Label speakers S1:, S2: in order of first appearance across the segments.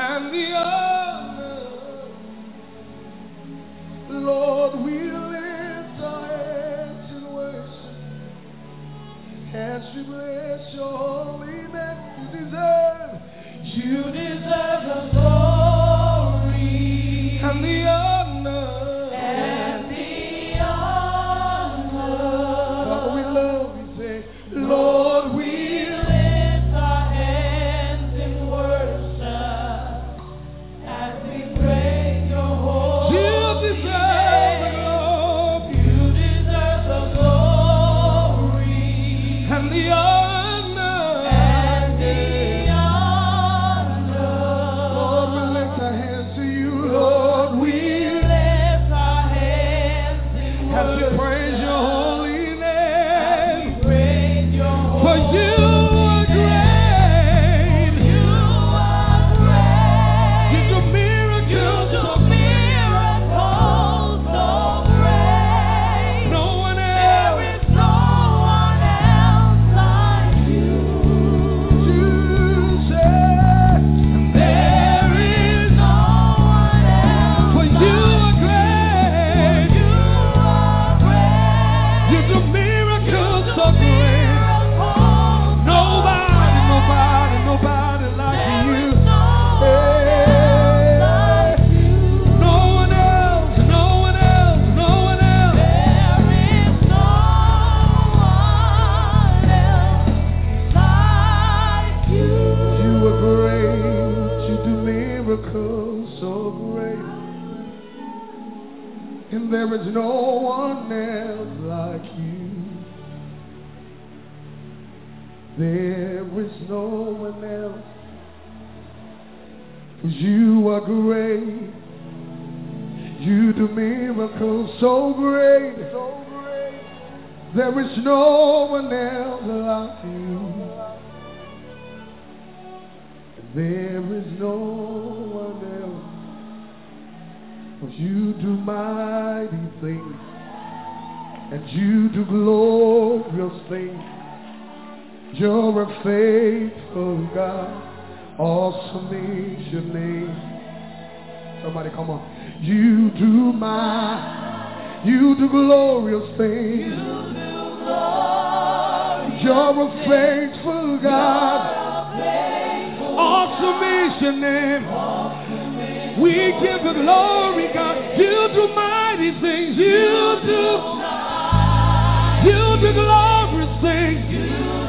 S1: and the honor. Lord, we lift our hands in worship as we bless your holy name. You deserve, you deserve the glory there is no one else like you. There is no one else. 'Cause you are great. You do miracles so great. There is no one else like you. There is no you do mighty things. And you do glorious things. You're a faithful God. Awesome is your name. Somebody come on. You do my, you do glorious things. You're a faithful God. Awesome is your name. We give you glory, God. You do mighty things. You do. You do glorious things. You're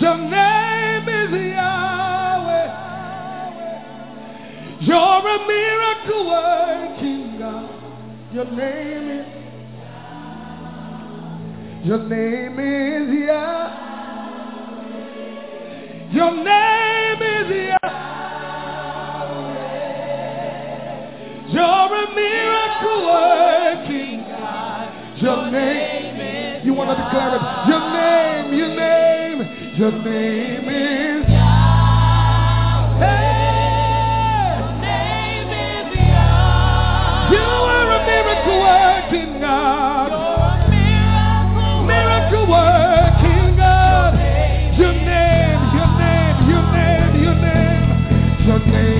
S1: Your name is Yahweh. You're a miracle working God. Your name is. Your name is Yahweh. Your name is Yahweh. You're a miracle working God. Your name. You want to declare it. Your name. Your name. Your name is Your name is You are a miracle God. You're a miracle God. Your name, your name, your name, your name, your name.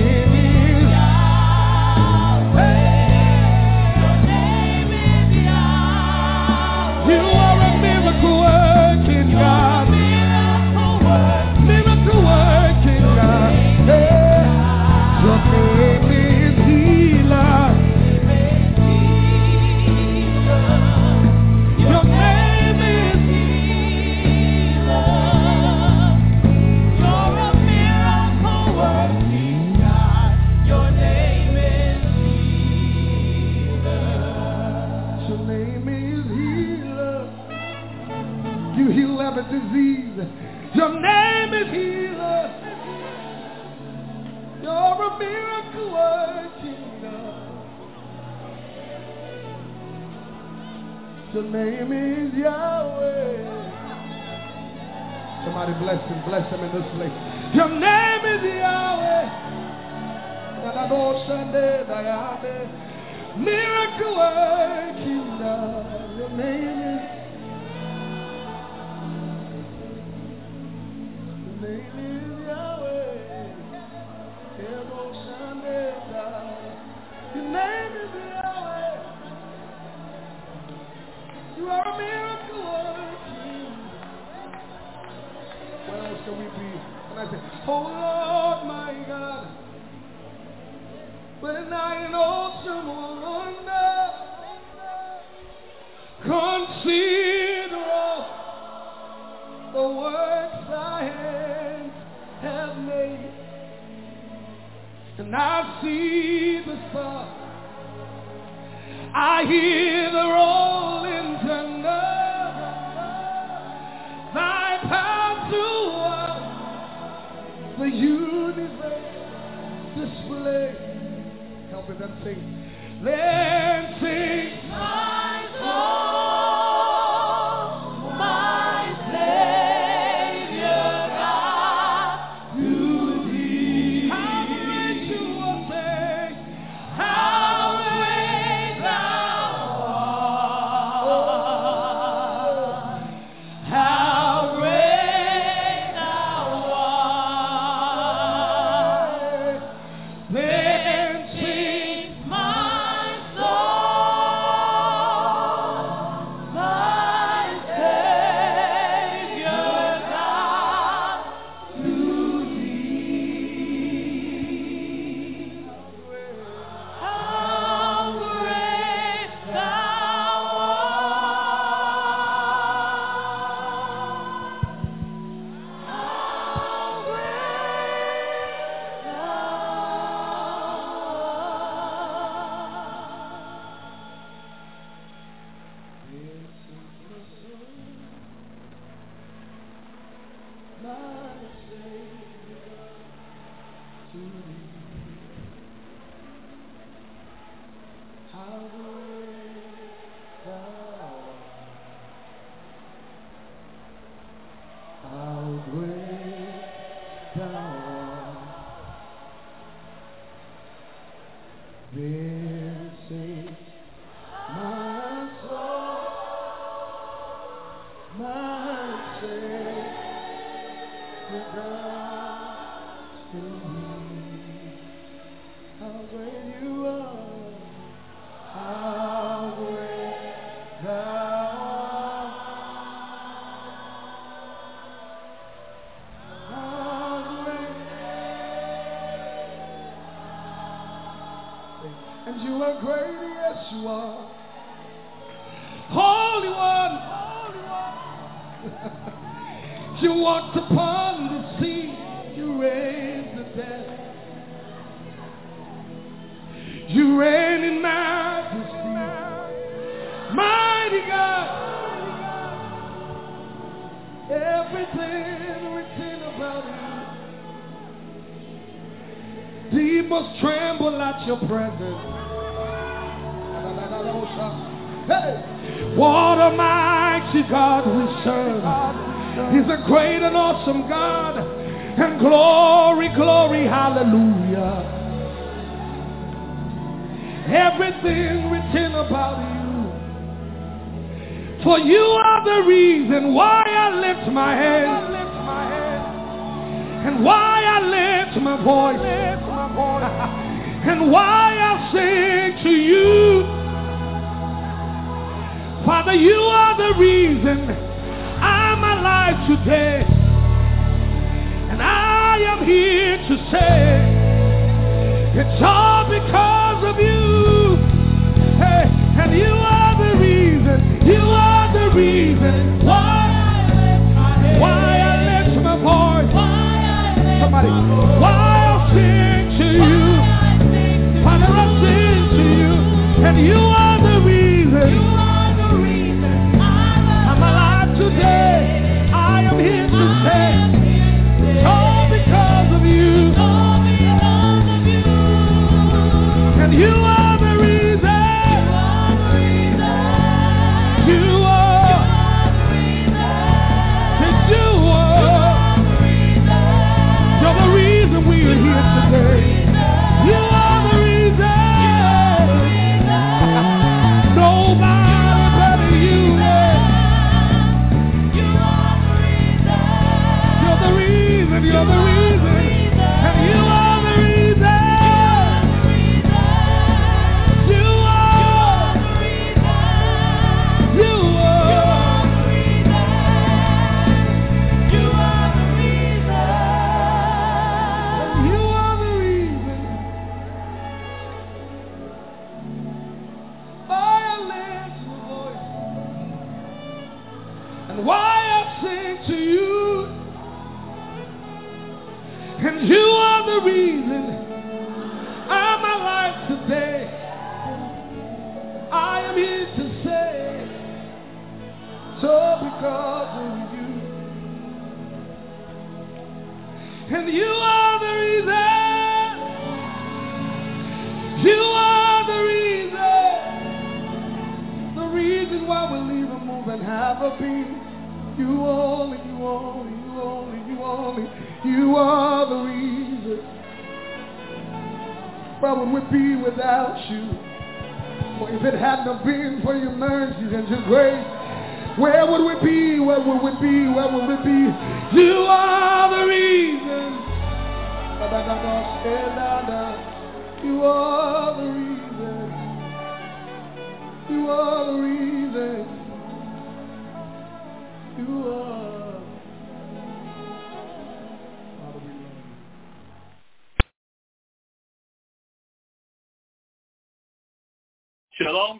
S1: You are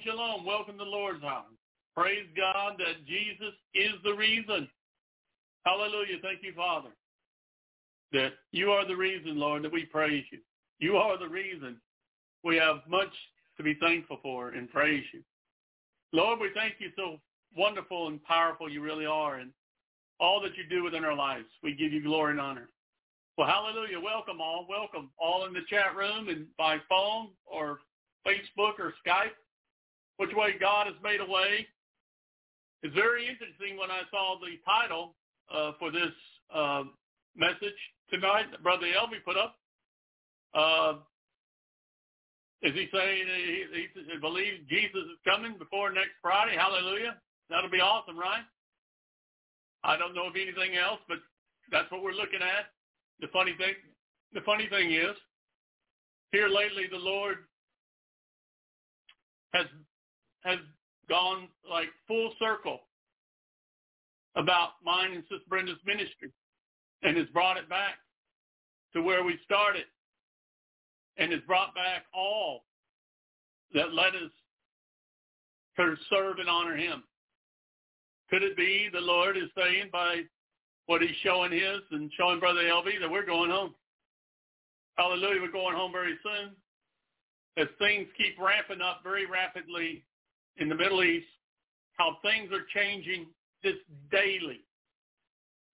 S2: Shalom. Welcome to the Lord's house. Praise God that Jesus is the reason. Hallelujah. Thank you, Father, that you are the reason, Lord, that we praise you. You are the reason we have much to be thankful for and praise you. Lord, we thank you so wonderful and powerful you really are and all that you do within our lives. We give you glory and honor. Well, hallelujah. Welcome all. Welcome all in the chat room and by phone or Facebook or Skype. Which way God has made a way. It's very interesting when I saw the title uh, for this uh, message tonight that Brother Elvi put up. Uh, is he saying he, he, believes Jesus is coming before next Friday? Hallelujah. That'll be awesome, right? I don't know of anything else, but that's what we're looking at. The funny thing, the funny thing is, here lately the Lord has has gone like full circle about mine and Sister Brenda's ministry and has brought it back to where we started and has brought back all that led us to serve and honor him. Could it be the Lord is saying by what he's showing his and showing Brother Elvi that we're going home? Hallelujah, we're going home very soon. as things keep ramping up very rapidly in the Middle East, how things are changing this daily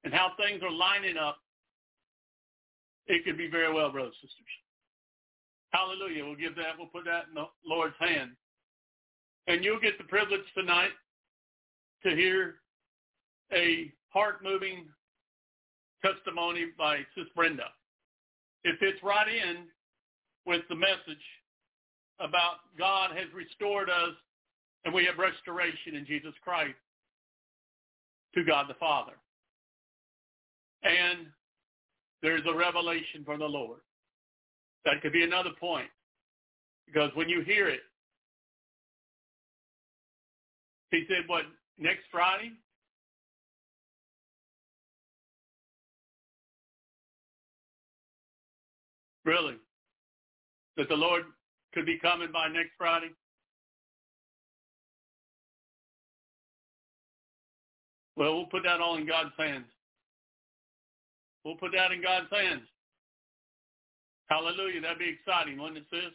S2: and how things are lining up, it could be very well, brothers and sisters. Hallelujah. We'll give that, we'll put that in the Lord's hand. And you'll get the privilege tonight to hear a heart-moving testimony by Sis Brenda. It fits right in with the message about God has restored us and we have restoration in Jesus Christ to God the Father. And there's a revelation from the Lord. That could be another point. Because when you hear it, he said, what, next Friday? Really? That the Lord could be coming by next Friday? Well, we'll put that all in God's hands. We'll put that in God's hands. Hallelujah. That'd be exciting, wouldn't it, sis?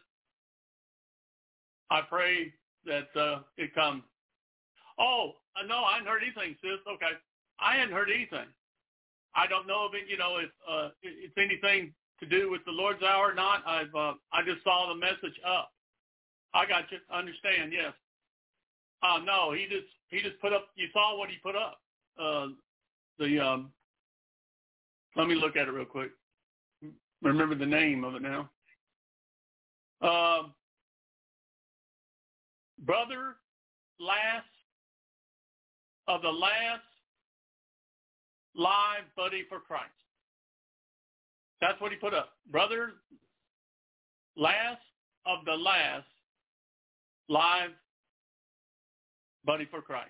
S2: I pray that uh, it comes. Oh, uh, no, I hadn't heard anything, sis. Okay. I hadn't heard anything. I don't know if it, you know, if uh, it's anything to do with the Lord's hour or not. I've, uh, I just saw the message up. I got you. Understand? Yes. Uh, no, he just, he just put up, you saw what he put up. Uh, the, um, let me look at it real quick. Remember the name of it now. Uh, brother last of the last live buddy for Christ. That's what he put up. Brother last of the last live buddy for Christ.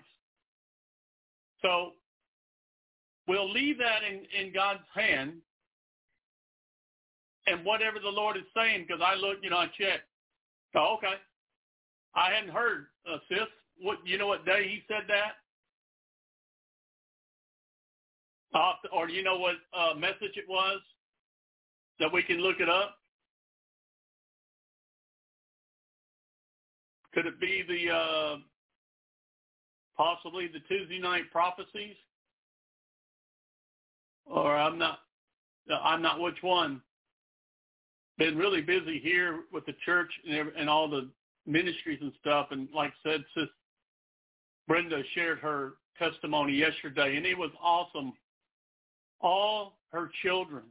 S2: So we'll leave that in, in God's hand and whatever the Lord is saying, because I look, you know, I check. Oh, okay. I hadn't heard, uh, sis. What you know? What day he said that? Uh, or you know what uh, message it was that we can look it up? Could it be the uh, possibly the Tuesday night prophecies? Or I'm not, I'm not which one. Been really busy here with the church and, and all the ministries and stuff. And like I said, Sis Brenda shared her testimony yesterday, and it was awesome. All her children,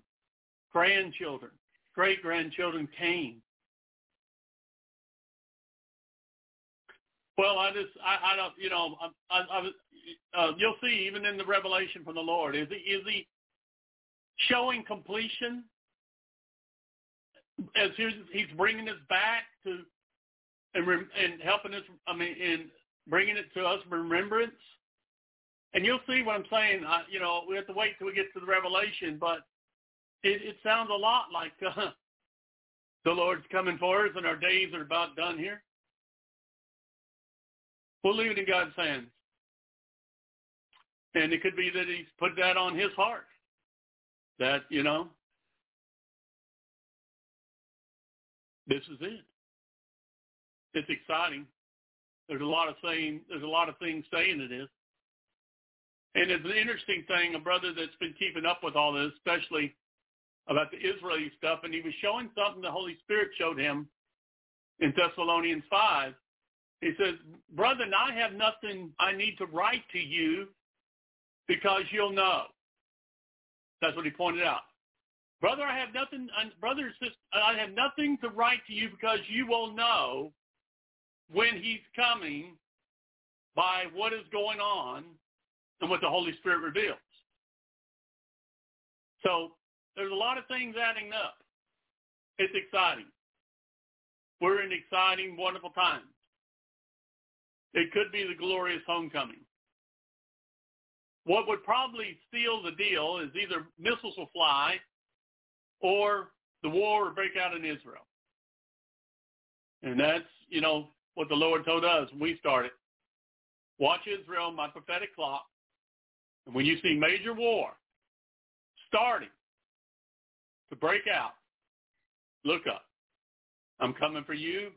S2: grandchildren, great grandchildren came Well, I just, I, I don't, you know, I, I, I uh, you'll see even in the revelation from the Lord, is he, is he showing completion as he's, he's bringing us back to and, and helping us, I mean, and bringing it to us remembrance. And you'll see what I'm saying. I, you know, we have to wait till we get to the revelation, but it, it sounds a lot like uh, the Lord's coming for us, and our days are about done here. We'll leave it in God's hands. And it could be that he's put that on his heart. That, you know, this is it. It's exciting. There's a lot of saying there's a lot of things saying it is. And it's an interesting thing, a brother that's been keeping up with all this, especially about the Israeli stuff, and he was showing something the Holy Spirit showed him in Thessalonians 5 he says, brother, I have nothing I need to write to you because you'll know. That's what he pointed out. Brother, I have nothing, brother, sister, I have nothing to write to you because you will know when he's coming by what is going on and what the Holy Spirit reveals. So there's a lot of things adding up. It's exciting. We're in exciting, wonderful times. It could be the glorious homecoming. What would probably seal the deal is either missiles will fly or the war will break out in Israel. And that's, you know, what the Lord told us when we started. Watch Israel, my prophetic clock. And when you see major war starting to break out, look up. I'm coming for you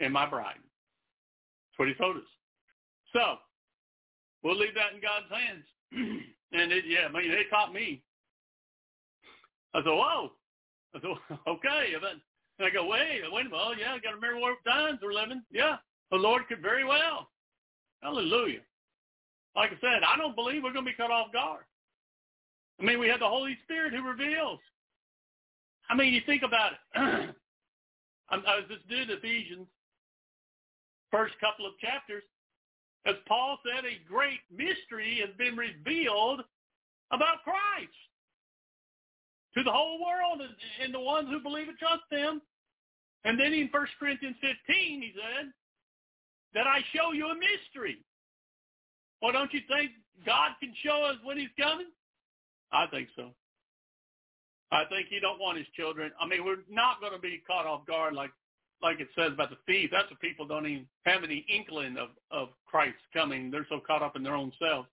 S2: and my bride. That's what he told us. So we'll leave that in God's hands. and it, yeah, I mean, it caught me. I said, whoa. I said, okay. And I go, wait, wait a minute. Oh, yeah, I got to remember what times we're living. Yeah, the Lord could very well. Hallelujah. Like I said, I don't believe we're going to be cut off guard. I mean, we have the Holy Spirit who reveals. I mean, you think about it. I was just doing Ephesians, first couple of chapters. As Paul said, a great mystery has been revealed about Christ to the whole world and, the ones who believe and trust him. And then in 1 Corinthians 15, he said, that I show you a mystery. Well, don't you think God can show us when he's coming? I think so. I think he don't want his children. I mean, we're not going to be caught off guard like like it says about the thief. That's what people don't even have any inkling of of Christ coming. They're so caught up in their own self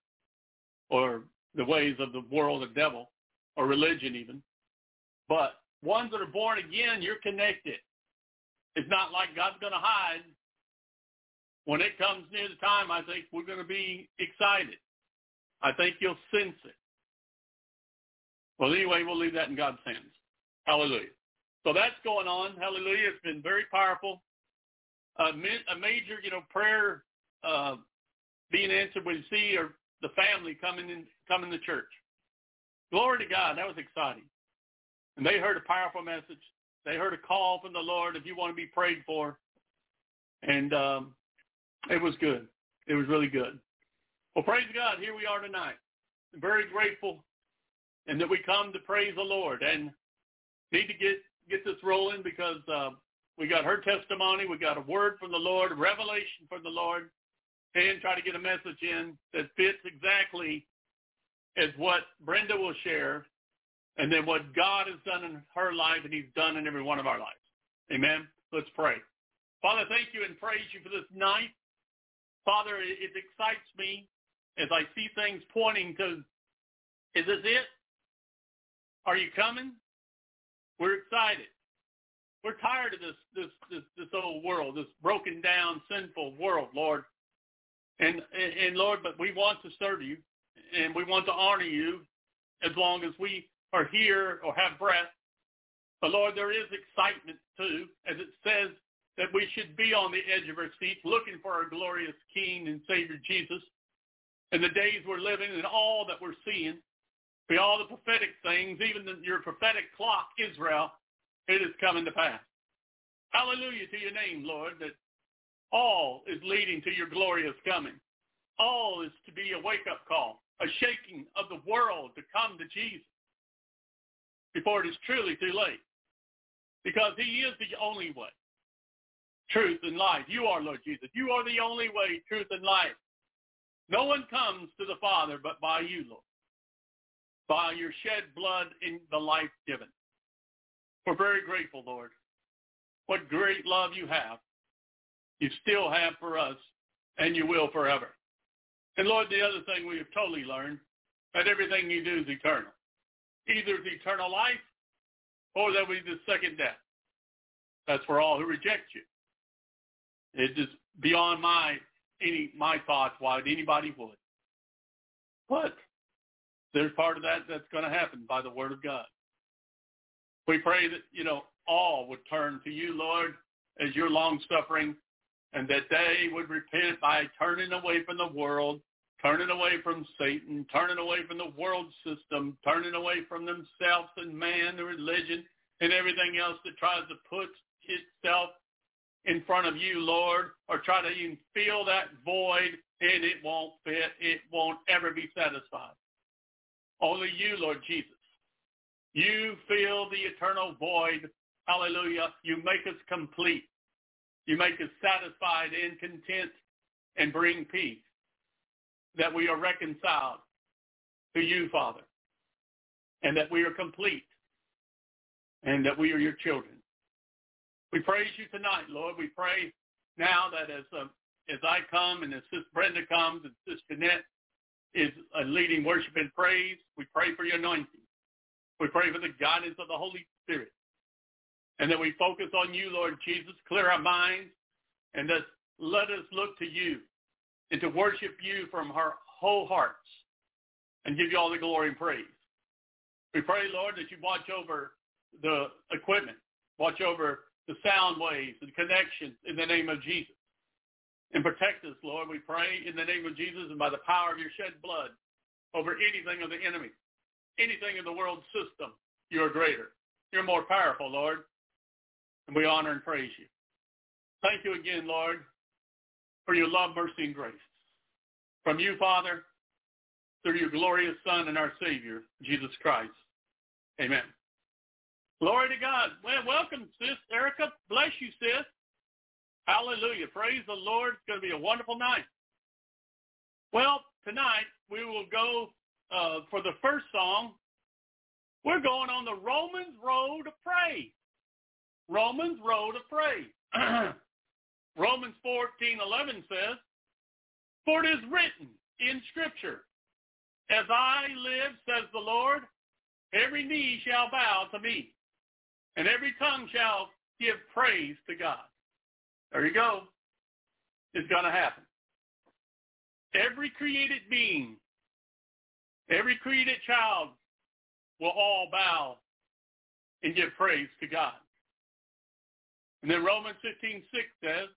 S2: or the ways of the world, the devil, or religion even. But ones that are born again, you're connected. It's not like God's going to hide. When it comes near the time, I think we're going to be excited. I think you'll sense it. Well, anyway, we'll leave that in God's hands. Hallelujah. So that's going on. Hallelujah. It's been very powerful. a major, you know, prayer uh, being answered when you see or the family coming in, coming to church. Glory to God. That was exciting. And they heard a powerful message. They heard a call from the Lord if you want to be prayed for. And um, it was good. It was really good. Well, praise God. Here we are tonight. I'm very grateful and that we come to praise the Lord and need to get, get this rolling because uh, we got her testimony. We got a word from the Lord, a revelation from the Lord, and try to get a message in that fits exactly as what Brenda will share and then what God has done in her life and he's done in every one of our lives. Amen. Let's pray. Father, thank you and praise you for this night. Father, it, it excites me as I see things pointing to, is this it? Are you coming? We're excited. We're tired of this this this this old world, this broken down, sinful world, Lord. And, and and Lord, but we want to serve you and we want to honor you as long as we are here or have breath. But Lord, there is excitement too, as it says that we should be on the edge of our seats looking for our glorious King and Savior Jesus. And the days we're living and all that we're seeing, be all the prophetic things, even the, your prophetic clock, Israel, it is coming to pass. Hallelujah to your name, Lord, that all is leading to your glorious coming. All is to be a wake-up call, a shaking of the world to come to Jesus before it is truly too late. Because he is the only way, truth and life. You are, Lord Jesus. You are the only way, truth and life. No one comes to the Father but by you, Lord by your shed blood in the life given. We're very grateful, Lord. What great love you have. You still have for us, and you will forever. And Lord, the other thing we have totally learned, that everything you do is eternal. Either it's eternal life, or there will be the second death. That's for all who reject you. It is beyond my any my thoughts why anybody would. But there's part of that that's going to happen by the word of God. We pray that, you know, all would turn to you, Lord, as your long-suffering, and that they would repent by turning away from the world, turning away from Satan, turning away from the world system, turning away from themselves and man, the religion, and everything else that tries to put itself in front of you, Lord, or try to even fill that void, and it won't fit. It won't ever be satisfied. Only you, Lord Jesus. You fill the eternal void. Hallelujah. You make us complete. You make us satisfied and content and bring peace. That we are reconciled to you, Father. And that we are complete. And that we are your children. We praise you tonight, Lord. We pray now that as uh, as I come and as Sister Brenda comes and Sister Net is a leading worship and praise. We pray for your anointing. We pray for the guidance of the Holy Spirit. and that we focus on you, Lord Jesus. Clear our minds and let us look to you and to worship you from our whole hearts and give you all the glory and praise. We pray, Lord, that you watch over the equipment, watch over the sound waves and connections in the name of Jesus. And protect us, Lord, we pray in the name of Jesus and by the power of your shed blood over anything of the enemy, anything in the world system. You are greater. You're more powerful, Lord. And we honor and praise you. Thank you again, Lord, for your love, mercy, and grace. From you, Father, through your glorious Son and our Savior, Jesus Christ. Amen. Glory to God. Well, welcome, Sis Erica. Bless you, sis. Hallelujah. Praise the Lord. It's going to be a wonderful night. Well, tonight we will go uh, for the first song. We're going on the Romans Road of Praise. Romans Road of Praise. Romans 14:11 says, "For it is written in Scripture, As I live, says the Lord, every knee shall bow to me, and every tongue shall give praise to God. There you go. It's going to happen. Every created being, every created child will all bow and give praise to God. And then Romans 15, 6 says,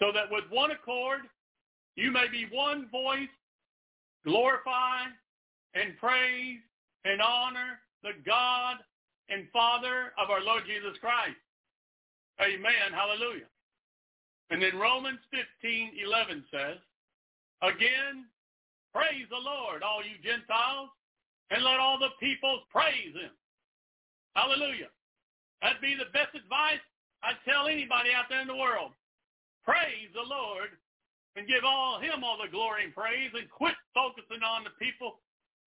S2: so that with one accord you may be one voice, glorify and praise and honor the God and Father of our Lord Jesus Christ. Amen. Hallelujah. And then Romans 15, 11 says, Again, praise the Lord, all you Gentiles, and let all the peoples praise him. Hallelujah. That'd be the best advice I'd tell anybody out there in the world. Praise the Lord and give all him all the glory and praise and quit focusing on the people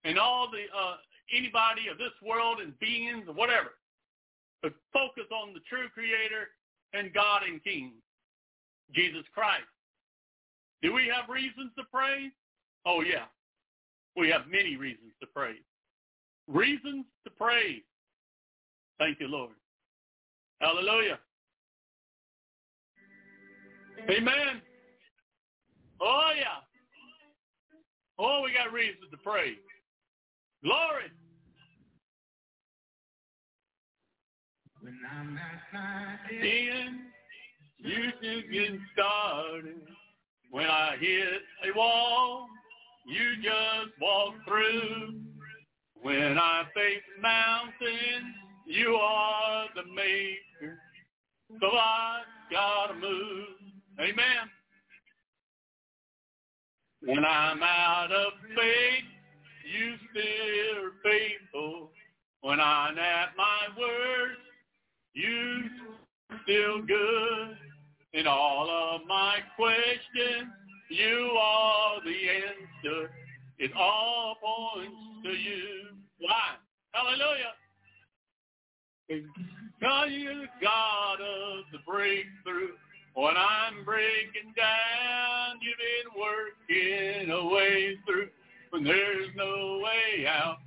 S2: and all the uh, anybody of this world and beings or whatever. But focus on the true creator and God and King, Jesus Christ. Do we have reasons to praise? Oh yeah. We have many reasons to praise. Reasons to praise. Thank you, Lord. Hallelujah. Amen. Oh yeah. Oh, we got reasons to praise. Glory. When I'm at my end, you just get started. When I hit a wall, you just walk through. When I face mountains, you are the maker. So I gotta move. Amen. When I'm out of faith, you still are faithful. When I'm at my worst, you still good. In all of my questions, you are the answer. It all points to you. Why? Hallelujah. God, you're the God of the breakthrough. When I'm breaking down, you've been working a way through. When there's no way out,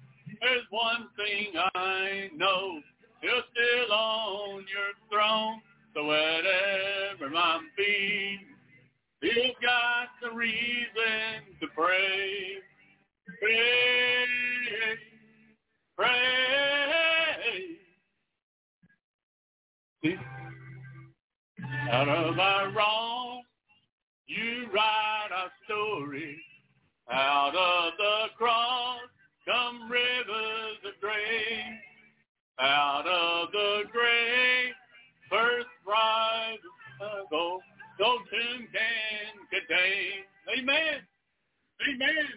S2: there's one thing I know. You're still on your throne. So whatever I'm you've got the reason to pray. Pray. Pray. Out of our wrong, you write our story. Out of the cross come rivers of grace. Out of the grave, gold, no tomb can contain. Amen. Amen.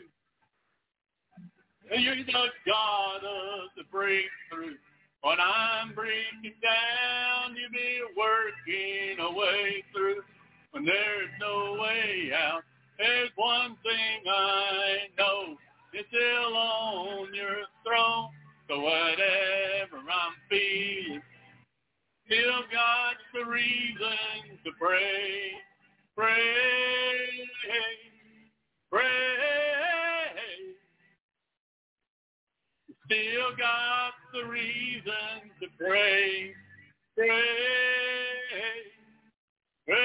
S2: You're the God of the breakthrough. When I'm breaking down, you be working a way through. When there's no way out, there's one thing I know. You're still on your throne. So whatever I'm feeling, still got the reason to pray. Pray. Pray still got the reason to pray. Praise, praise.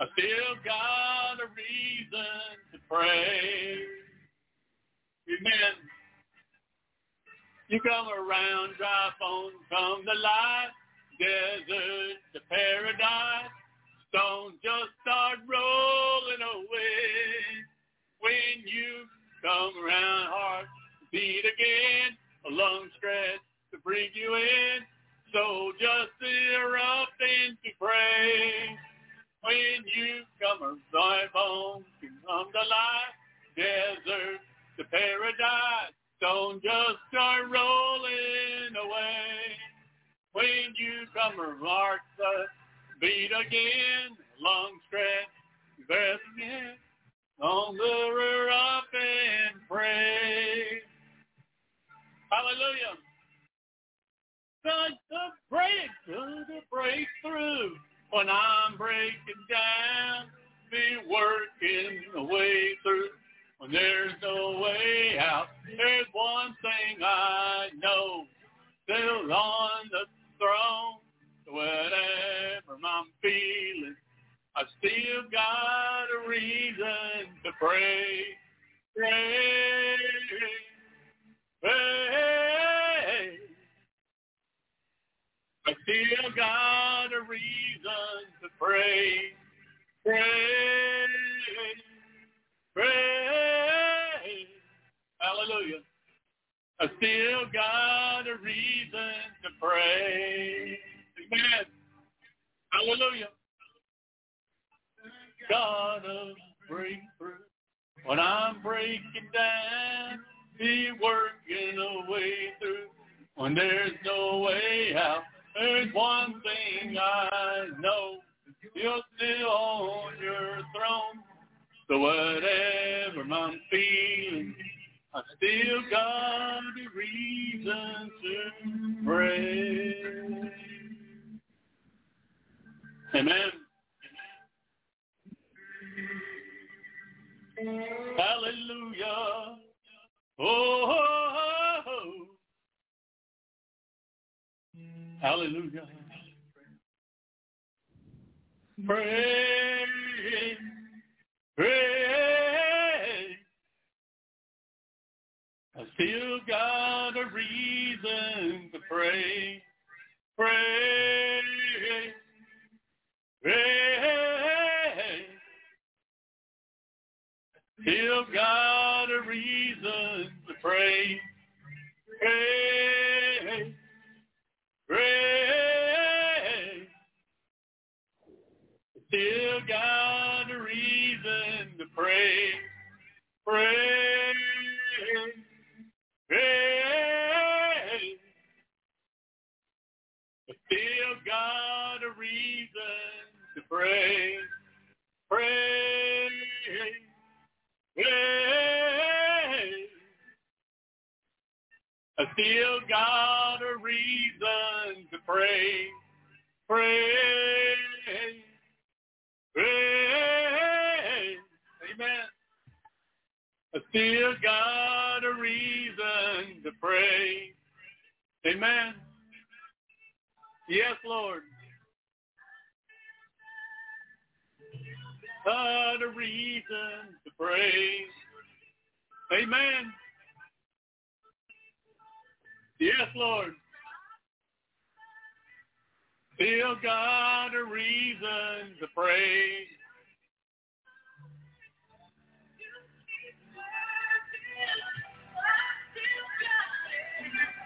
S2: I still got a reason to pray. Amen. You come around, dry bones come to life, desert to paradise, stones just start rolling away. When you come around, heart beat again, a lung stretch to bring you in. So just erupt into praise. When you come around, thy bones come to life, desert to paradise, don't just start rolling away. When you come around, uh, the beat again, long stretch, breath again, longer up and pray. Hallelujah. Such a break, to break through when I'm breaking down, be working the way through when there's no way out. There's one thing I know, still on the throne, whatever I'm feeling, I still got a reason to pray, pray, pray. I still got a reason to pray, pray, pray. Hallelujah. I still got a reason to pray. Amen. Hallelujah. God of breakthrough. When I'm breaking down, be working a way through. When there's no way out, there's one thing I know. You're still on your throne. So whatever I'm feeling, I still got a reason to pray. Amen. Hallelujah. Oh, oh, oh. Hallelujah. Pray, pray. I still got a reason to pray, pray, pray. Still got a reason to pray, pray, pray. Still got a reason to pray, pray, pray. Still got a reason to pray, pray, pray. I still got a reason to pray, pray, pray. Amen. I still got a reason to pray. Amen. Yes, Lord. Got a reason to pray. Amen. Yes, Lord. Still got a reason to pray.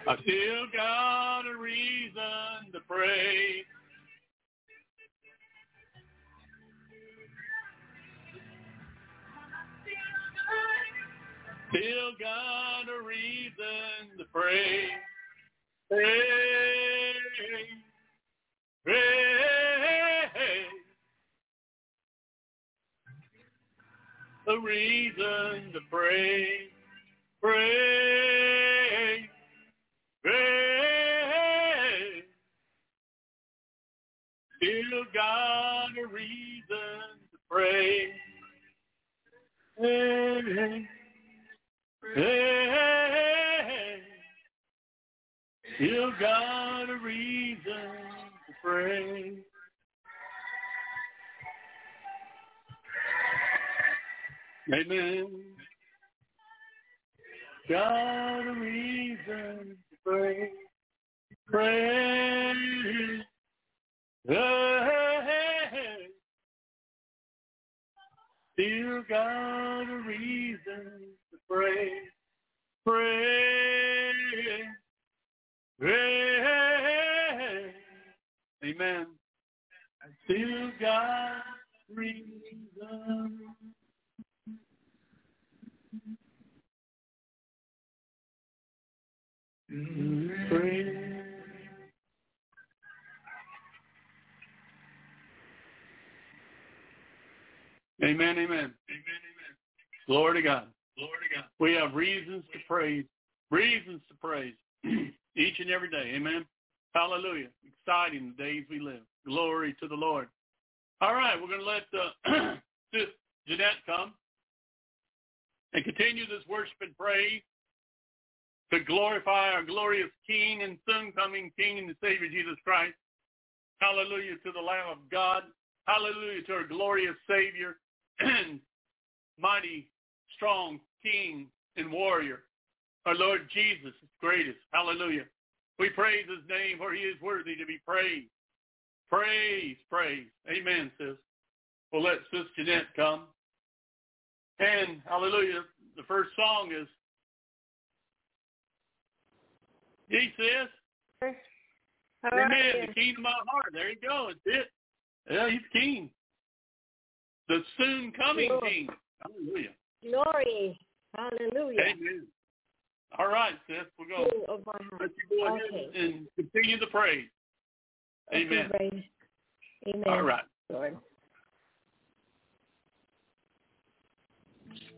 S2: I still got a reason to pray. Still got a reason to pray. Pray, pray. A reason to pray, pray, Still got a reason to pray. Hey, hey, You got a reason to pray. Amen. Got a reason pray. Pray. Hey. Still got a reason to. Pray. Amen. I still got reason. Amen, amen. Amen, amen. Glory to God. Glory to God. We have reasons to praise. Reasons to praise. Each and every day. Amen. Hallelujah. Exciting the days we live. Glory to the Lord. All right, we're going to let uh, Jeanette come and continue this worship and praise to glorify our glorious King and soon coming King and Savior Jesus Christ. Hallelujah to the Lamb of God. Hallelujah to our glorious Savior and mighty, strong King and warrior. Our Lord Jesus is greatest. Hallelujah. We praise his name for he is worthy to be praised. Praise, praise. Amen, sis. We'll let Sis Jeanette come. And hallelujah, the first song is He says, Amen. The king of my heart. There you go. It's it. Yeah, he's king. The soon coming
S3: Glory.
S2: king. Hallelujah.
S3: Glory. Hallelujah.
S2: Amen. All right, sis. We're going
S3: King of my heart.
S2: let you go ahead
S3: Okay.
S2: and continue the praise. Amen.
S3: Praise. Amen.
S2: All right.
S3: Lord.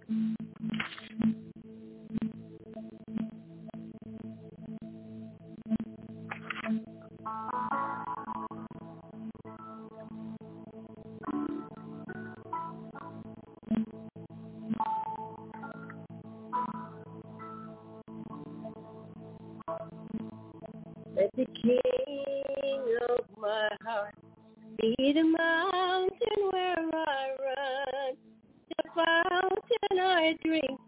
S3: Let the King of my heart. Be the mountain where I run, the fountain I drink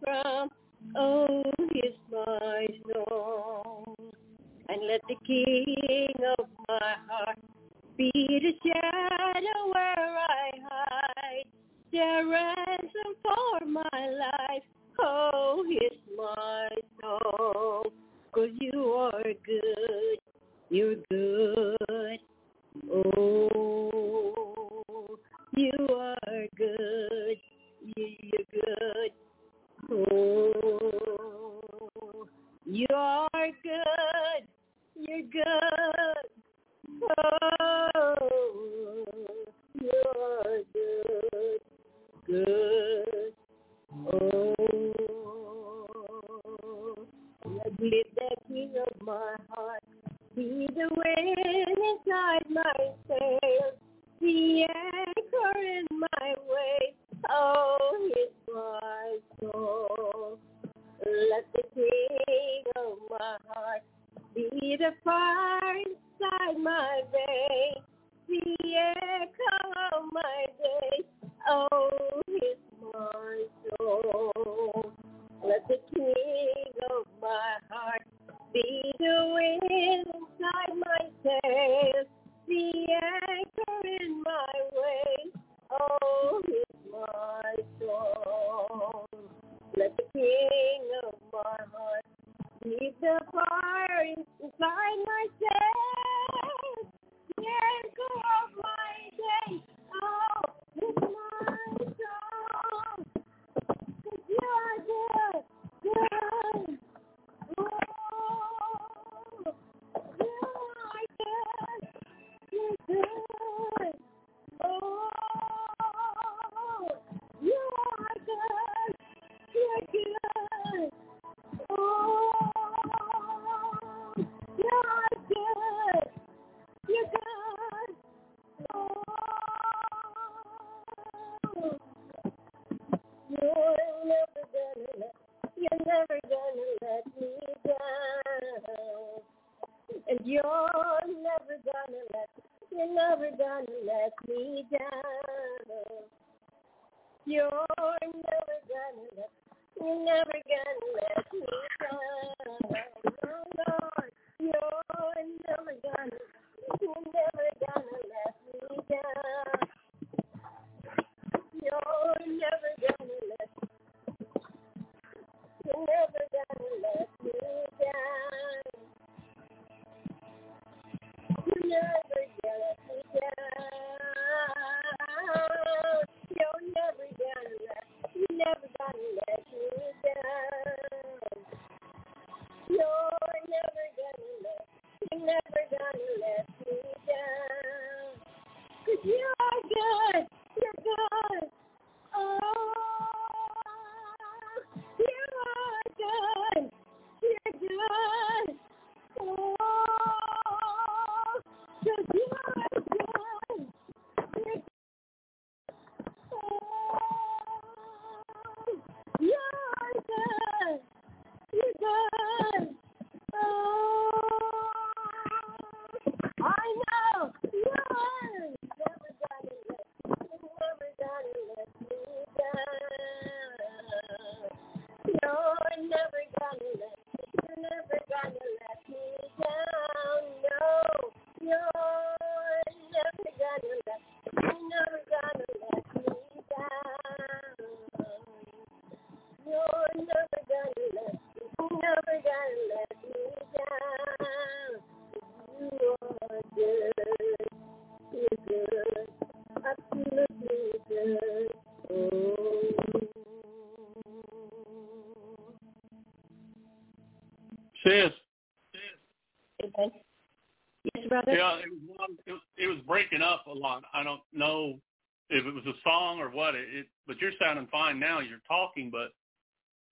S2: sounding fine now. You're talking, but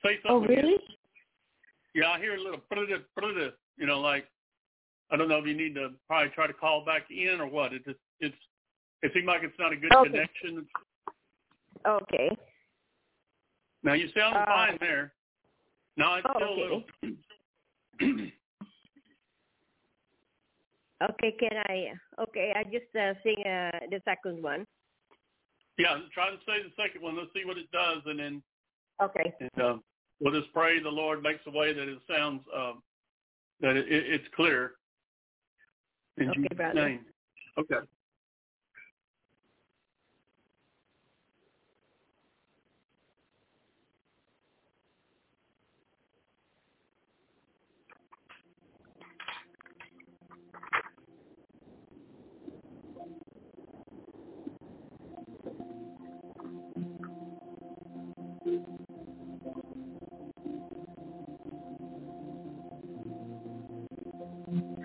S2: say
S3: Oh,
S2: something. again.
S3: really?
S2: Yeah, I hear a little brutta, brutta, you know, like I don't know if you need to probably try to call back in or what. It just it's it seems like it's not a good
S3: Okay.
S2: connection.
S3: Okay.
S2: Now you sound
S3: Uh,
S2: fine there. No, it's
S3: oh,
S2: still
S3: okay.
S2: a little.
S3: Okay, can I? Okay, I just uh, sing uh, the second one.
S2: Yeah, try to say the second one. Let's see what it does, and then
S3: Okay.
S2: and, uh, we'll just pray the Lord makes a way that it sounds um, that it, it, it's clear. In
S3: Okay,
S2: Jesus'
S3: brother.
S2: name. Okay.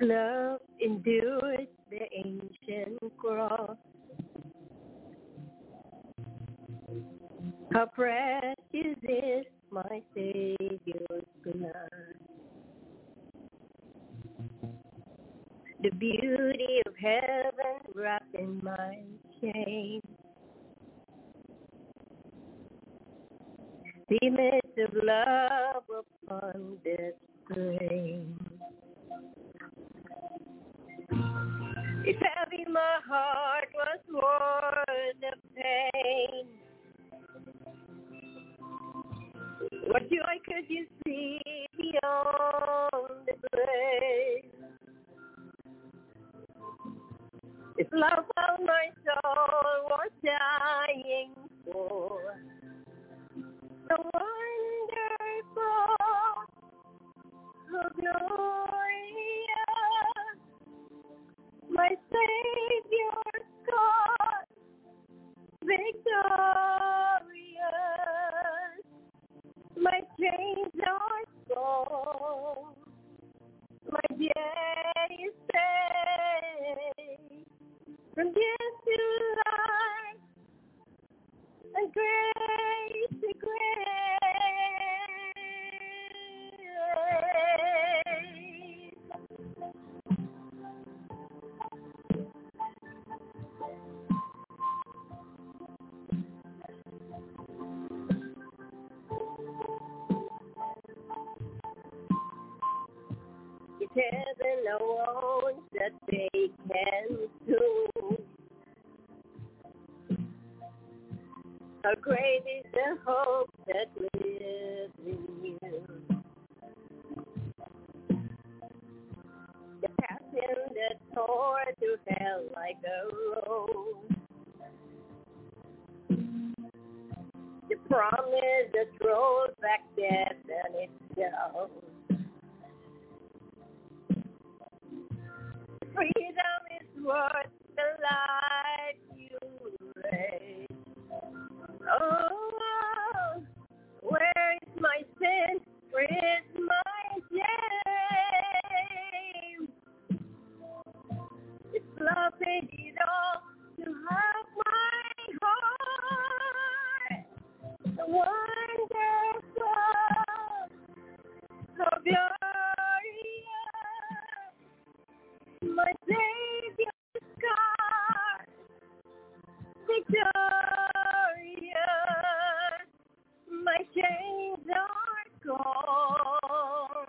S3: Love endures the ancient cross. How precious chains are gone.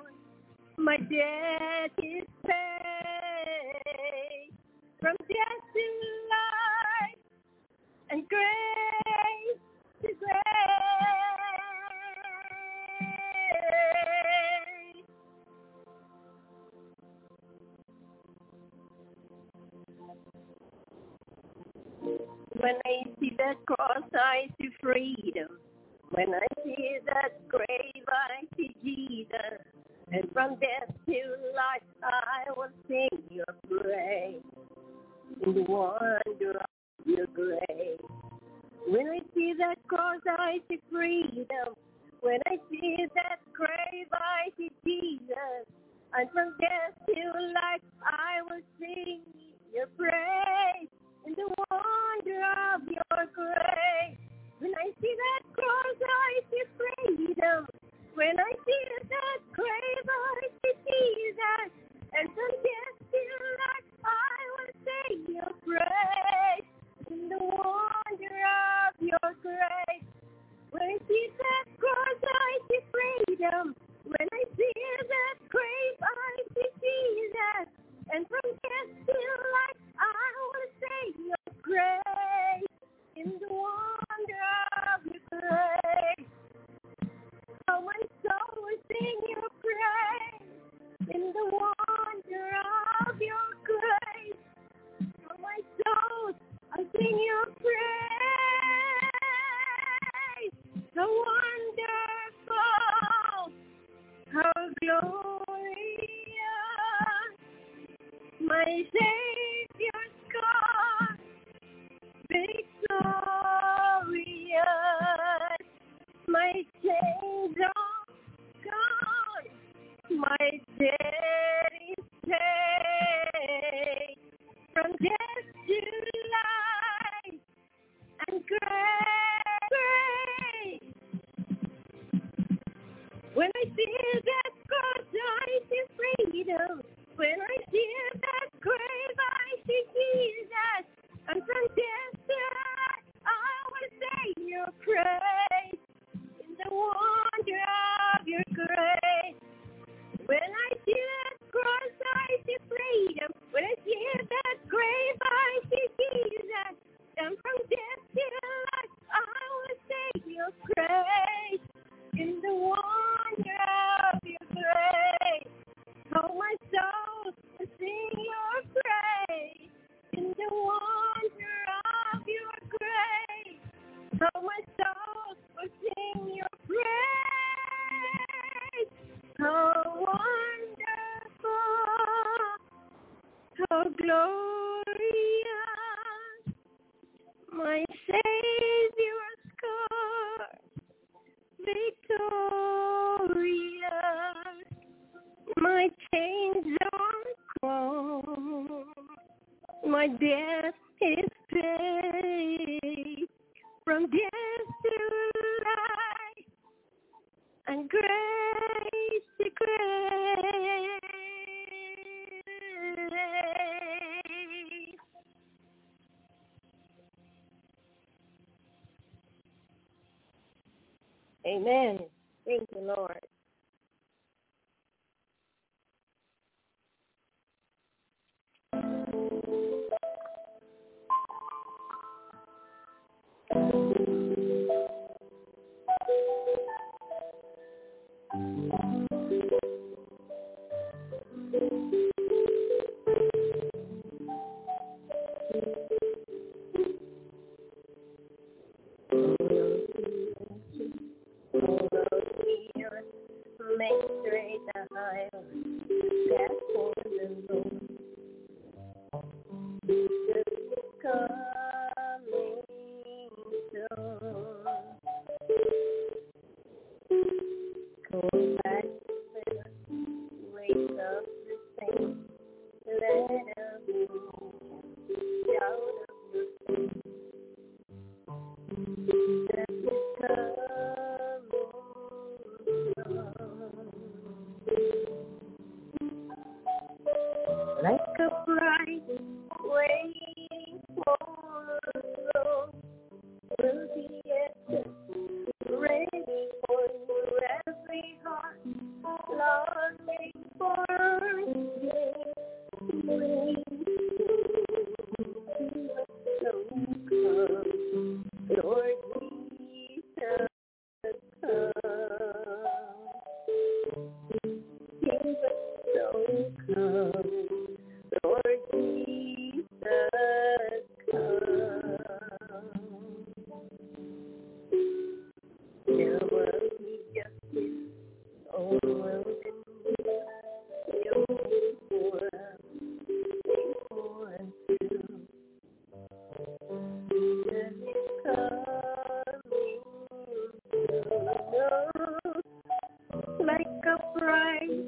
S3: My debt is a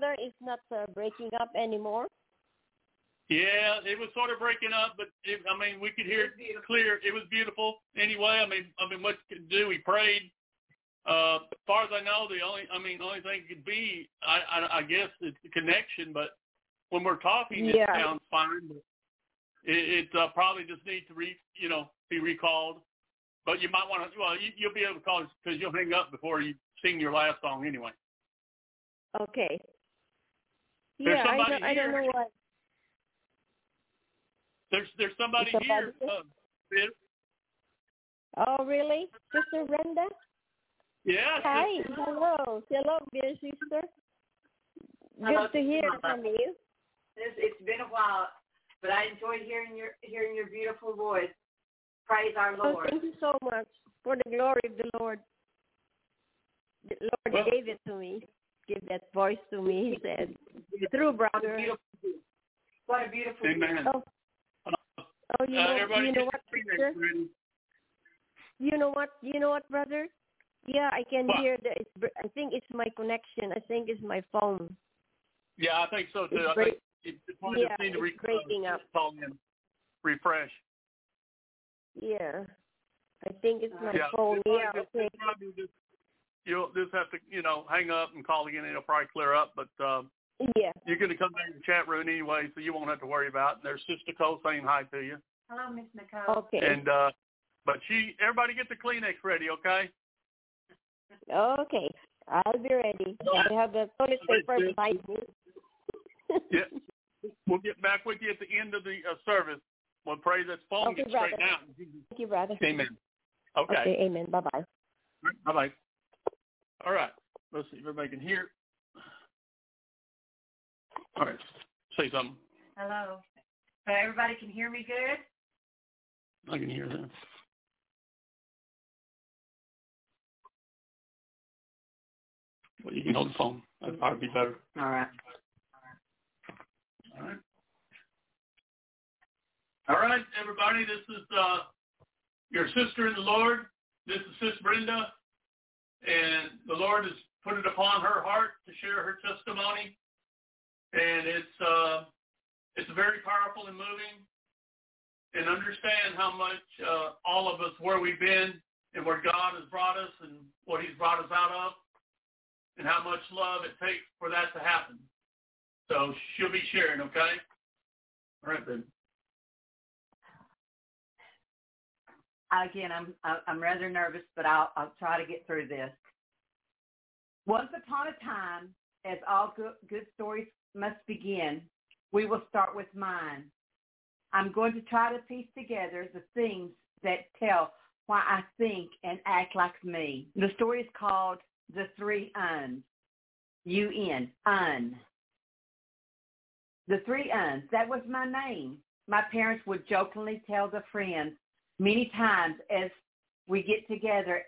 S3: sound brother is not uh, breaking up anymore.
S2: Yeah, it was sort of breaking up, but it, I mean, we could hear it clear. It was beautiful. Anyway, I mean, I mean, what could do? We prayed. Uh, as far as I know, the only, I mean, the only thing could be, I, I, I guess, it's the connection. But when we're talking, it sounds fine. But it, it uh, probably just needs to re, you know, be recalled. But you might want to. Well, you, you'll be able to call because you'll hang up before you sing your last song anyway.
S3: Okay.
S2: There's
S3: yeah, I
S2: somebody
S3: don't, I don't
S2: here.
S3: know what.
S2: There's there's somebody,
S3: Somebody
S2: here.
S3: here?
S2: Uh.
S3: Oh, really? Sister Brenda?
S2: yeah.
S3: Hi. Hello. Hello, dear sister. Good
S4: Hello,
S3: to hear
S4: Mama.
S3: from you.
S4: It's, it's been a while, but I enjoyed hearing your hearing your beautiful voice. Praise our Lord.
S3: Oh, thank you so much for the glory of the Lord. The Lord
S2: Well-
S3: gave it to me. Give that voice to me. He said, "Through
S4: What a
S3: brother."
S4: what a beautiful.
S2: Amen.
S3: Oh, oh, you
S2: Uh,
S3: know,
S2: everybody
S3: you know what,
S2: your
S3: sister? You know what? You know what, brother? Yeah, I can
S2: What?
S3: hear that. It's, I think it's my connection. I think it's my phone.
S2: Yeah, I think so too.
S3: It's
S2: I
S3: break-
S2: think you you
S3: yeah,
S2: just need to
S3: it's
S2: re-
S3: breaking up.
S2: call in, refresh.
S3: Yeah, I think it's my
S2: yeah,
S3: phone.
S2: it's
S3: Yeah,
S2: just-
S3: okay.
S2: It's probably just- you'll just have to, you know, hang up and call again. And it'll probably clear up. But um,
S5: Yeah.
S2: You're going to come back in the chat room anyway, so you won't have to worry about. it. There's Sister Nicole saying hi to you.
S4: Hello, Miss Nicole.
S5: Okay.
S2: And uh but she everybody get the Kleenex ready, okay?
S5: Okay. I'll be ready. I have the toilet paper beside me.
S2: Yeah. We'll get back with you at the end of the uh, service. We'll pray that phone
S5: Okay,
S2: gets
S5: brother.
S2: straightened out.
S5: Thank you, brother.
S2: Amen. Okay.
S5: Okay, amen. Bye-bye.
S2: Bye bye. All right. Let's see if everybody can hear. All right. Say something.
S4: Hello. So everybody can hear me good?
S2: I can hear them. Well, you can hold the phone. That'd probably be better.
S4: All right.
S2: All right. All right, everybody. This is uh, your sister in the Lord. This is Sis Brenda, and the Lord has put it upon her heart to share her testimony, and it's uh, it's very powerful and moving. And understand how much uh, all of us where we've been and where God has brought us and what He's brought us out of, and how much love it takes for that to happen. So she'll be sharing, okay? All right, then.
S4: Again, I'm I'm rather nervous, but I'll I'll try to get through this. Once upon a time, as all good, good stories must begin, we will start with mine. I'm going to try to piece together the things that tell why I think and act like me. The story is called The Three Uns. U-N, Un. The Three Uns, that was my name. My parents would jokingly tell the friends many times as we get together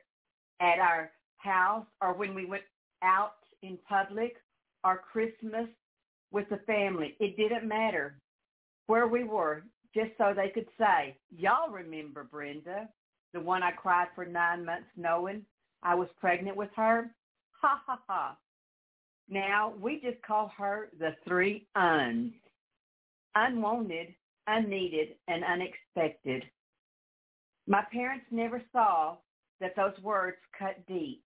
S4: at our house or when we went out in public or Christmas with the family. It didn't matter where we were, just so they could say, y'all remember Brenda, the one I cried for nine months knowing I was pregnant with her? Ha ha ha. Now we just call her the three uns. Unwanted, unneeded, and unexpected. My parents never saw that those words cut deep.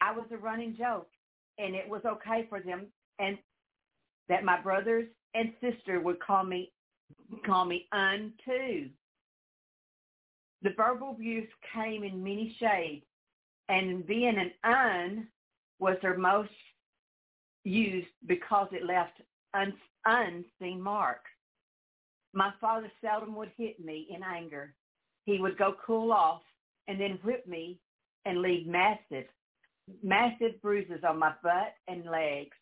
S4: I was a running joke, and it was okay for them, and that my brothers and sister would call me call me un too. The verbal abuse came in many shades, and being an un was their most used because it left un, unseen marks. My father seldom would hit me in anger. He would go cool off and then whip me and leave massive, massive bruises on my butt and legs.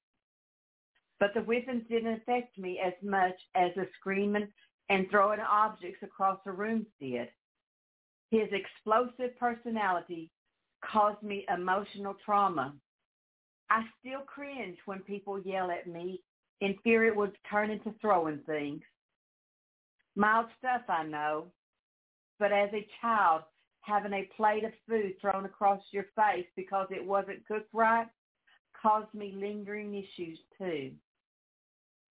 S4: But the whippings didn't affect me as much as the screaming and throwing objects across the rooms did. His explosive personality caused me emotional trauma. I still cringe when people yell at me in fear it would turn into throwing things. Mild stuff, I know, but as a child, having a plate of food thrown across your face because it wasn't cooked right caused me lingering issues too.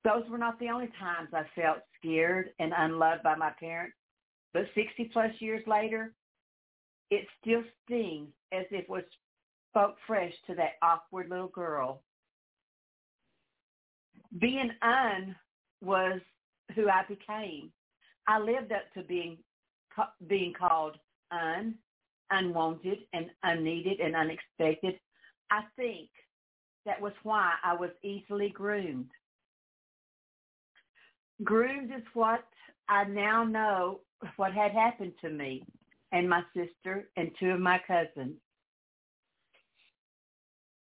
S4: Those were not the only times I felt scared and unloved by my parents, but 60 plus years later, it still stings as if it was spoke fresh to that awkward little girl. Being un was who I became. I lived up to being being called un, unwanted, and unneeded and unexpected. I think that was why I was easily groomed. Groomed is what I now know what had happened to me and my sister and two of my cousins.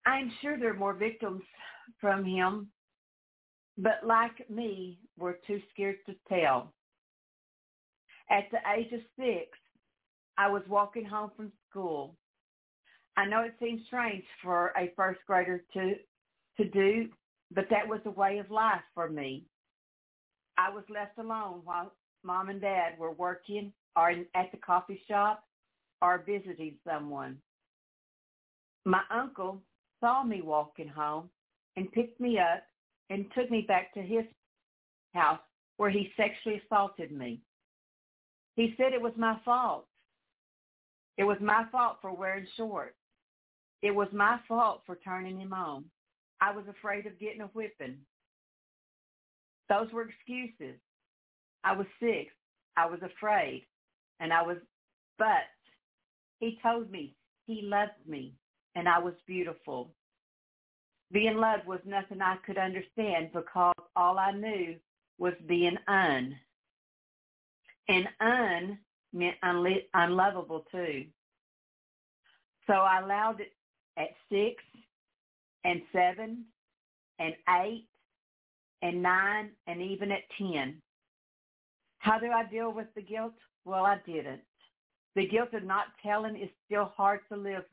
S4: I'm sure there are more victims from him, but like me, were too scared to tell. At the age of six, I was walking home from school. I know it seems strange for a first grader to to do, but that was a way of life for me. I was left alone while mom and dad were working or at the coffee shop or visiting someone. My uncle saw me walking home and picked me up and took me back to his house where he sexually assaulted me. He said it was my fault. It was my fault for wearing shorts. It was my fault for turning him on. I was afraid of getting a whipping. Those were excuses. I was sick. I was afraid. And I was, but he told me he loved me and I was beautiful. Being loved was nothing I could understand because all I knew was being un. And un meant unlovable too. So I allowed it at six and seven and eight and nine and even at ten. How do I deal with the guilt? Well, I didn't. The guilt of not telling is still hard to live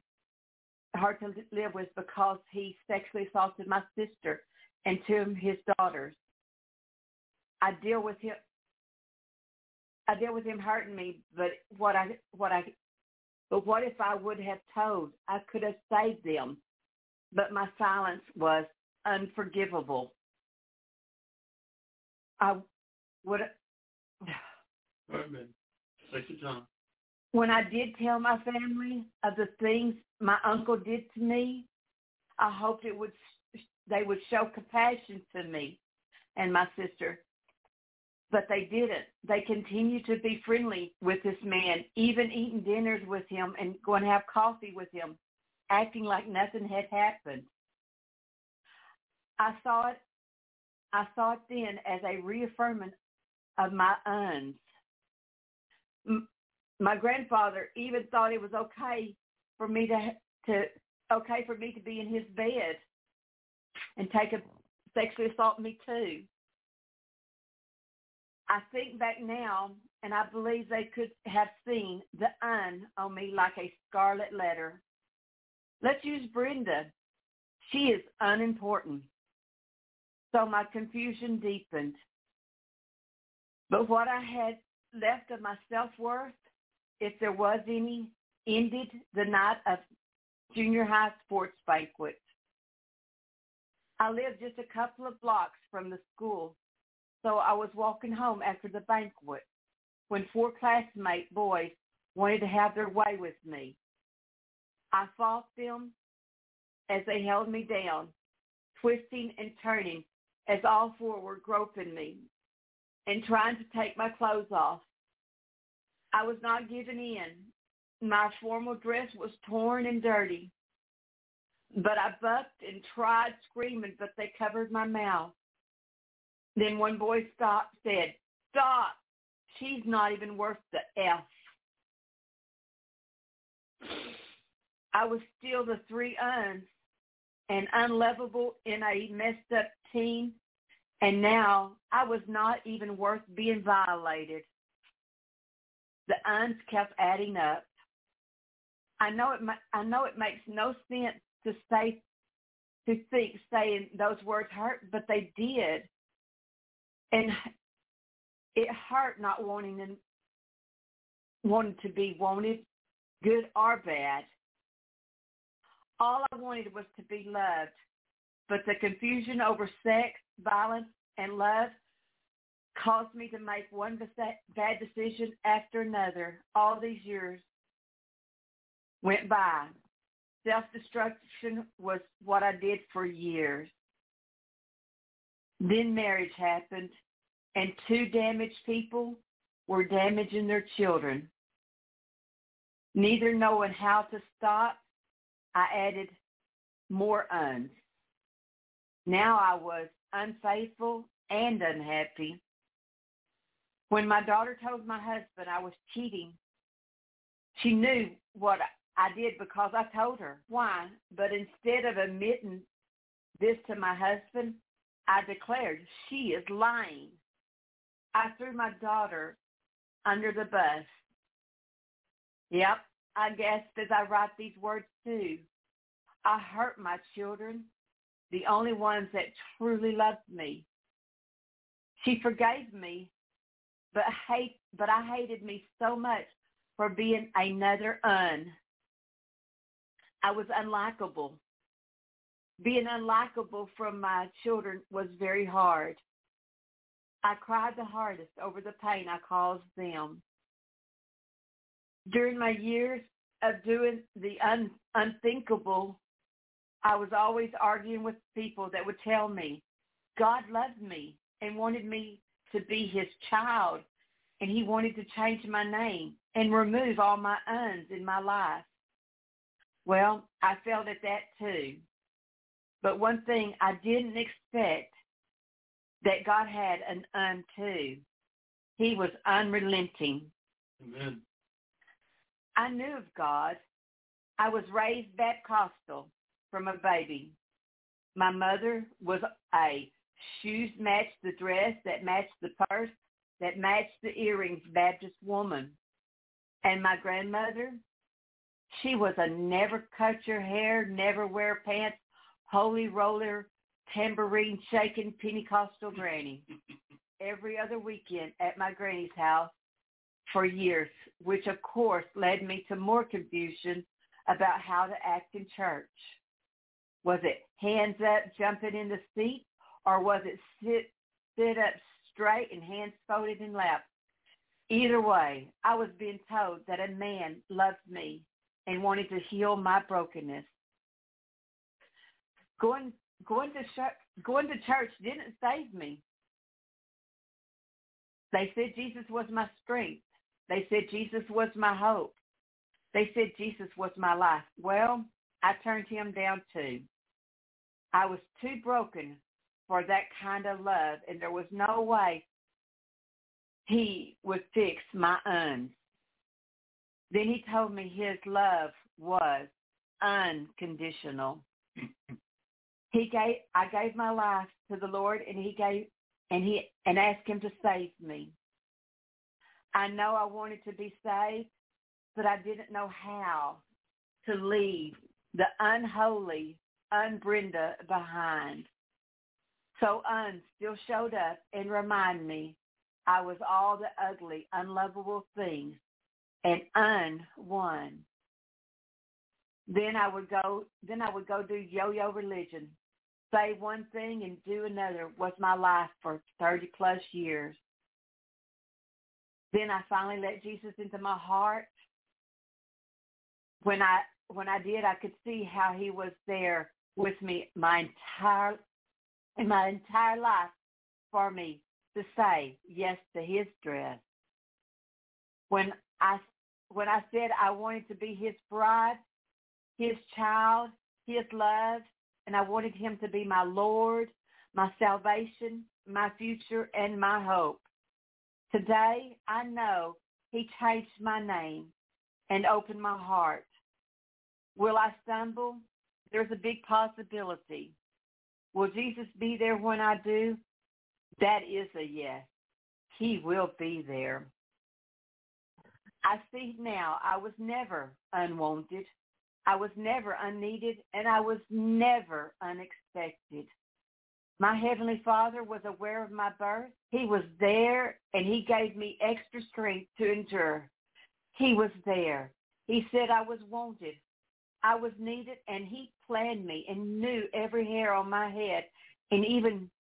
S4: hard to live with because he sexually assaulted my sister and two of his daughters. I deal with him I deal with him hurting me, but what I what I but what if I would have told? I could have saved them. But my silence was unforgivable. I would
S2: Amen. Take your time.
S4: when I did tell my family of the things my uncle did to me, I hoped it would they would show compassion to me and my sister. But they didn't. They continued to be friendly with this man, even eating dinners with him and going to have coffee with him, acting like nothing had happened. I saw it I saw it then as a reaffirming of my uns. M- my grandfather even thought it was okay for me to to okay for me to be in his bed and take a sexually assault me too. I think back now and I believe they could have seen the un on me like a scarlet letter. Let's use Brenda. She is unimportant. So my confusion deepened. But what I had left of my self-worth, if there was any, ended the night of junior high sports banquet. I lived just a couple of blocks from the school, so I was walking home after the banquet when four classmate boys wanted to have their way with me. I fought them as they held me down, twisting and turning as all four were groping me and trying to take my clothes off. I was not giving in. My formal dress was torn and dirty. But I bucked and tried screaming, but they covered my mouth. Then one boy stopped, said, stop. She's not even worth the F. I was still the three uns and unlovable in a messed up teen. And now I was not even worth being violated. The uns kept adding up. I know it. I know it makes no sense to say, to think saying those words hurt, but they did, and it hurt not wanting and wanting to be wanted, good or bad. All I wanted was to be loved, but the confusion over sex, violence, and love caused me to make one bad decision after another. All these years went by. Self-destruction was what I did for years. Then marriage happened, and two damaged people were damaging their children. Neither knowing how to stop, I added more uns. Now I was unfaithful and unhappy. When my daughter told my husband I was cheating, she knew what I did because I told her. Why? But instead of admitting this to my husband, I declared she is lying. I threw my daughter under the bus. Yep, I gasped as I write these words too. I hurt my children, the only ones that truly loved me. She forgave me, but hate but I hated me so much for being another un. I was unlikable. Being unlikable from my children was very hard. I cried the hardest over the pain I caused them. During my years of doing the un- unthinkable, I was always arguing with people that would tell me God loved me and wanted me to be his child and he wanted to change my name and remove all my uns in my life. Well, I felt at that too. But one thing I didn't expect that God had an un too. He was unrelenting.
S2: Amen.
S4: I knew of God. I was raised Baptist from a baby. My mother was a shoes matched the dress, that matched the purse, that matched the earrings Baptist woman. And my grandmother, she was a never cut your hair, never wear pants, holy roller, tambourine shaking Pentecostal granny. Every other weekend at my granny's house for years, which of course led me to more confusion about how to act in church. Was it hands up, jumping in the seat, or was it sit sit up straight and hands folded in lap? Either way, I was being told that a man loved me and wanted to heal my brokenness. Going going to church, going to church didn't save me. They said Jesus was my strength. They said Jesus was my hope. They said Jesus was my life. Well, I turned him down too. I was too broken for that kind of love, and there was no way he would fix my uns. Then he told me his love was unconditional. He gave I gave my life to the Lord and he gave and he and asked him to save me. I know I wanted to be saved, but I didn't know how to leave the unholy Unbrenda behind. So Un still showed up and reminded me I was all the ugly, unlovable things, and Un won. Then I would go. Then I would go do yo-yo religion. Say one thing and do another was my life for 30 plus years. Then I finally let Jesus into my heart. When I when I did, I could see how he was there with me my entire in my entire life for me to say yes to his dress. When I when I said I wanted to be his bride, his child, his love, and I wanted him to be my Lord, my salvation, my future, and my hope. Today, I know he changed my name and opened my heart. Will I stumble? There's a big possibility. Will Jesus be there when I do? That is a yes. He will be there. I see now I was never unwanted. I was never unneeded, and I was never unexpected. My Heavenly Father was aware of my birth. He was there, and He gave me extra strength to endure. He was there. He said I was wanted. I was needed, and He planned me and knew every hair on my head and even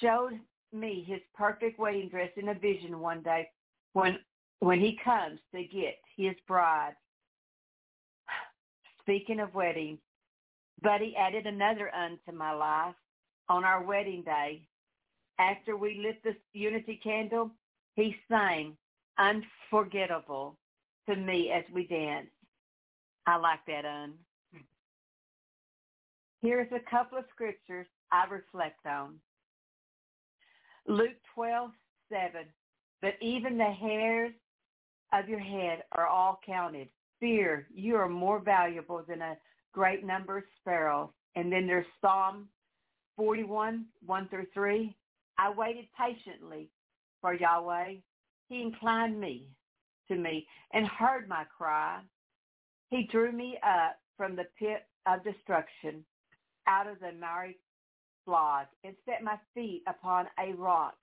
S4: showed me his perfect wedding dress in a vision one day when when he comes to get his bride. Speaking of weddings, Buddy added another unto my life on our wedding day. After we lit the unity candle, he sang unforgettable to me as we danced. I like that un. Here's a couple of scriptures I reflect on. Luke 12, 7. But even the hairs of your head are all counted. Fear, you are more valuable than a great number of sparrows. And then there's Psalm 41, 1 through 3. I waited patiently for Yahweh. He inclined me to me and heard my cry. He drew me up from the pit of destruction out of the miry flawed and set my feet upon a rock,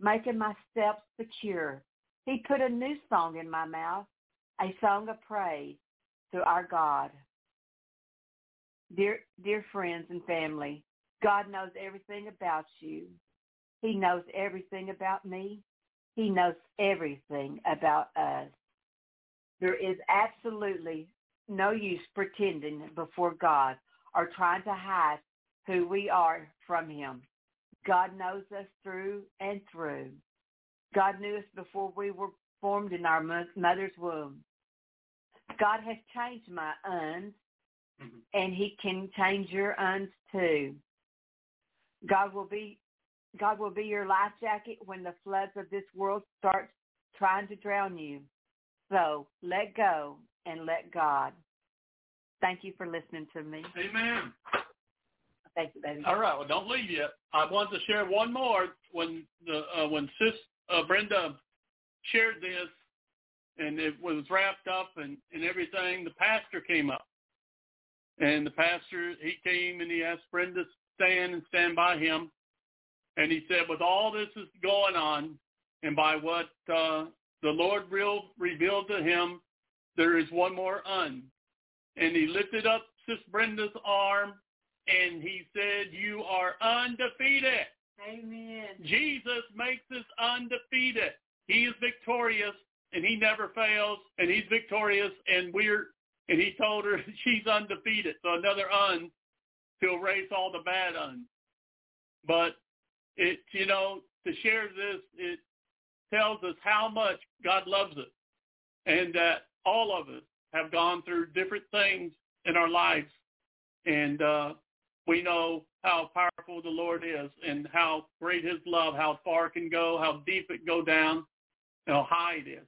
S4: making my steps secure. He put a new song in my mouth, a song of praise to our God. Dear, dear friends and family, God knows everything about you. He knows everything about me. He knows everything about us. There is absolutely no use pretending before God or trying to hide who we are from him. God knows us through and through. God knew us before we were formed in our mother's womb. God has changed my uns, mm-hmm. and he can change your uns too. God will be God will be your life jacket when the floods of this world start trying to drown you. So let go and let God. Thank you for listening to me.
S2: Amen.
S4: Thank you, baby.
S2: All right. Well, don't leave yet. I wanted to share one more. When the uh, when Sis uh, Brenda shared this, and it was wrapped up and and everything, the pastor came up, and the pastor he came and he asked Brenda to stand and stand by him, and he said, with all this is going on, and by what uh, the Lord real, revealed to him, there is one more un. And he lifted up Sis Brenda's arm and he said, you are undefeated.
S4: Amen.
S2: Jesus makes us undefeated. He is victorious and he never fails and he's victorious and we're, and he told her she's undefeated. So another un to erase all the bad uns. But it, you know, to share this, it tells us how much God loves us and that all of us have gone through different things in our lives. And uh, we know how powerful the Lord is and how great his love, how far it can go, how deep it go down, how high it is.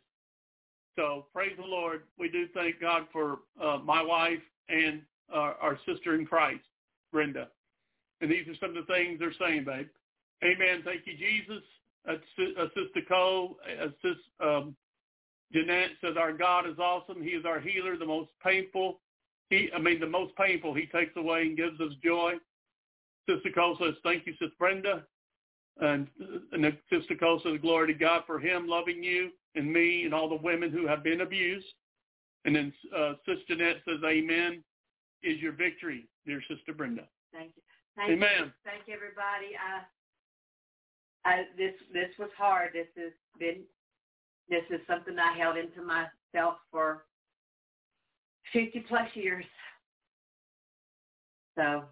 S2: So praise the Lord. We do thank God for uh, my wife and uh, our sister in Christ, Brenda. And these are some of the things they're saying, babe. Amen. Thank you, Jesus. Sister Cole, Sister um, Jeanette says, our God is awesome. He is our healer, the most painful. He, I mean, the most painful he takes away and gives us joy. Sister Cole says, thank you, Sister Brenda. And, and Sister Cole says, glory to God for him loving you and me and all the women who have been abused. And then uh, Sister Jeanette says, amen, is your victory, dear Sister Brenda.
S4: Thank you. Thank
S2: amen.
S4: You. Thank you, everybody. Uh, I, this this was hard. This has been this is something I held into myself for fifty plus years. So,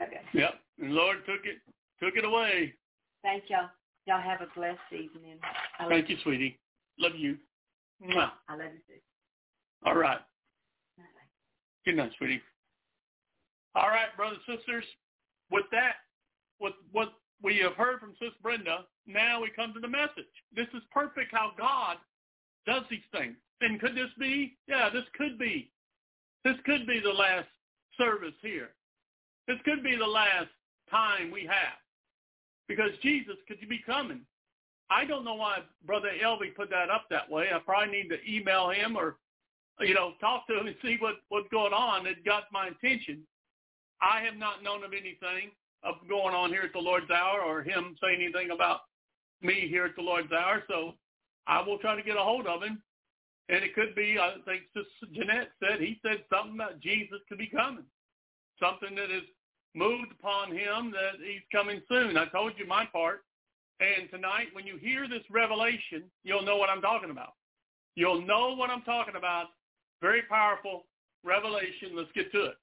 S4: okay.
S2: Yep, and Lord took it took it away.
S4: Thank y'all. Y'all have a blessed evening.
S2: I Thank you, sweetie. Love you.
S4: Mwah. I love you too.
S2: All right. Good night, sweetie. All right, brothers and sisters. With that, with what we have heard from Sis Brenda. Now we come to the message. This is perfect how God does these things. And could this be? Yeah, this could be. This could be the last service here. This could be the last time we have. Because Jesus could be coming. I don't know why Brother Elvi put that up that way. I probably need to email him or, you know, talk to him and see what, what's going on. It got my attention. I have not known of anything of going on here at the Lord's Hour or him saying anything about me here at the Lord's Hour. So I will try to get a hold of him. And it could be, I think Sister Jeanette said, he said something about Jesus could be coming. Something that has moved upon him that he's coming soon. I told you my part. And tonight, when you hear this revelation, you'll know what I'm talking about. You'll know what I'm talking about. Very powerful revelation. Let's get to it.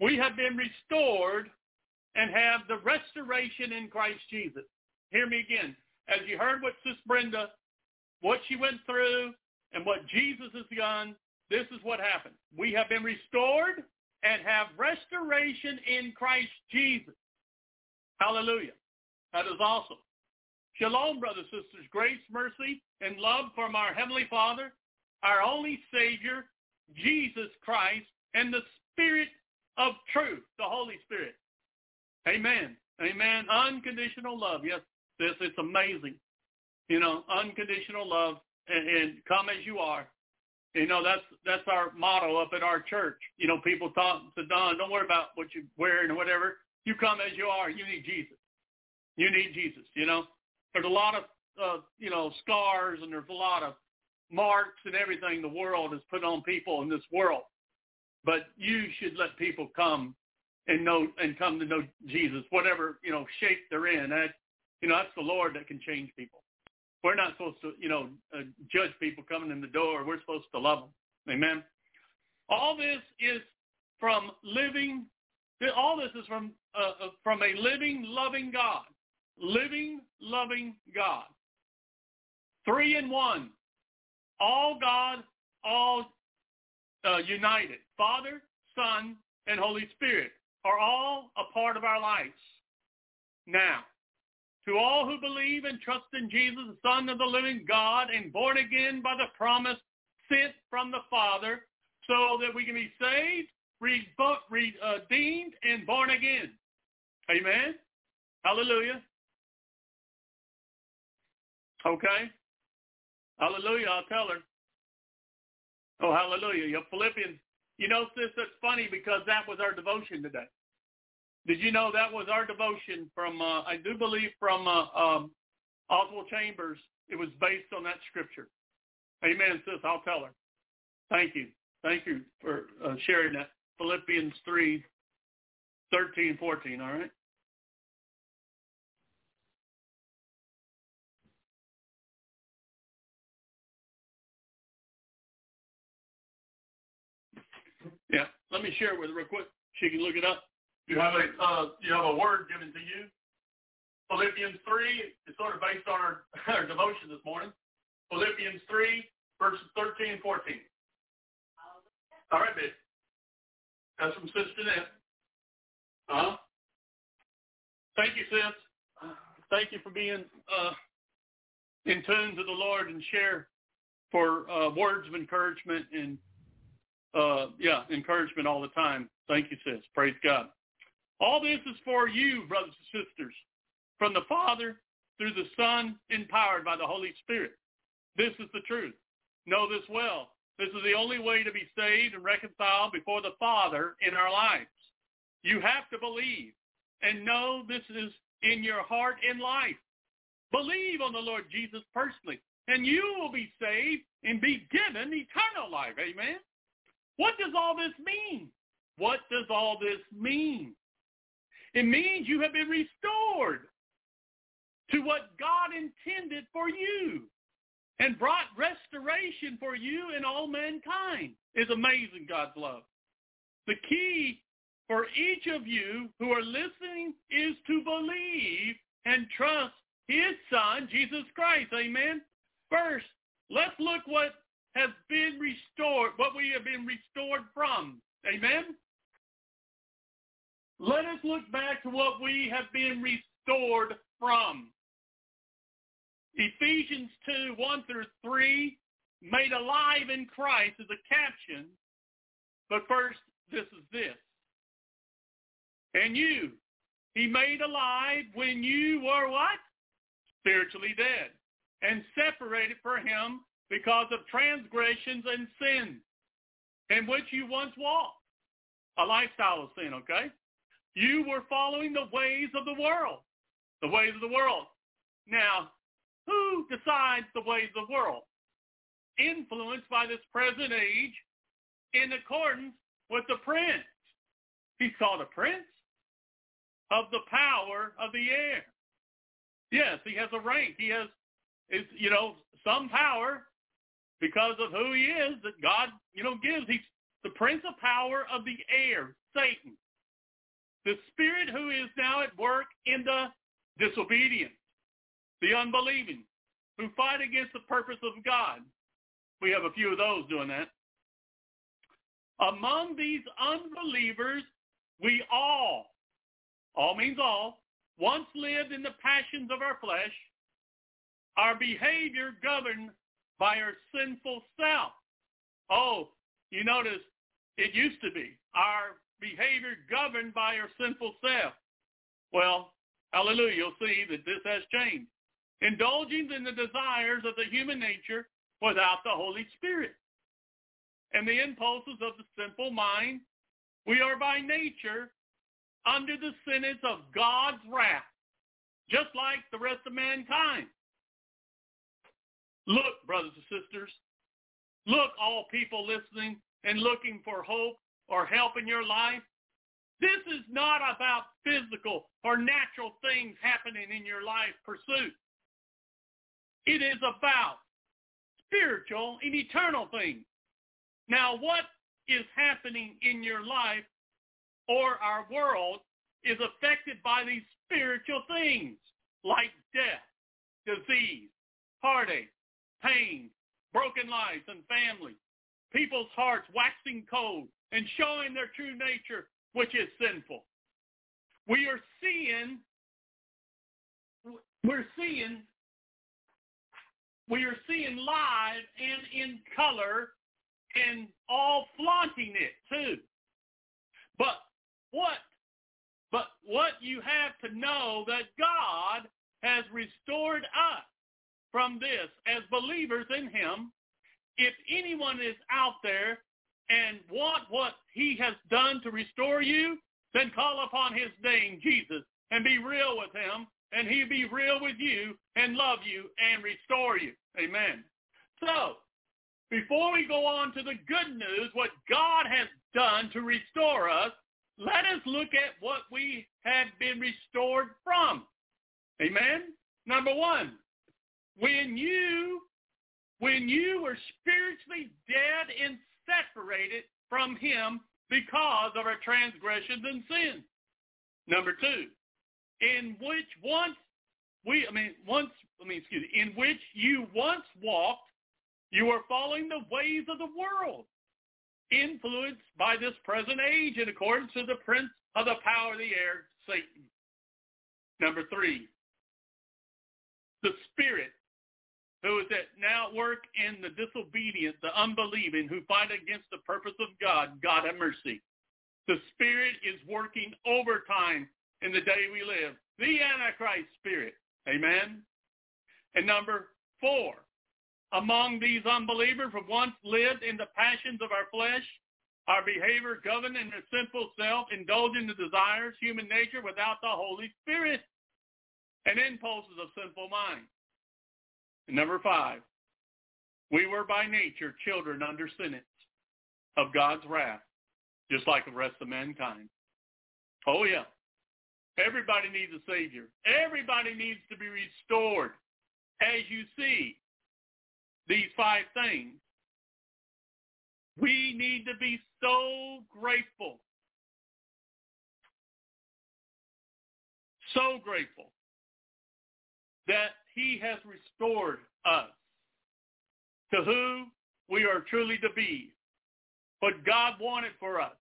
S2: We have been restored and have the restoration in Christ Jesus. Hear me again. As you heard what Sis Brenda, what she went through and what Jesus has done, this is what happened. We have been restored and have restoration in Christ Jesus. Hallelujah. That is awesome. Shalom, brothers and sisters. Grace, mercy, and love from our Heavenly Father, our only Savior, Jesus Christ, and the Spirit of truth, the Holy Spirit. Amen. Amen. Unconditional love. Yes, this it's amazing. You know, unconditional love and, and come as you are. You know, that's that's our motto up at our church. You know, people talk to Don, don't worry about what you're wearing or whatever. You come as you are. You need Jesus. You need Jesus. You know, there's a lot of uh, you know scars and there's a lot of marks and everything the world has put on people in this world. But you should let people come and know and come to know Jesus, whatever you know shape they're in. That you know that's the Lord that can change people. We're not supposed to you know uh, judge people coming in the door. We're supposed to love them. Amen. All this is from living. All this is from uh, from a living, loving God. Living, loving God. Three in one. All God, all uh, united. Father, Son, and Holy Spirit are all a part of our lives. Now, to all who believe and trust in Jesus, the Son of the living God, and born again by the promise sent from the Father, so that we can be saved, redeemed, and born again. Amen? Hallelujah. Okay? Hallelujah, I'll tell her. Oh, hallelujah. Your Philippians. You know, sis, that's funny because that was our devotion today. Did you know that was our devotion from, uh, I do believe from uh, um, Oswald Chambers. It was based on that scripture. Amen, sis. I'll tell her. Thank you. Thank you for uh, sharing that. Philippians 3, 13, 14, all right? Yeah, let me share it with her real quick. She can look it up. You have a uh, you have a word given to you. Philippians 3 is sort of based on our, our devotion this morning. Philippians 3, verses 13 and 14. All right, babe. That's from Sis Jeanette. Uh-huh. Thank you, sis. Thank you for being uh, in tune to the Lord and share for uh, words of encouragement and, uh, yeah, encouragement all the time. Thank you, sis. Praise God. All this is for you, brothers and sisters, from the Father through the Son, empowered by the Holy Spirit. This is the truth. Know this well. This is the only way to be saved and reconciled before the Father in our lives. You have to believe and know this is in your heart and life. Believe on the Lord Jesus personally, and you will be saved and be given eternal life. Amen. What does all this mean? What does all this mean? It means you have been restored to what God intended for you and brought restoration for you and all mankind. Is amazing, God's love. The key for each of you who are listening is to believe and trust his son, Jesus Christ. Amen. First, let's look what has been restored, what we have been restored from. Amen. Let us look back to what we have been restored from. Ephesians 2, 1 through 3, made alive in Christ is a caption. But first, this is this. And you, he made alive when you were what? Spiritually dead. And separated for him because of transgressions and sins in which you once walked. A lifestyle of sin, okay? You were following the ways of the world. The ways of the world. Now, who decides the ways of the world? Influenced by this present age in accordance with the prince. He's called a prince of the power of the air. Yes, he has a rank. He has, is you know, some power because of who he is that God, you know, gives. He's the prince of power of the air, Satan. The spirit who is now at work in the disobedient the unbelieving, who fight against the purpose of God. We have a few of those doing that. Among these unbelievers, we all, all means all, once lived in the passions of our flesh, our behavior governed by our sinful self. Oh, you notice it used to be our behavior governed by our sinful self. Well, hallelujah, you'll see that this has changed indulging in the desires of the human nature without the Holy Spirit. And the impulses of the simple mind, we are by nature under the sentence of God's wrath, just like the rest of mankind. Look, brothers and sisters, look, all people listening and looking for hope or help in your life. This is not about physical or natural things happening in your life pursuit. It is about spiritual and eternal things. Now, what is happening in your life or our world is affected by these spiritual things like death, disease, heartache, pain, broken lives and families, people's hearts waxing cold and showing their true nature, which is sinful. We are seeing, we're seeing, we are seeing live and in color and all flaunting it too. But what? But what you have to know that God has restored us from this as believers in him. If anyone is out there and want what he has done to restore you, then call upon his name, Jesus, and be real with him, and he'll be real with you and love you and restore you. Amen. So, before we go on to the good news, what God has done to restore us, let us look at what we have been restored from. Amen? Number one, when you when you were spiritually dead and separated from him because of our transgressions and sins. Number two, in which once we, I mean, once, I mean, excuse me, in which you once walked, you were following the ways of the world, influenced by this present age in accordance to the prince of the power of the air, Satan. Number three, the spirit who is at now work in the disobedient, the unbelieving, who fight against the purpose of God, God have mercy. The Spirit is working overtime in the day we live. The Antichrist spirit. Amen. And number four, among these unbelievers who once lived in the passions of our flesh, our behavior governed in a sinful self, indulging the desires, human nature without the Holy Spirit, and impulses of sinful mind. Number five, we were by nature children under sentence of God's wrath, just like the rest of mankind. Oh yeah. Everybody needs a Savior. Everybody needs to be restored. As you see, these five things, we need to be so grateful. So grateful that he has restored us to who we are truly to be. What God wanted for us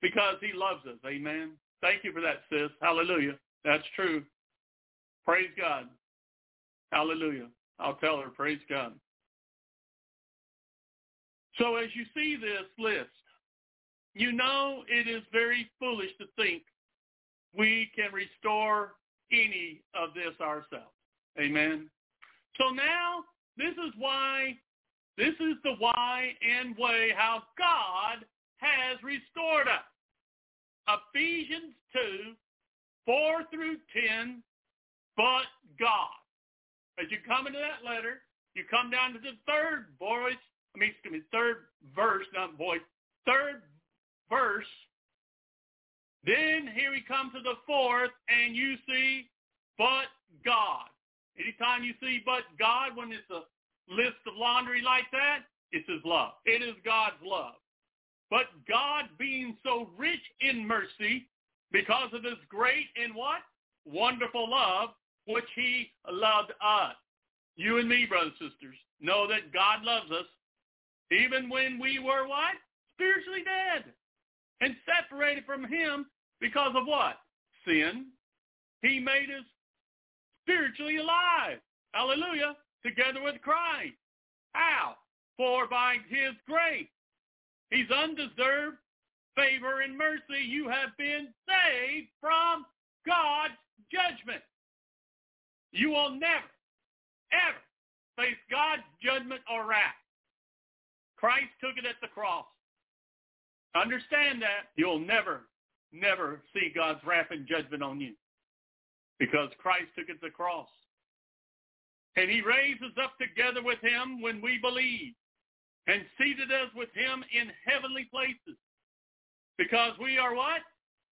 S2: because he loves us. Amen. Thank you for that, sis. Hallelujah. That's true. Praise God. Hallelujah. I'll tell her, praise God. So as you see this list, you know it is very foolish to think we can restore any of this ourselves. Amen. So now this is why, this is the why and way how God has restored us. Ephesians 2, 4 through 10, but God. As you come into that letter, you come down to the third voice, I mean, excuse me, third verse, not voice, third verse, then here we come to the fourth, and you see, but God. Anytime you see but God, when it's a list of laundry like that, it's his love. It is God's love. But God being so rich in mercy because of his great and what? Wonderful love, which he loved us. You and me, brothers and sisters, know that God loves us even when we were what? Spiritually dead and separated from him because of what? Sin. He made us spiritually alive. Hallelujah. Together with Christ. How? For by his grace, his undeserved favor and mercy, you have been saved from God's judgment. You will never, ever face God's judgment or wrath. Christ took it at the cross. Understand that. You'll never, never see God's wrath and judgment on you because Christ took it to the cross. And he raised us up together with him when we believe and seated us with him in heavenly places because we are what?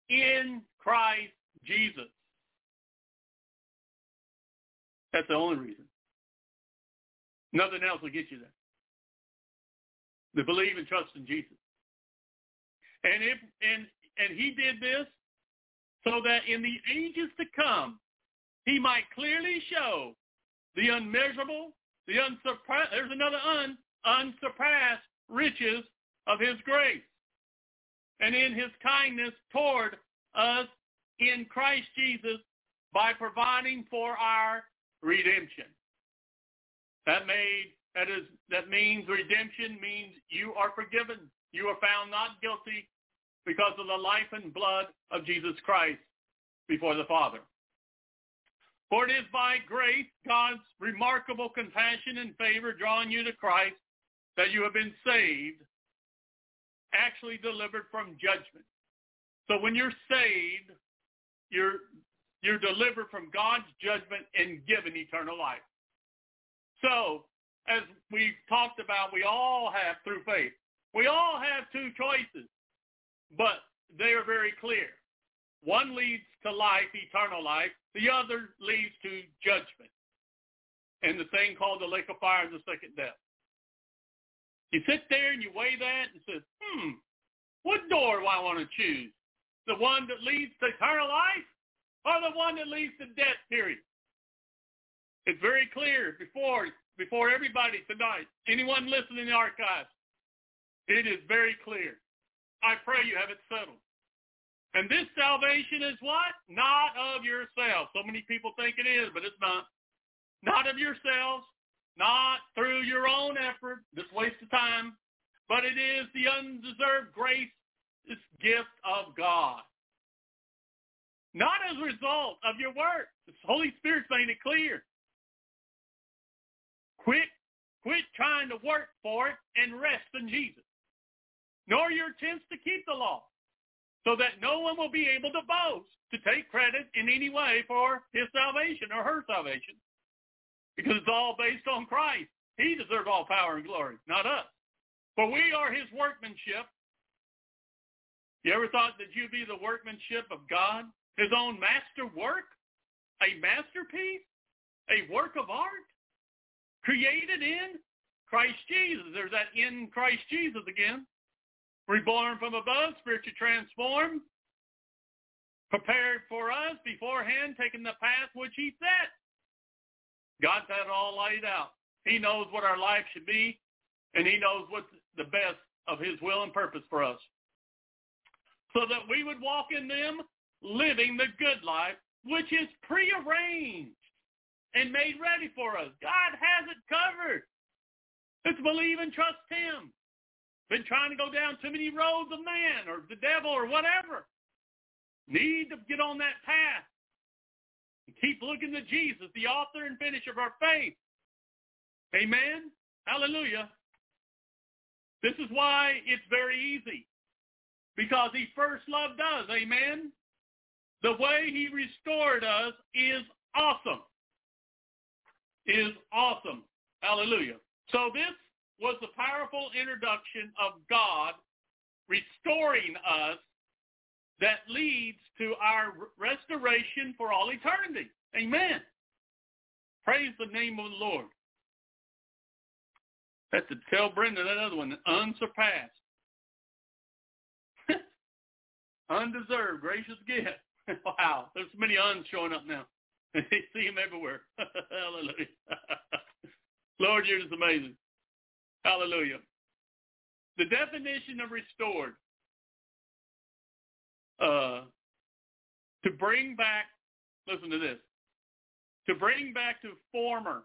S2: In Christ Jesus. That's the only reason. Nothing else will get you there. to believe and trust in Jesus. And if and and he did this so that in the ages to come he might clearly show the unmeasurable, the unsurpassed, there's another un, unsurpassed riches of his grace and in his kindness toward us in Christ Jesus by providing for our redemption. That made that is that means redemption means you are forgiven. You are found not guilty because of the life and blood of Jesus Christ before the Father. For it is by grace, God's remarkable compassion and favor drawing you to Christ, that you have been saved, actually delivered from judgment. So when you're saved, you're you're delivered from God's judgment and given eternal life. So, as we've talked about, we all have through faith. We all have two choices, but they are very clear. One leads to life, eternal life. The other leads to judgment. And the thing called the lake of fire is the second death. You sit there and you weigh that and say, hmm, what door do I want to choose? The one that leads to eternal life or the one that leads to death, period? It's very clear before before everybody tonight, anyone listening in the archives, it is very clear. I pray you have it settled. And this salvation is what? Not of yourselves. So many people think it is, but it's not. Not of yourselves, not through your own effort, this waste of time, but it is the undeserved grace, this gift of God. Not as a result of your work. The Holy Spirit's made it clear. Quit, quit trying to work for it and rest in Jesus. Nor your attempts to keep the law, so that no one will be able to boast, to take credit in any way for his salvation or her salvation because it's all based on Christ. He deserves all power and glory, not us. For we are his workmanship. You ever thought that you'd be the workmanship of God? His own master work? A masterpiece? A work of art? Created in Christ Jesus. There's that in Christ Jesus again. Reborn from above, spiritually transformed, prepared for us beforehand, taking the path which he set. God's had it all laid out. He knows what our life should be, and he knows what's the best of his will and purpose for us. So that we would walk in them living the good life, which is prearranged and made ready for us. God has it covered. Let's believe and trust him. Been trying to go down too many roads of man or the devil or whatever. Need to get on that path and keep looking to Jesus, the author and finisher of our faith. Amen? Hallelujah. This is why it's very easy. Because he first loved us. Amen? The way he restored us is awesome. Is awesome. Hallelujah. So this was the powerful introduction of God restoring us that leads to our restoration for all eternity. Amen. Praise the name of the Lord. That's to tell Brenda that other one, unsurpassed. Undeserved, gracious gift. wow, there's many uns showing up now. you see them everywhere. Hallelujah. Lord, you're just amazing. Hallelujah. The definition of restored uh, to bring back, listen to this, to bring back to former,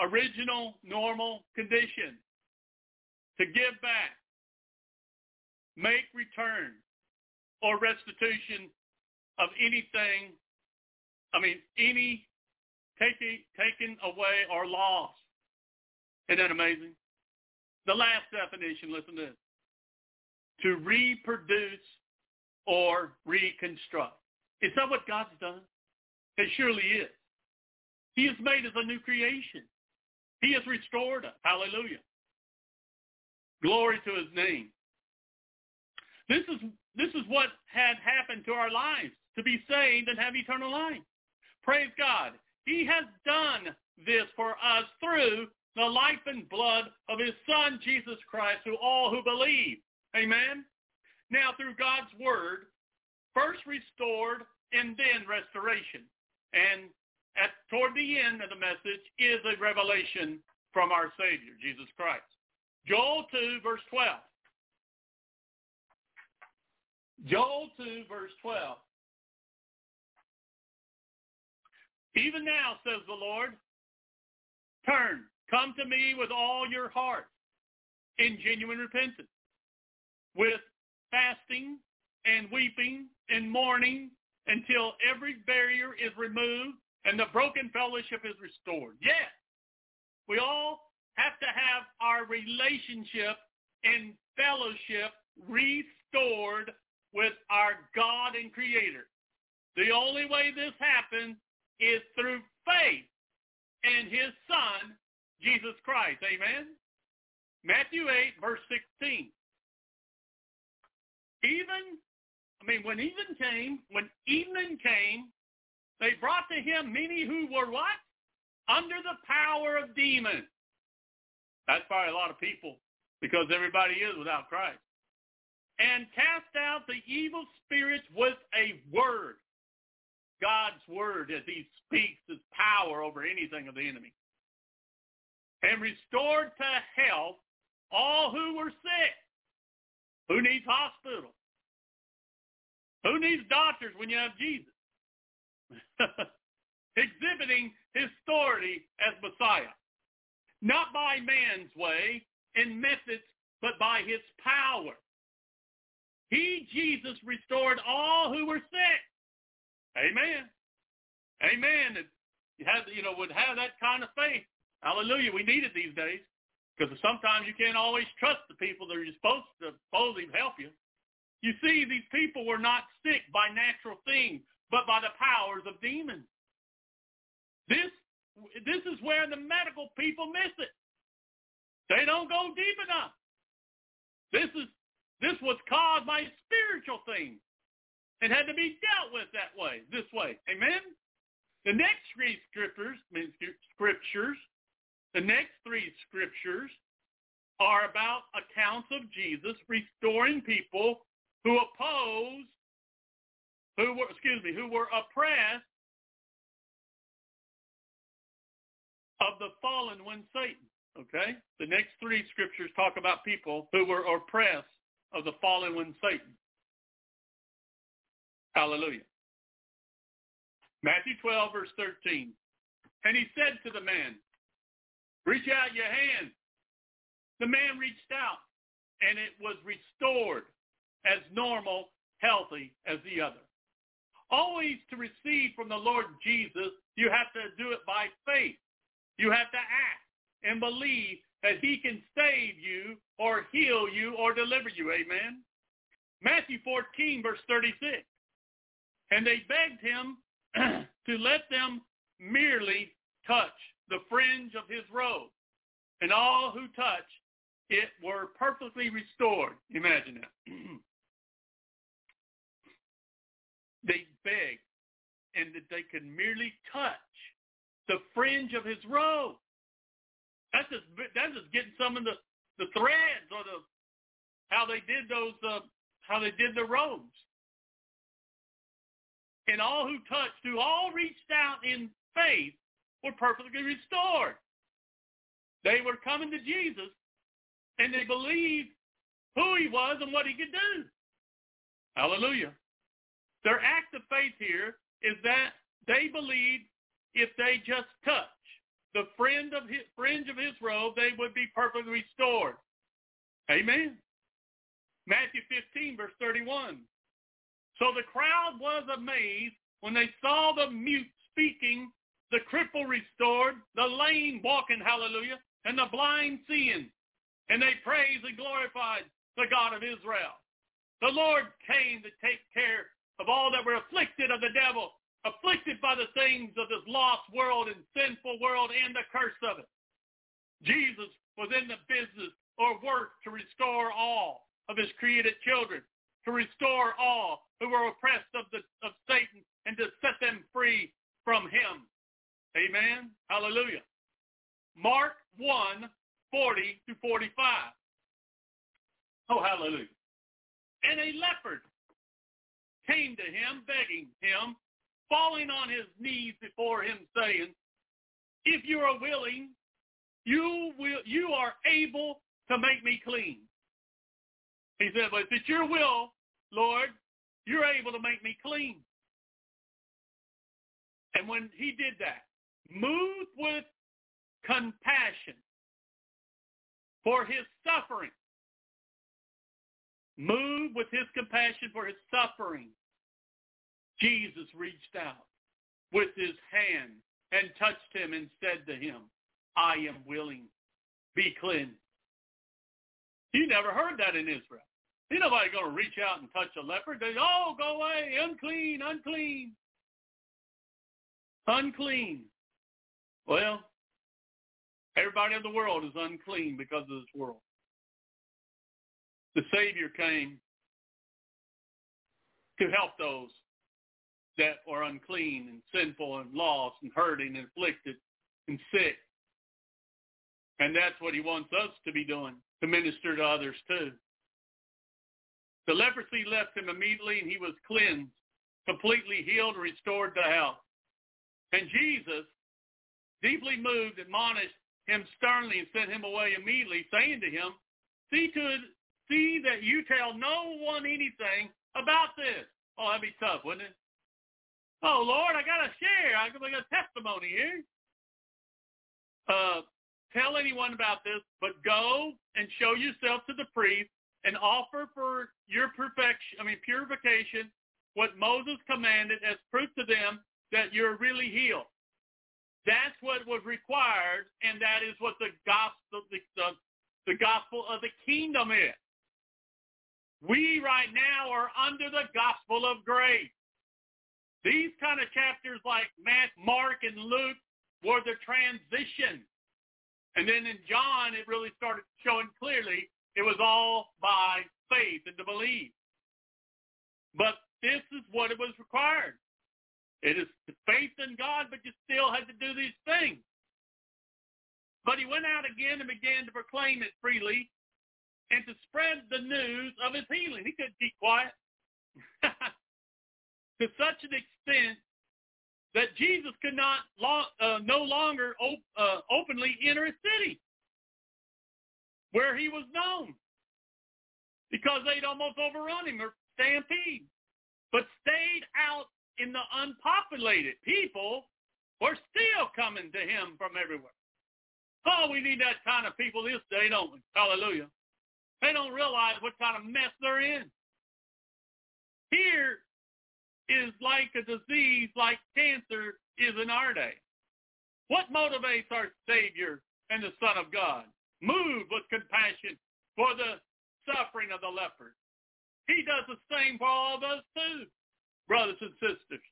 S2: original, normal condition, to give back, make return, or restitution of anything, I mean, any taking, taken away or lost. Isn't that amazing? The last definition, listen to this. To reproduce or reconstruct. Is that what God's done? It surely is. He has made us a new creation. He has restored us. Hallelujah. Glory to his name. This is, this is what had happened to our lives, to be saved and have eternal life. Praise God. He has done this for us through the life and blood of his son, Jesus Christ, to all who believe. Amen? Now, through God's word, first restored and then restoration. And at toward the end of the message is a revelation from our Savior, Jesus Christ. Joel 2, verse 12. Joel 2, verse 12. Even now, says the Lord, turn, come to me with all your heart in genuine repentance, with fasting and weeping and mourning until every barrier is removed and the broken fellowship is restored. Yes, we all have to have our relationship and fellowship restored with our God and Creator. The only way this happens is through faith in his Son, Jesus Christ. Amen? Matthew 8, verse 16. Even, I mean, when even came, when evening came, they brought to him many who were what? Under the power of demons. That's probably a lot of people because everybody is without Christ. And cast out the evil spirits with a word. God's word as he speaks his power over anything of the enemy. And restored to health all who were sick. Who needs hospital? Who needs doctors when you have Jesus? exhibiting his authority as Messiah, not by man's way and methods, but by his power. He, Jesus, restored all who were sick. Amen. Amen. You have, you know, would have that kind of faith. Hallelujah. We need it these days because sometimes you can't always trust the people that are supposed to supposedly help you. You see, these people were not sick by natural things, but by the powers of demons. This, this is where the medical people miss it. They don't go deep enough. This is this was caused by spiritual things. It had to be dealt with that way, this way. Amen? The next three scriptures, scriptures, the next three scriptures are about accounts of Jesus restoring people who oppose who were, excuse me, who were oppressed of the fallen one, Satan. Okay? The next three scriptures talk about people who were oppressed of the fallen one, Satan. Hallelujah. Matthew 12, verse 13. And he said to the man, reach out your hand. The man reached out, and it was restored as normal, healthy as the other. Always to receive from the Lord Jesus, you have to do it by faith. You have to act and believe that he can save you or heal you or deliver you. Amen. Matthew 14, verse 36. And they begged him to let them merely touch the fringe of his robe. And all who touched it were perfectly restored. Imagine that. they begged and that they could merely touch the fringe of his robe. That's just that's just getting some of the the threads or the how they did those uh, how they did the robes. And all who touched, who all reached out in faith, were perfectly restored. They were coming to Jesus, and they believed who he was and what he could do. Hallelujah. Their act of faith here is that they believed if they just touch the fringe of his, fringe of his robe, they would be perfectly restored. Amen. Matthew 15, verse 31. So the crowd was amazed when they saw the mute speaking, the cripple restored, the lame walking, hallelujah, and the blind seeing. And they praised and glorified the God of Israel. The Lord came to take care of all that were afflicted of the devil, afflicted by the things of this lost world and sinful world and the curse of it. Jesus was in the business or work to restore all of his created children, to restore all who were oppressed of, the, of Satan and to set them free from him. Amen. Hallelujah. Mark 1, 40 to 45. Oh, hallelujah. And a leopard came to him, begging him, falling on his knees before him, saying, If you are willing, you will you are able to make me clean. He said, But if it's your will, Lord, you're able to make me clean. And when he did that, moved with compassion for his suffering, moved with his compassion for his suffering, Jesus reached out with his hand and touched him and said to him, I am willing. Be cleansed. You never heard that in Israel. Ain't nobody going to reach out and touch a leopard. They, oh, go away, unclean, unclean, unclean. Well, everybody in the world is unclean because of this world. The Savior came to help those that are unclean and sinful and lost and hurting and afflicted and sick. And that's what he wants us to be doing, to minister to others too. The leprosy left him immediately and he was cleansed, completely healed, restored to health. And Jesus, deeply moved, admonished him sternly and sent him away immediately, saying to him, see to it, see that you tell no one anything about this. Oh, that'd be tough, wouldn't it? Oh, Lord, I got to share. I got a testimony here. Uh, tell anyone about this, but go and show yourself to the priest and offer for your perfection, I mean purification, what Moses commanded as proof to them that you're really healed. That's what was required, and that is what the gospel, the, the, the gospel of the kingdom is. We right now are under the gospel of grace. These kind of chapters like Matt, Mark, and Luke were the transition. And then in John, it really started showing clearly it was all by faith and to believe. But this is what it was required. It is faith in God, but you still had to do these things. But he went out again and began to proclaim it freely and to spread the news of his healing. He couldn't keep quiet. to such an extent that Jesus could not uh, no longer op- uh, openly enter a city where he was known because they'd almost overrun him or stampede, but stayed out in the unpopulated. People were still coming to him from everywhere. Oh, we need that kind of people this day, don't we? Hallelujah. They don't realize what kind of mess they're in. Here is like a disease like cancer is in our day. What motivates our Savior and the Son of God? Move with compassion for the suffering of the leper. He does the same for all of us too, brothers and sisters.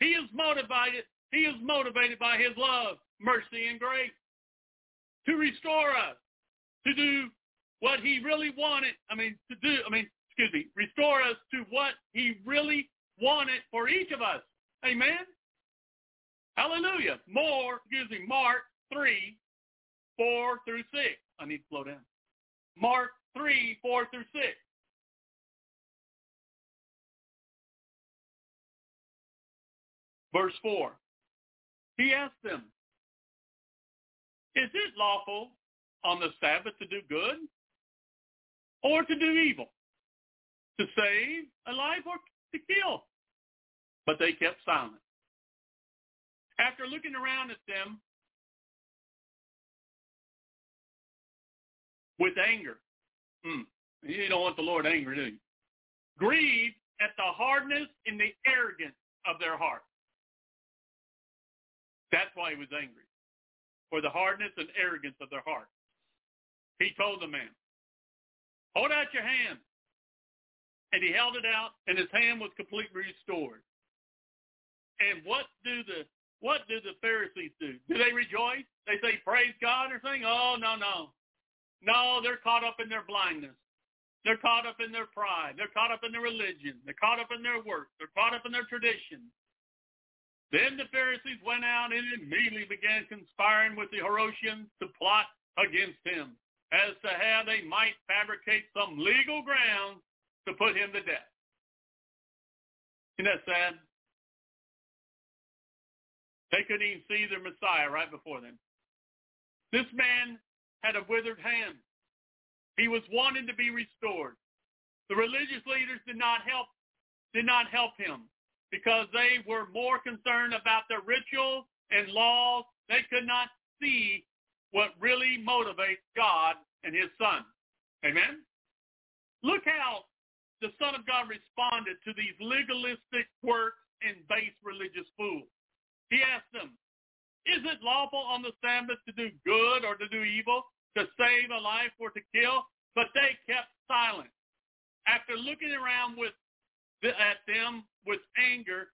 S2: He is motivated. He is motivated by his love, mercy, and grace to restore us, to do what he really wanted. I mean, to do, I mean, excuse me, restore us to what he really wanted for each of us. Amen? Hallelujah. More, excuse me, Mark 3, 4 through 6. I need to slow down. Mark 3, 4 through 6. Verse 4. He asked them, Is it lawful on the Sabbath to do good or to do evil? To save a life or to kill? But they kept silent. After looking around at them with anger, hmm, you don't want the Lord angry, do you? Grieved at the hardness and the arrogance of their heart. That's why he was angry, for the hardness and arrogance of their heart. He told the man, hold out your hand. And he held it out, and his hand was completely restored. And what do the what do the Pharisees do? Do they rejoice? They say praise God or something? Oh no no, no! They're caught up in their blindness. They're caught up in their pride. They're caught up in their religion. They're caught up in their work. They're caught up in their tradition. Then the Pharisees went out and immediately began conspiring with the Herodians to plot against him, as to how they might fabricate some legal grounds to put him to death. Isn't that sad? They couldn't even see their Messiah right before them. This man had a withered hand. He was wanting to be restored. The religious leaders did not help did not help him because they were more concerned about their rituals and laws. They could not see what really motivates God and his son. Amen? Look how the Son of God responded to these legalistic works and base religious fools. He asked them, is it lawful on the Sabbath to do good or to do evil, to save a life or to kill? But they kept silent. After looking around with at them with anger,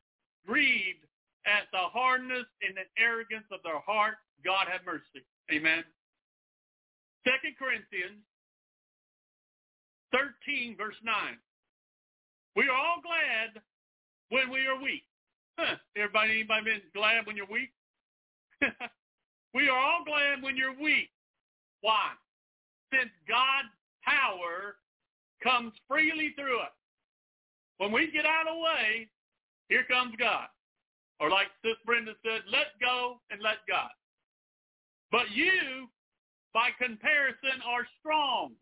S2: grieved at the hardness and the arrogance of their heart, God have mercy. Amen. Second Corinthians 13, verse 9. We are all glad when we are weak Huh. Everybody, anybody been glad when you're weak? we are all glad when you're weak. Why? Since God's power comes freely through us. When we get out of the way, here comes God. Or like Sis Brenda said, let go and let God. But you, by comparison, are strong.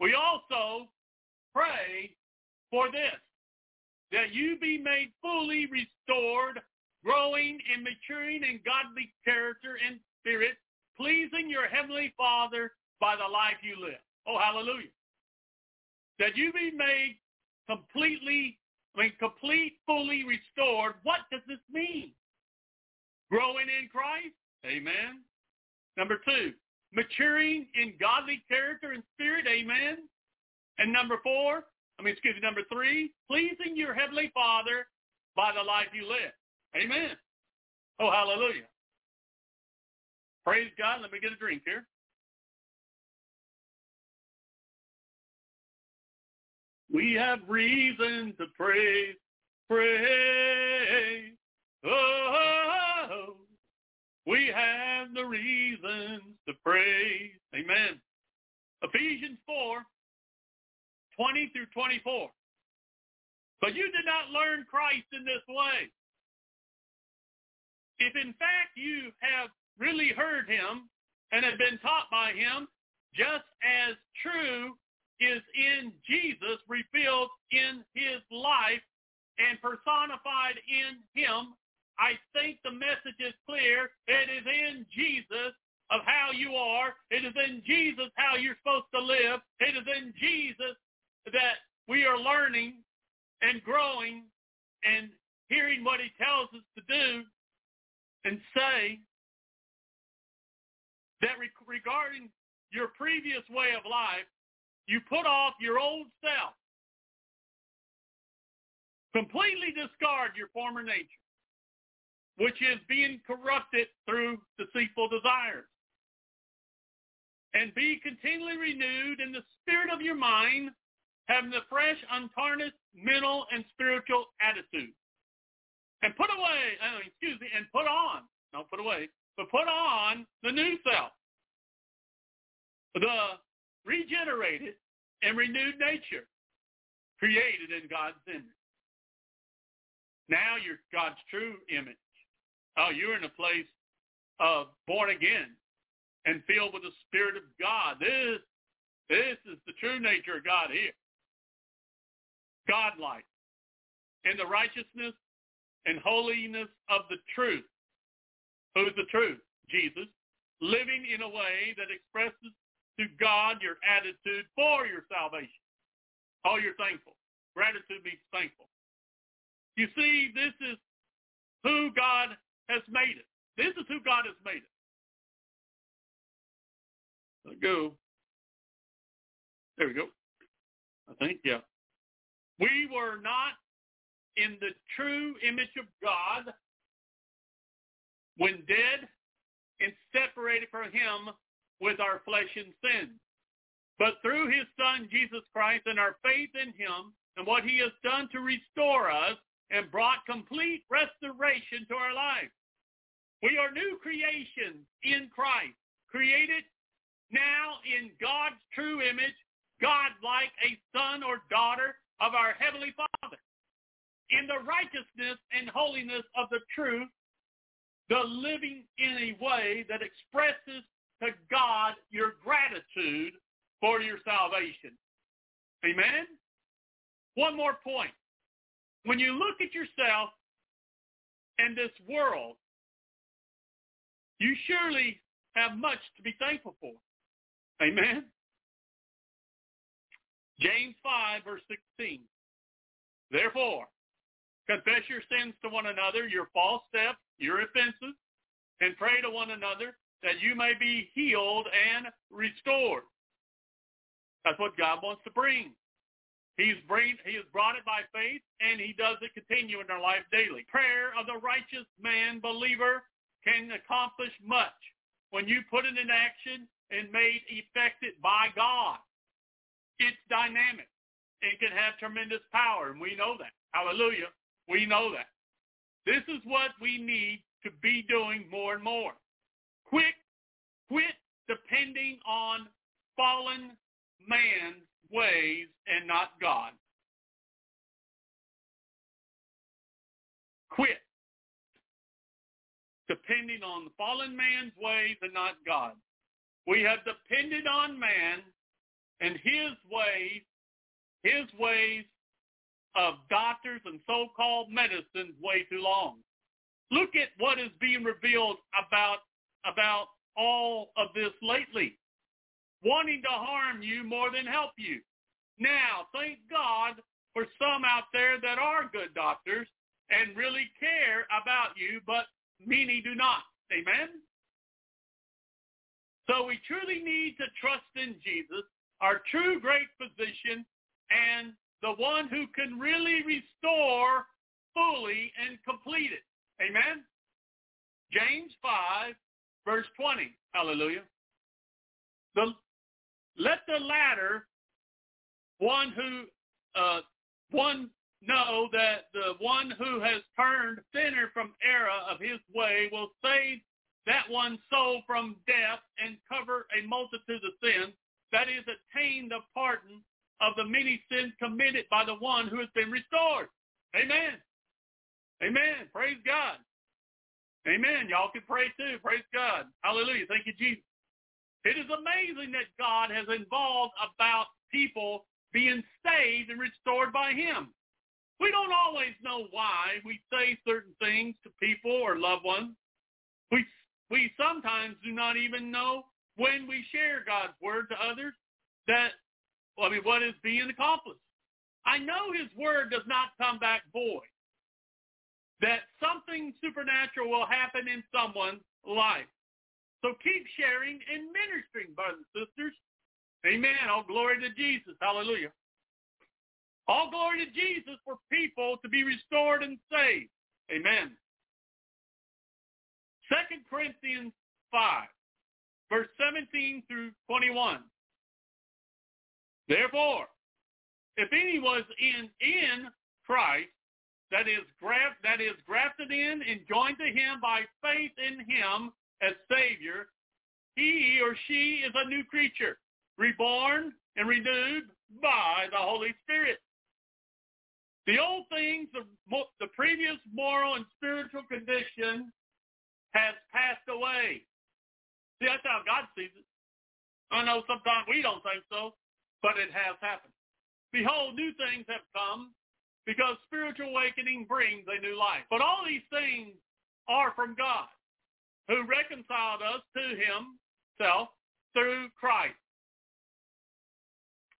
S2: We also pray for this that you be made fully restored, growing and maturing in godly character and spirit, pleasing your heavenly Father by the life you live. Oh, hallelujah. That you be made completely, I mean, complete, fully restored. What does this mean? Growing in Christ? Amen. Number two, maturing in godly character and spirit. Amen. And number four, I mean, excuse me, number three, pleasing your heavenly Father by the life you live. Amen. Oh, hallelujah. Praise God. Let me get a drink here. We have reason to praise, praise. Oh, we have the reasons to praise. Amen. Ephesians 4, 20 through 24. But you did not learn Christ in this way. If in fact you have really heard him and have been taught by him, just as true is in Jesus revealed in his life and personified in him, I think the message is clear. It is in Jesus of how you are. It is in Jesus how you're supposed to live. It is in Jesus that we are learning and growing and hearing what he tells us to do and say that re- regarding your previous way of life, you put off your old self. Completely discard your former nature, which is being corrupted through deceitful desires. And be continually renewed in the spirit of your mind, having the fresh, untarnished mental and spiritual attitude. And put away, uh, excuse me, and put on, don't put away, but put on the new self, the regenerated and renewed nature created in God's image. Now you're God's true image. Oh, you're in a place of born again and filled with the Spirit of God. This, this is the true nature of God here godlike, in the righteousness and holiness of the truth. Who's the truth? Jesus. Living in a way that expresses to God your attitude for your salvation. Oh, you're thankful. Gratitude means thankful. You see, this is who God has made it. This is who God has made it. Let go. There we go. I think, yeah. We were not in the true image of God when dead and separated from him with our flesh and sin. But through his son, Jesus Christ, and our faith in him and what he has done to restore us and brought complete restoration to our life. We are new creations in Christ, created now in God's true image, God like a son or daughter of our Heavenly Father. In the righteousness and holiness of the truth, the living in a way that expresses to God your gratitude for your salvation. Amen? One more point. When you look at yourself and this world, you surely have much to be thankful for. Amen? James 5, verse 16. Therefore, confess your sins to one another, your false steps, your offenses, and pray to one another that you may be healed and restored. That's what God wants to bring. He's bring, he has brought it by faith, and he does it continue in our life daily. Prayer of the righteous man, believer, can accomplish much when you put it in action and made effective by God. It's dynamic. It can have tremendous power, and we know that. Hallelujah. We know that. This is what we need to be doing more and more. Quit, quit depending on fallen man's ways and not God. Quit depending on the fallen man's ways and not God. We have depended on man and his ways, his ways of doctors and so-called medicines way too long. Look at what is being revealed about about all of this lately wanting to harm you more than help you. Now, thank God for some out there that are good doctors and really care about you, but many do not. Amen? So we truly need to trust in Jesus, our true great physician, and the one who can really restore fully and complete it. Amen? James 5, verse 20. Hallelujah. The, let the latter one who uh, one know that the one who has turned sinner from error of his way will save that one soul from death and cover a multitude of sins, that is, attain the pardon of the many sins committed by the one who has been restored. Amen. Amen. Praise God. Amen. Y'all can pray too. Praise God. Hallelujah. Thank you, Jesus. It is amazing that God has involved about people being saved and restored by him. We don't always know why we say certain things to people or loved ones. We, we sometimes do not even know when we share God's word to others that, well, I mean, what is being accomplished. I know his word does not come back void. That something supernatural will happen in someone's life. So keep sharing and ministering, brothers and sisters. Amen. All glory to Jesus. Hallelujah. All glory to Jesus for people to be restored and saved. Amen. 2 Corinthians 5, verse 17 through 21. Therefore, if any was in, in Christ, that is, graft, that is grafted in and joined to him by faith in him, as Savior, he or she is a new creature, reborn and renewed by the Holy Spirit. The old things, the, the previous moral and spiritual condition has passed away. See, that's how God sees it. I know sometimes we don't think so, but it has happened. Behold, new things have come because spiritual awakening brings a new life. But all these things are from God who reconciled us to himself through Christ.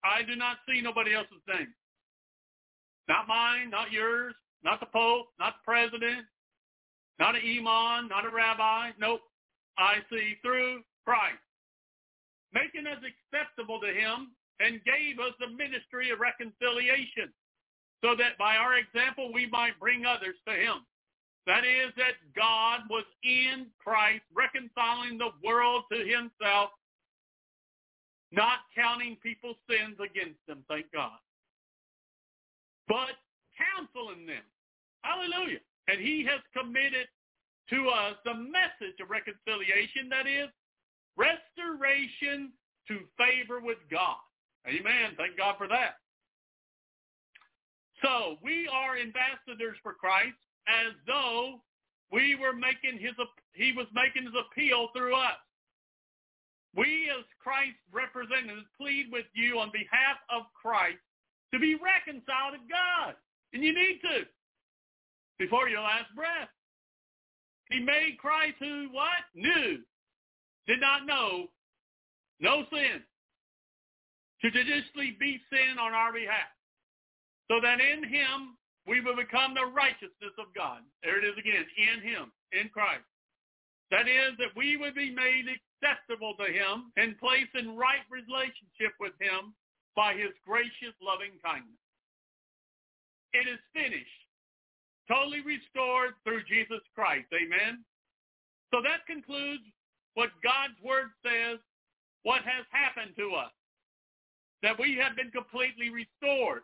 S2: I do not see nobody else's name. Not mine, not yours, not the Pope, not the President, not an imam, not a rabbi. Nope. I see through Christ, making us acceptable to him and gave us the ministry of reconciliation so that by our example we might bring others to him. That is that God was in Christ reconciling the world to himself, not counting people's sins against them, thank God, but counseling them Hallelujah. And he has committed to us the message of reconciliation, that is, restoration to favor with God. Amen. Thank God for that. So we are ambassadors for Christ as though we were making his, he was making his appeal through us. We as Christ's representatives plead with you on behalf of Christ to be reconciled to God. And you need to before your last breath. He made Christ who what? Knew. Did not know. No sin. To judiciously be sin on our behalf. So that in him we will become the righteousness of God. There it is again. In him. In Christ. That is that we would be made acceptable to him and placed in right relationship with him by his gracious loving kindness. It is finished totally restored through Jesus Christ. Amen. So that concludes what God's word says, what has happened to us, that we have been completely restored.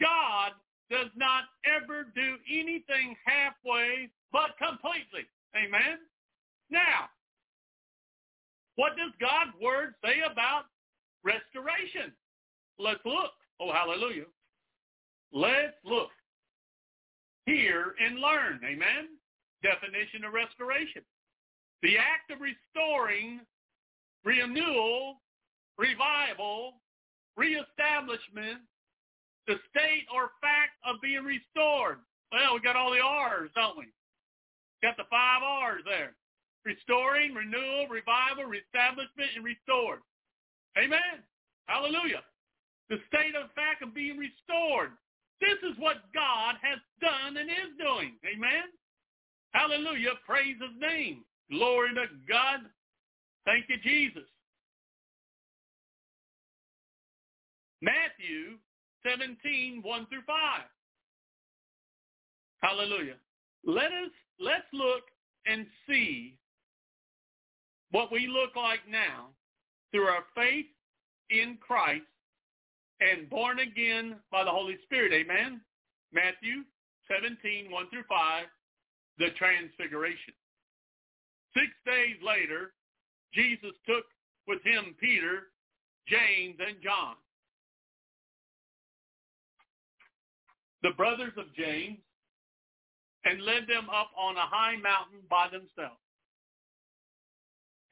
S2: God does not ever do anything halfway, but completely. Amen. Now, what does God's word say about restoration? Let's look. Oh, hallelujah. Let's look hear and learn. Amen? Definition of restoration. The act of restoring, renewal, revival, reestablishment, the state or fact of being restored. Well, we got all the R's, don't we? Got the five R's there. Restoring, renewal, revival, reestablishment, and restored. Amen. Hallelujah. The state of fact of being restored. This is what God has done and is doing. Amen. Hallelujah. Praise his name. Glory to God. Thank you, Jesus. Matthew 17, 1 through 5. Hallelujah. Let us, let's look and see what we look like now through our faith in Christ and born again by the Holy Spirit. Amen. Matthew 17, 1 through 5, the transfiguration. Six days later, Jesus took with him Peter, James, and John, the brothers of James, and led them up on a high mountain by themselves.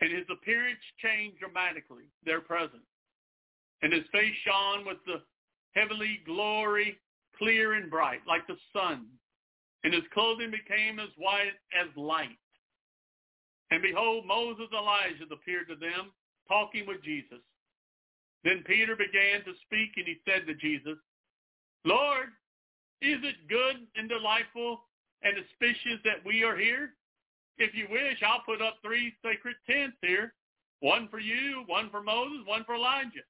S2: And his appearance changed dramatically, their presence and his face shone with the heavenly glory, clear and bright, like the sun. And his clothing became as white as light. And behold, Moses and Elijah appeared to them, talking with Jesus. Then Peter began to speak, and he said to Jesus, Lord, is it good and delightful and auspicious that we are here? If you wish, I'll put up three sacred tents here, one for you, one for Moses, one for Elijah.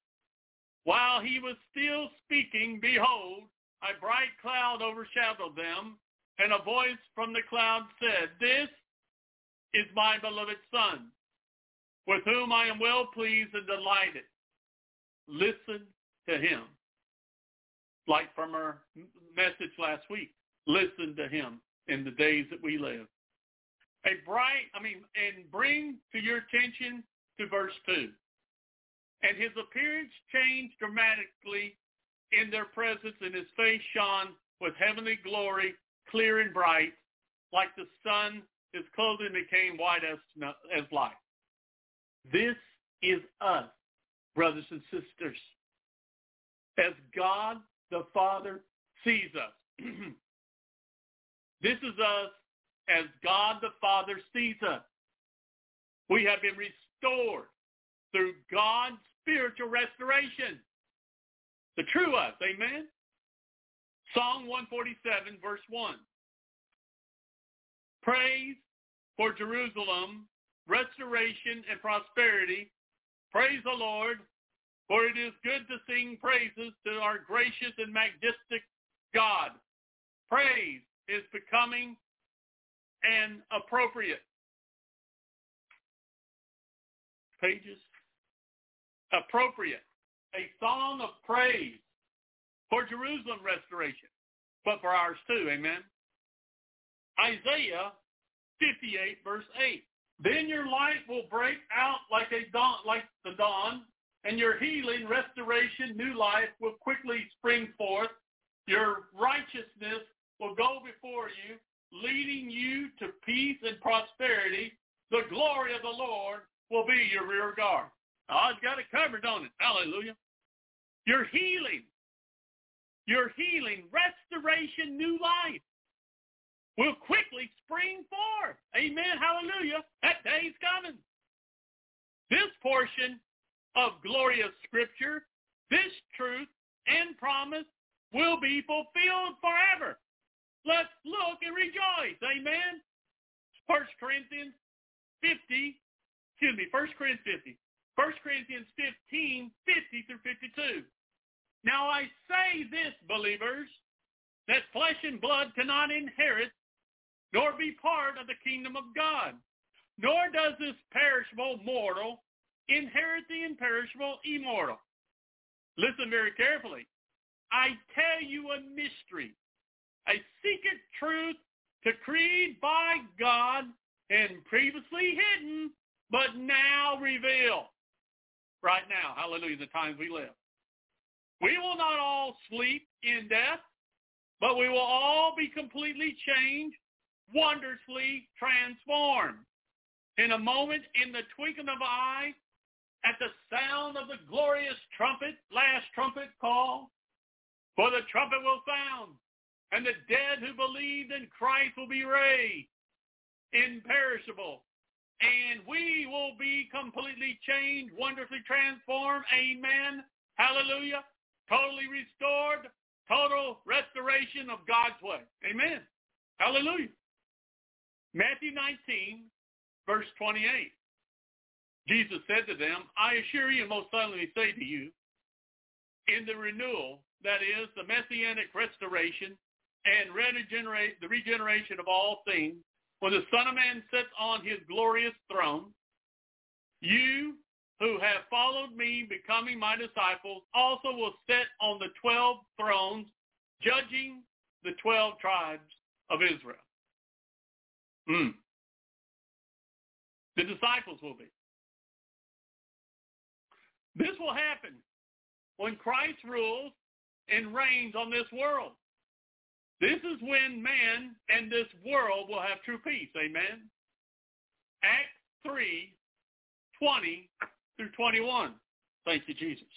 S2: While he was still speaking, behold, a bright cloud overshadowed them, and a voice from the cloud said, This is my beloved Son, with whom I am well pleased and delighted. Listen to him. Like from our message last week, listen to him in the days that we live. A bright, I mean, and bring to your attention to verse 2 and his appearance changed dramatically in their presence, and his face shone with heavenly glory, clear and bright, like the sun. His clothing became white as, as light. This is us, brothers and sisters. As God the Father sees us. this is us as God the Father sees us. We have been restored through God's spiritual restoration. The true us, amen? Psalm 147, verse 1. Praise for Jerusalem, restoration and prosperity. Praise the Lord, for it is good to sing praises to our gracious and majestic God. Praise is becoming and appropriate. Pages appropriate, a song of praise for Jerusalem restoration, but for ours too, amen. Isaiah 58 verse 8. Then your light will break out like a dawn, like the dawn, and your healing, restoration, new life will quickly spring forth. Your righteousness will go before you, leading you to peace and prosperity. The glory of the Lord will be your rear guard. Oh, it's got it covered, don't it? Hallelujah. Your healing, your healing, restoration, new life will quickly spring forth. Amen. Hallelujah. That day's coming. This portion of glorious scripture, this truth and promise will be fulfilled forever. Let's look and rejoice. Amen. 1 Corinthians 50, excuse me, 1 Corinthians 50. 1 Corinthians 15, 50 through 52. Now I say this, believers, that flesh and blood cannot inherit nor be part of the kingdom of God. Nor does this perishable mortal inherit the imperishable immortal. Listen very carefully. I tell you a mystery, a secret truth decreed by God and previously hidden, but now revealed. Right now, hallelujah, the times we live. We will not all sleep in death, but we will all be completely changed wondrously transformed. In a moment, in the twinkling of an eye, at the sound of the glorious trumpet, last trumpet call, for the trumpet will sound, and the dead who believed in Christ will be raised, imperishable, and we will be completely changed, wonderfully transformed. Amen. Hallelujah. Totally restored, total restoration of God's way. Amen. Hallelujah. Matthew 19, verse 28. Jesus said to them, I assure you most solemnly say to you, in the renewal, that is, the messianic restoration and regenerate, the regeneration of all things, when the Son of Man sits on his glorious throne, you who have followed me, becoming my disciples, also will sit on the twelve thrones, judging the twelve tribes of Israel. Mm. The disciples will be. This will happen when Christ rules and reigns on this world. This is when man and this world will have true peace. Amen. Acts 3, 20 through 21. Thank you, Jesus.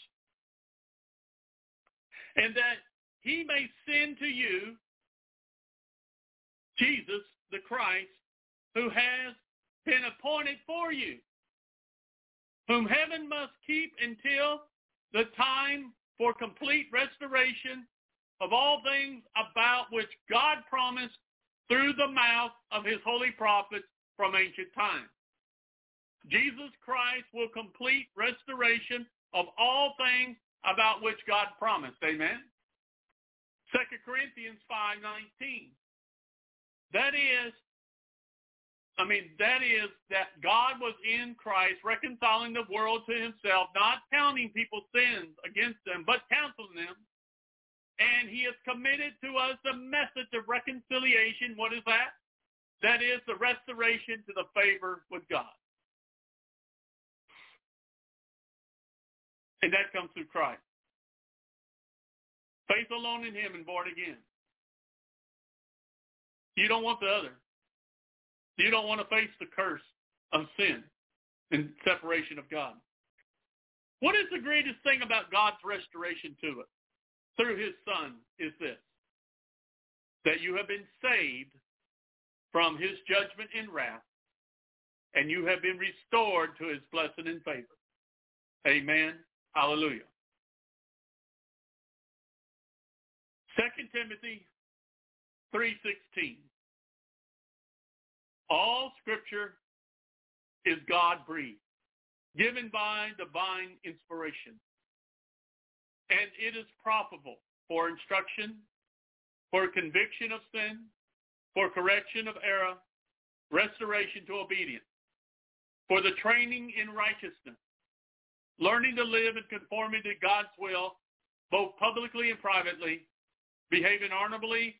S2: And that he may send to you Jesus the Christ who has been appointed for you, whom heaven must keep until the time for complete restoration of all things about which God promised through the mouth of his holy prophets from ancient times. Jesus Christ will complete restoration of all things about which God promised. Amen. 2 Corinthians 5.19. That is, I mean, that is that God was in Christ reconciling the world to himself, not counting people's sins against them, but counseling them. And he has committed to us the message of reconciliation. What is that? That is the restoration to the favor with God. And that comes through Christ. Faith alone in him and born again. You don't want the other. You don't want to face the curse of sin and separation of God. What is the greatest thing about God's restoration to us through his son is this, that you have been saved from his judgment and wrath, and you have been restored to his blessing and favor. Amen. Hallelujah. 2 Timothy 3.16 all scripture is God-breathed, given by divine inspiration. And it is profitable for instruction, for conviction of sin, for correction of error, restoration to obedience, for the training in righteousness, learning to live in conformity to God's will, both publicly and privately, behaving honorably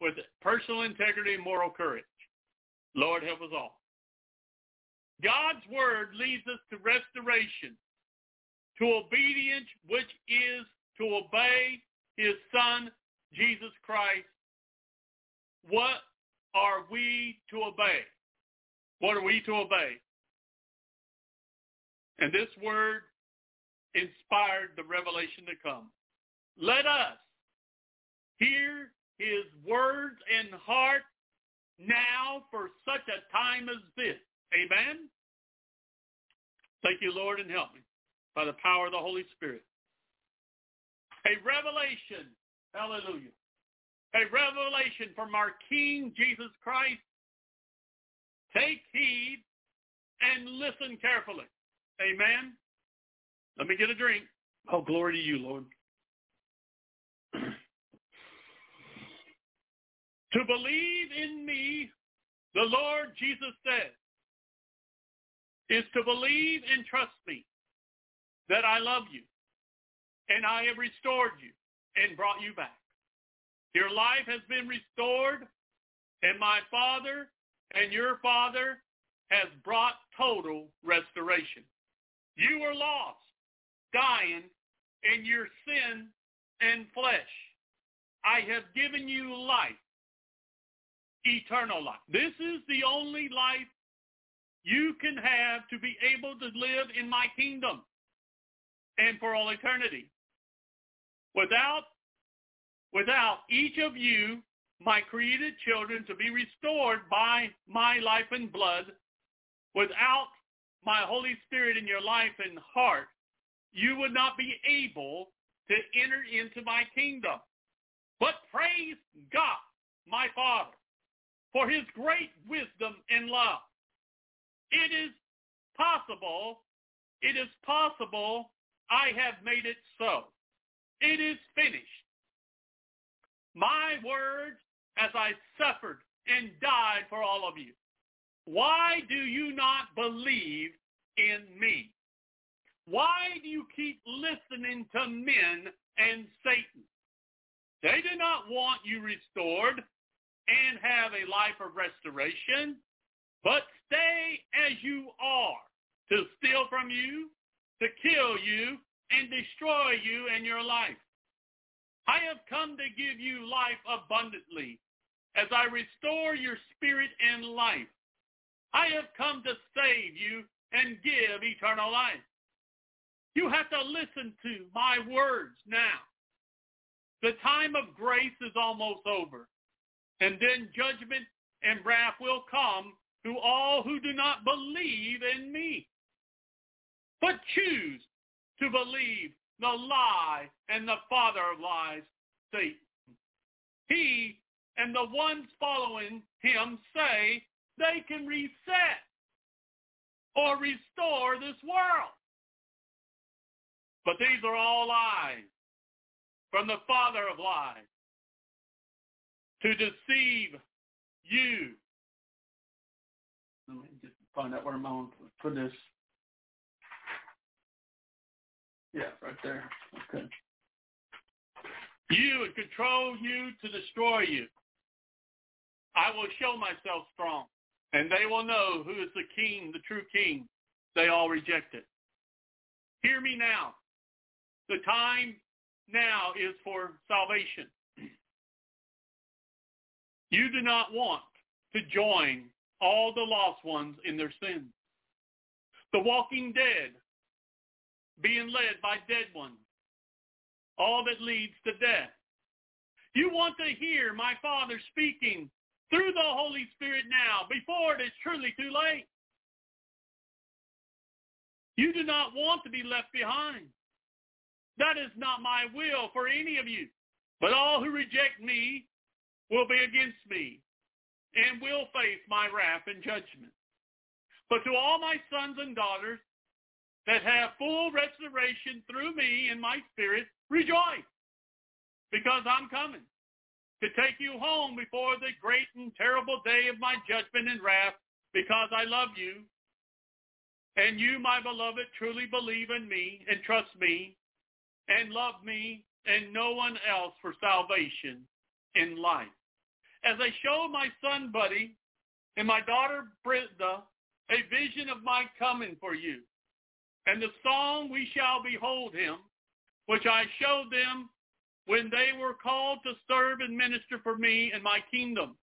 S2: with personal integrity and moral courage. Lord, help us all. God's word leads us to restoration, to obedience, which is to obey his son, Jesus Christ. What are we to obey? What are we to obey? And this word inspired the revelation to come. Let us hear his words and heart now for such a time as this. Amen? Thank you, Lord, and help me by the power of the Holy Spirit. A revelation, hallelujah, a revelation from our King Jesus Christ. Take heed and listen carefully. Amen. Let me get a drink. Oh, glory to you, Lord. To believe in me, the Lord Jesus said, is to believe and trust me that I love you and I have restored you and brought you back. Your life has been restored and my Father and your Father has brought total restoration. You were lost, dying in your sin and flesh. I have given you life, eternal life. This is the only life you can have to be able to live in my kingdom and for all eternity. Without, without each of you, my created children, to be restored by my life and blood, without my Holy Spirit in your life and heart, you would not be able to enter into my kingdom. But praise God, my Father, for his great wisdom and love it is possible. It is possible. I have made it so. It is finished. My words as I suffered and died for all of you. Why do you not believe in me? Why do you keep listening to men and Satan? They do not want you restored and have a life of restoration. But stay as you are, to steal from you, to kill you, and destroy you and your life. I have come to give you life abundantly as I restore your spirit and life. I have come to save you and give eternal life. You have to listen to my words now. The time of grace is almost over, and then judgment and wrath will come to all who do not believe in me, but choose to believe the lie and the father of lies, Satan. He and the ones following him say they can reset or restore this world. But these are all lies from the father of lies to deceive you let me just find out where I'm on for this. Yeah, right there. Okay. You and control you to destroy you. I will show myself strong, and they will know who is the king, the true king. They all reject it. Hear me now. The time now is for salvation. You do not want to join all the lost ones in their sins. The walking dead, being led by dead ones, all that leads to death. You want to hear my Father speaking through the Holy Spirit now before it is truly too late. You do not want to be left behind. That is not my will for any of you. But all who reject me will be against me and will face my wrath and judgment. But to all my sons and daughters that have full restoration through me in my spirit, rejoice, because I'm coming to take you home before the great and terrible day of my judgment and wrath, because I love you. And you, my beloved, truly believe in me and trust me and love me and no one else for salvation in life. as I show my son Buddy and my daughter Brenda a vision of my coming for you, and the song we shall behold him, which I showed them when they were called to serve and minister for me in my kingdom,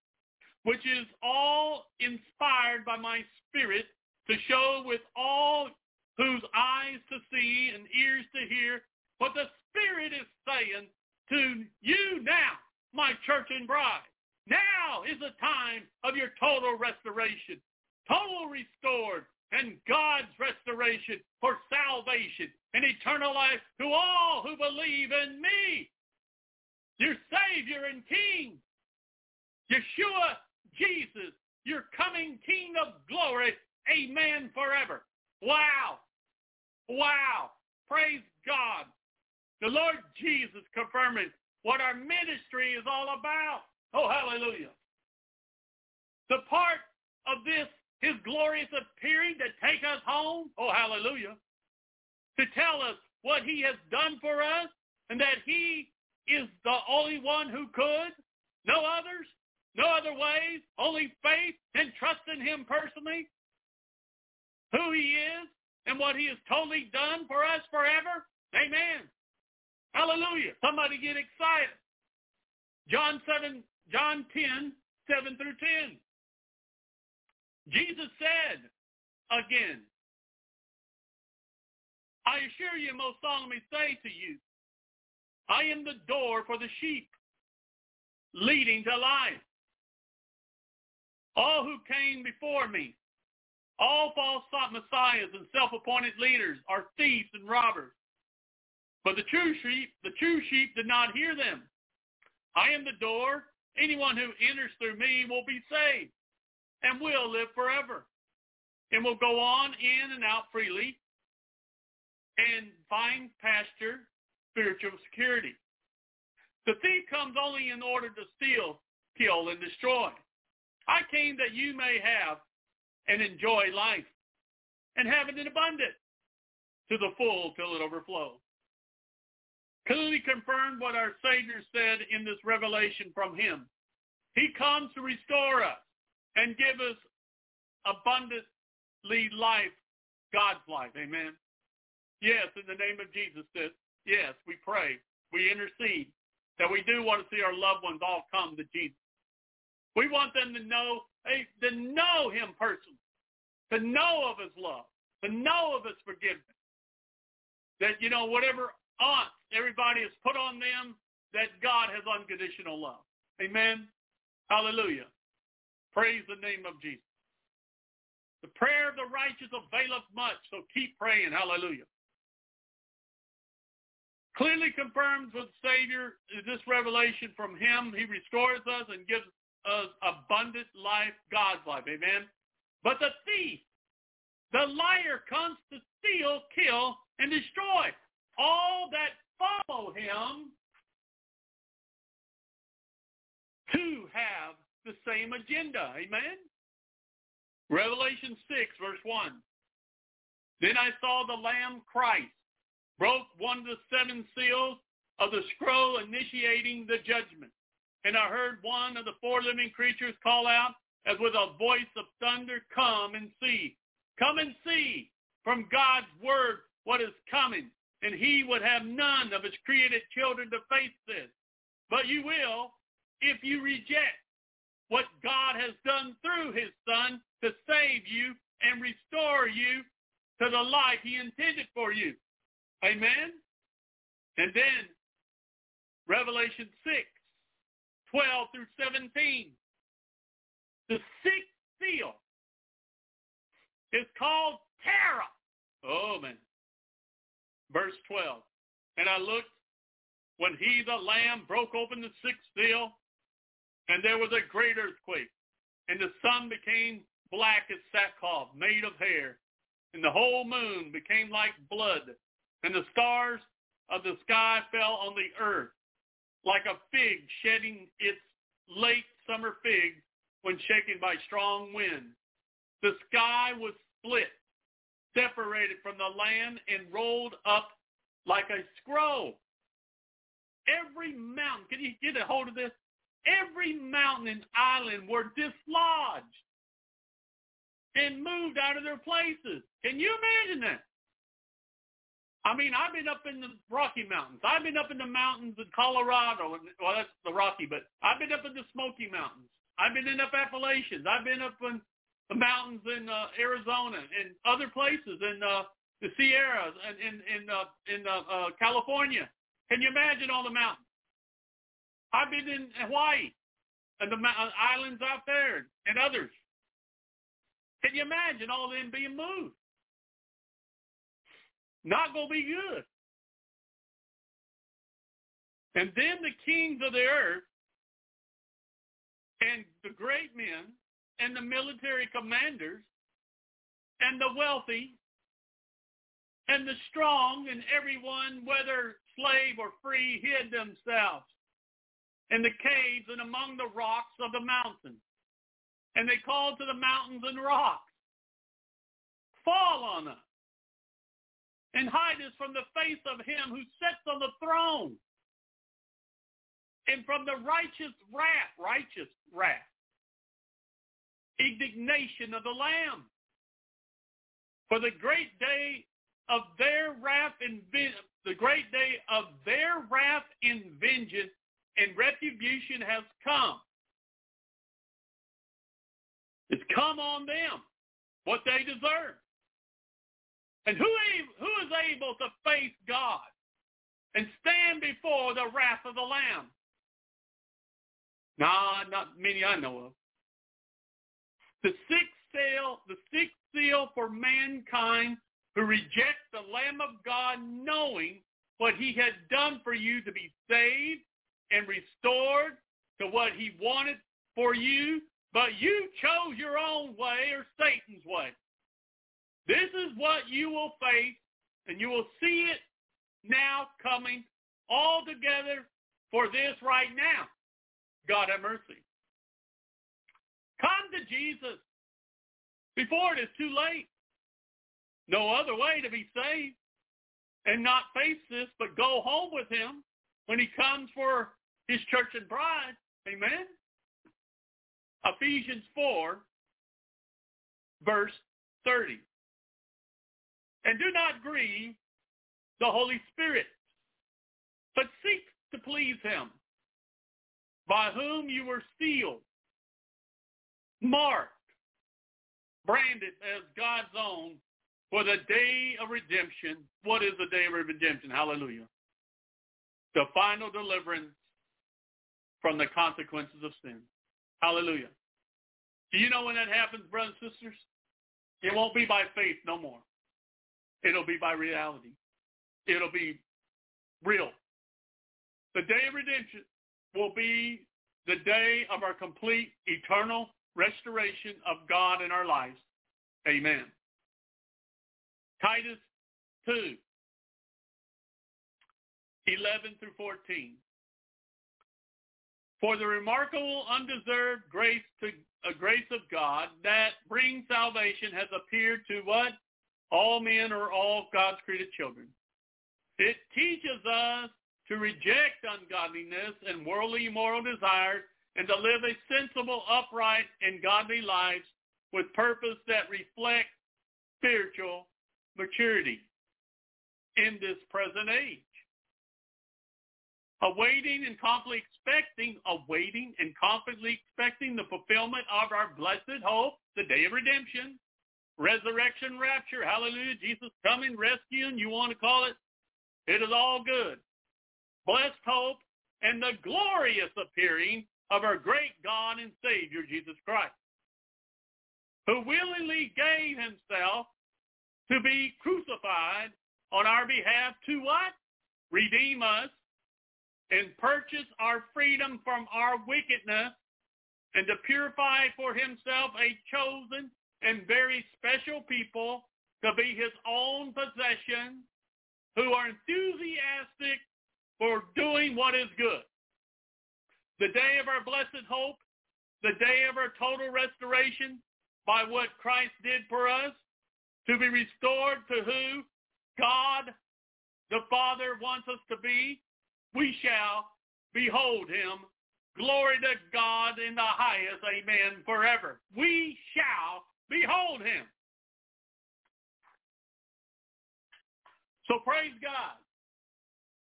S2: which is all inspired by my spirit to show with all whose eyes to see and ears to hear what the Spirit is saying to you now, my church and bride. Now is the time of your total restoration, total restored, and God's restoration for salvation and eternal life to all who believe in me, your Savior and King, Yeshua, Jesus, your coming King of glory, amen forever. Wow. Wow. Praise God. The Lord Jesus confirming what our ministry is all about. Oh, hallelujah. The part of this, his glorious appearing to take us home. Oh, hallelujah. To tell us what he has done for us and that he is the only one who could. No others, no other ways, only faith and trust in him personally. Who he is and what he has totally done for us forever. Amen. Hallelujah. Somebody get excited. John 7, John 10, 7 through 10. Jesus said again, I assure you, most solemnly say to you, I am the door for the sheep, leading to life. All who came before me, all false messiahs and self-appointed leaders are thieves and robbers. But the true sheep, the true sheep did not hear them. I am the door. Anyone who enters through me will be saved and will live forever and will go on in and out freely and find pasture, spiritual security. The thief comes only in order to steal, kill, and destroy. I came that you may have and enjoy life and have it in abundance to the full till it overflows clearly confirmed what our Savior said in this revelation from him. He comes to restore us and give us abundantly life, God's life. Amen. Yes, in the name of Jesus, yes, we pray, we intercede that we do want to see our loved ones all come to Jesus. We want them to know, to know him personally, to know of his love, to know of his forgiveness. That, you know, whatever aunts everybody has put on them that God has unconditional love. Amen. Hallelujah. Praise the name of Jesus. The prayer of the righteous availeth much, so keep praying. Hallelujah. Clearly confirms with Savior this revelation from him. He restores us and gives us abundant life, God's life. Amen. But the thief, the liar comes to steal, kill, and destroy all that follow him to have the same agenda. Amen? Revelation 6, verse 1. Then I saw the Lamb Christ broke one of the seven seals of the scroll initiating the judgment. And I heard one of the four living creatures call out as with a voice of thunder, come and see. Come and see from God's word what is coming and he would have none of his created children to face this. But you will if you reject what God has done through his son to save you and restore you to the life he intended for you. Amen? And then Revelation 6, 12 through 17. The sixth seal is called terror. Oh, man. Verse 12. And I looked when he, the Lamb, broke open the sixth seal, and there was a great earthquake, and the sun became black as sackcloth made of hair, and the whole moon became like blood, and the stars of the sky fell on the earth, like a fig shedding its late summer figs when shaken by strong wind. The sky was split separated from the land and rolled up like a scroll. Every mountain, can you get a hold of this? every mountain and island were dislodged and moved out of their places. Can you imagine that? I mean, I've been up in the Rocky Mountains. I've been up in the mountains in Colorado. Well, that's the Rocky, but I've been up in the Smoky Mountains. I've been in up Appalachians. I've been up in mountains in uh, Arizona and other places in uh, the Sierras and in in uh, in uh, uh, California. Can you imagine all the mountains? I've been in Hawaii and the uh, islands out there and others. Can you imagine all them being moved? Not to be good. And then the kings of the earth and the great men and the military commanders and the wealthy and the strong and everyone, whether slave or free, hid themselves in the caves and among the rocks of the mountains. And they called to the mountains and rocks, fall on us and hide us from the face of him who sits on the throne and from the righteous wrath, righteous wrath, indignation of the Lamb. For the great day of their wrath and the great day of their wrath and vengeance and retribution has come. It's come on them, what they deserve. And who, who is able to face God and stand before the wrath of the Lamb? Nah, not many I know of. The sixth seal, the sixth seal for mankind who reject the Lamb of God knowing what he had done for you to be saved and restored to what he wanted for you, but you chose your own way or Satan's way. This is what you will face, and you will see it now coming all together for this right now. God have mercy. Come to Jesus before it is too late. No other way to be saved and not face this, but go home with him when he comes for his church and bride. Amen. Ephesians 4, verse 30. And do not grieve the Holy Spirit, but seek to please him, by whom you were sealed, marked, branded as God's own for the day of redemption. What is the day of redemption? Hallelujah. The final deliverance from the consequences of sin. Hallelujah. Do you know when that happens, brothers and sisters? It won't be by faith no more. It'll be by reality. It'll be real. The day of redemption will be the day of our complete eternal restoration of God in our lives. Amen. Titus 2, 11 through 14. For the remarkable undeserved grace to a uh, grace of God that brings salvation has appeared to what? all men are all God's created children. It teaches us to reject ungodliness and worldly immoral desires and to live a sensible, upright, and godly lives with purpose that reflects spiritual maturity in this present age. Awaiting and confidently expecting, awaiting and confidently expecting the fulfillment of our blessed hope, the day of redemption, resurrection, rapture, hallelujah, Jesus coming, rescuing, you want to call it. It is all good. Blessed hope and the glorious appearing of our great God and Savior, Jesus Christ, who willingly gave himself to be crucified on our behalf to what? Redeem us and purchase our freedom from our wickedness and to purify for himself a chosen and very special people to be his own possession who are enthusiastic for doing what is good. The day of our blessed hope, the day of our total restoration by what Christ did for us, to be restored to who God the Father wants us to be, we shall behold him Glory to God in the highest. Amen. Forever. We shall behold him. So praise God.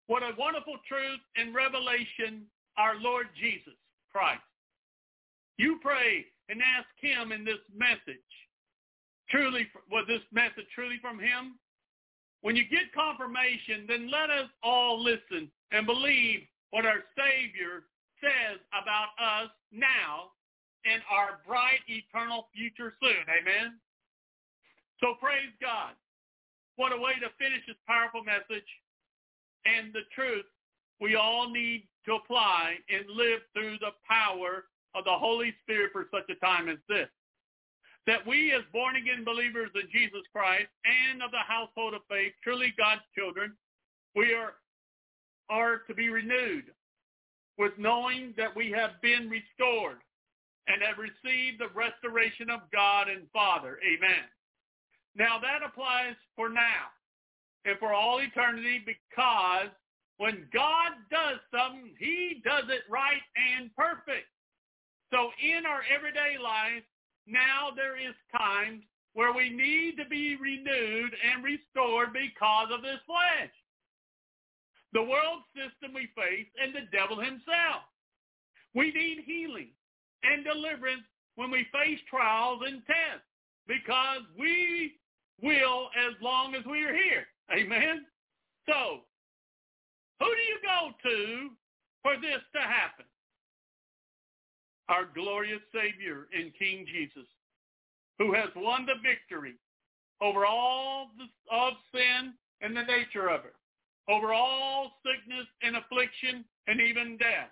S2: What a wonderful truth in Revelation, our Lord Jesus Christ. You pray and ask him in this message. Truly, was this message truly from him? When you get confirmation, then let us all listen and believe what our Savior says about us now and our bright eternal future soon. Amen? So praise God. What a way to finish this powerful message and the truth we all need to apply and live through the power of the Holy Spirit for such a time as this. That we as born-again believers in Jesus Christ and of the household of faith, truly God's children, we are, are to be renewed with knowing that we have been restored and have received the restoration of God and Father. Amen. Now that applies for now and for all eternity because when God does something, he does it right and perfect. So in our everyday life, now there is times where we need to be renewed and restored because of this flesh. The world system we face and the devil himself. We need healing and deliverance when we face trials and tests because we will as long as we are here. Amen? So, who do you go to for this to happen? Our glorious Savior and King Jesus, who has won the victory over all the, of sin and the nature of it, over all sickness and affliction and even death,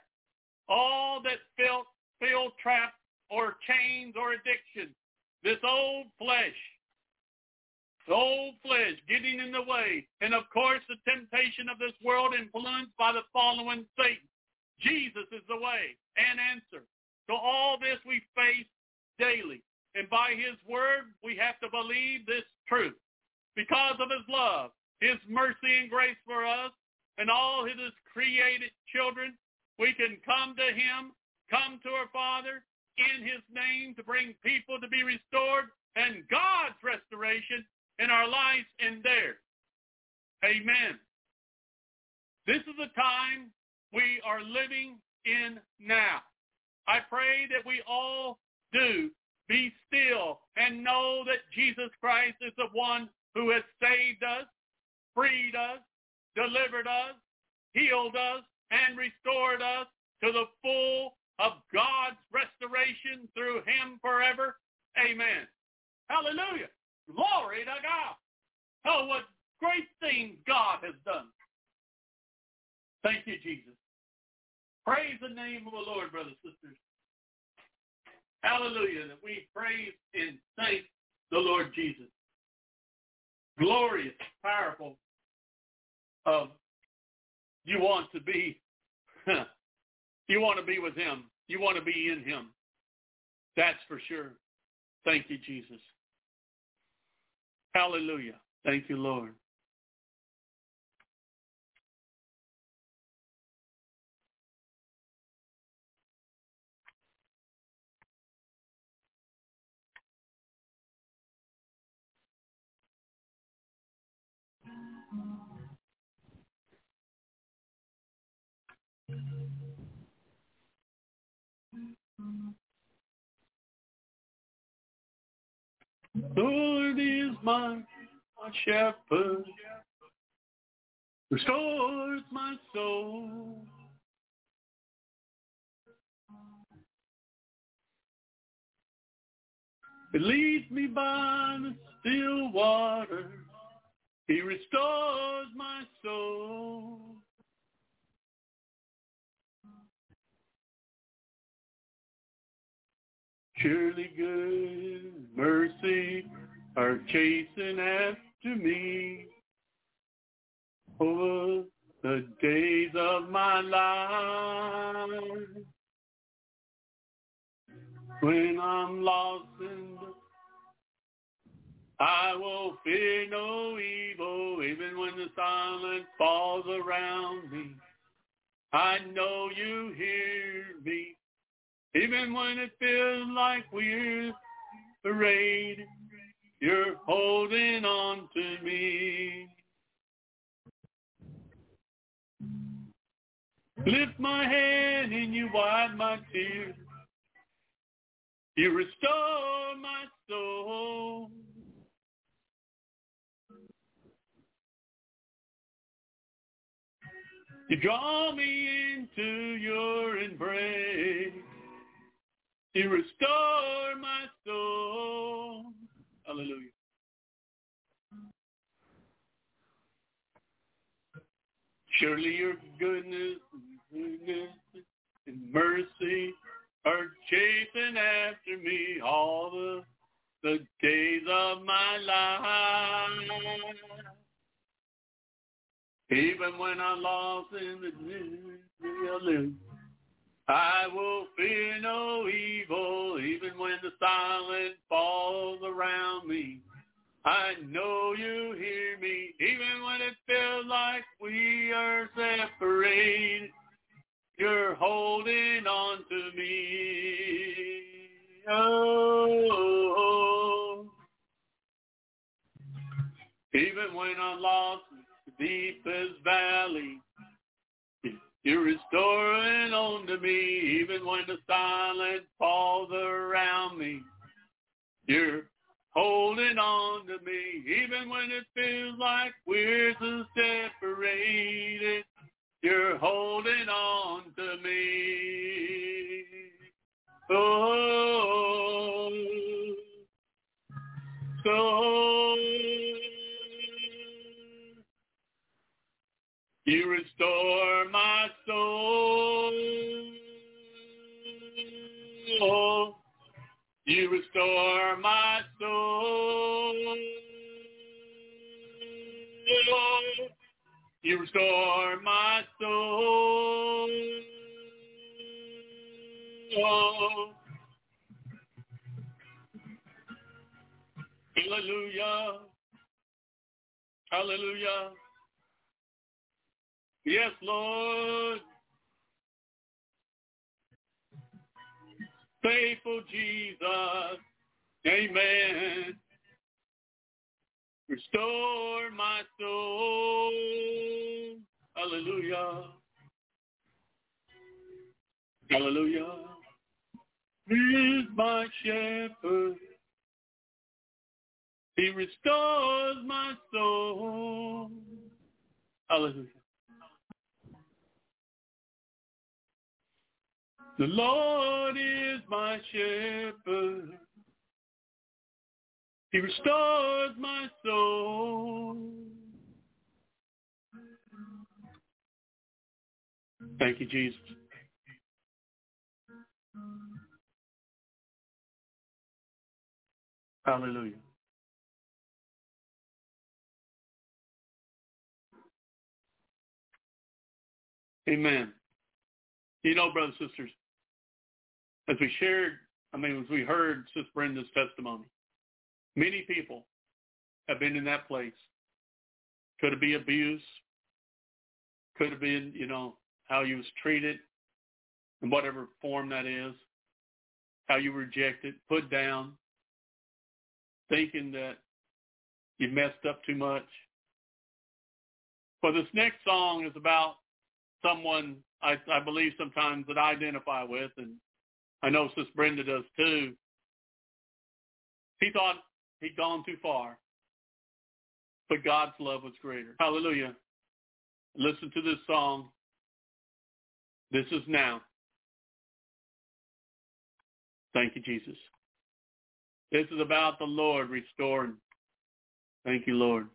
S2: all that felt, feel trapped or chains or addiction, this old flesh, the old flesh getting in the way, and of course the temptation of this world influenced by the following Satan. Jesus is the way and answer. So all this we face daily. And by his word, we have to believe this truth. Because of his love, his mercy and grace for us, and all his created children, we can come to him, come to our Father in his name to bring people to be restored and God's restoration in our lives and theirs. Amen. This is the time we are living in now. I pray that we all do be still and know that Jesus Christ is the one who has saved us, freed us, delivered us, healed us, and restored us to the full of God's restoration through him forever. Amen. Hallelujah. Glory to God. Oh, what great things God has done. Thank you, Jesus. Praise the name of the Lord, brothers and sisters. Hallelujah. That we praise and thank the Lord Jesus. Glorious, powerful. Uh, you want to be, you want to be with him. You want to be in him. That's for sure. Thank you, Jesus. Hallelujah. Thank you, Lord. Lord is my, my shepherd, restores my soul. It leads me by the still water. He restores my soul. Surely good mercy are chasing after me over the days of my life. When I'm lost the I will fear no evil, even when the silence falls around me. I know you hear me, even when it feels like we're afraid. You're holding on to me. Lift my hand and you wipe my tears. You restore my soul. You draw me into your embrace. You restore my soul. Hallelujah. Surely your goodness and goodness and mercy are chasing after me all the the days of my life. Even when I'm lost in the misery I will fear no evil, even when the silence falls around me. I know you hear me, even when it feels like we are separated. You're holding on to me. Oh, even when I'm lost in the deepest valley, you're restoring onto me, even when the silence falls around me. You're holding on to me, even when it feels like we're so separated. You're holding on to me. Oh, so you restore my soul. You restore my soul. You restore my soul. Hallelujah. Hallelujah. Yes, Lord. Faithful Jesus. Amen. Restore my soul. Hallelujah. Hallelujah. He is my shepherd. He restores my soul. Hallelujah. The Lord is my shepherd. He restores my soul. Thank you, Jesus. Hallelujah. Amen. You know, brothers and sisters, as we shared, I mean, as we heard Sister Brenda's testimony, many people have been in that place. Could it be abuse? Could have been, you know, how you was treated in whatever form that is, how you rejected, put down, thinking that you messed up too much. Well, this next song is about someone I, I believe sometimes that I identify with, and I know Sis Brenda does too. He thought he'd gone too far, but God's love was greater. Hallelujah. Listen to this song. This is now. Thank you, Jesus. This is about the Lord restoring. Thank you, Lord.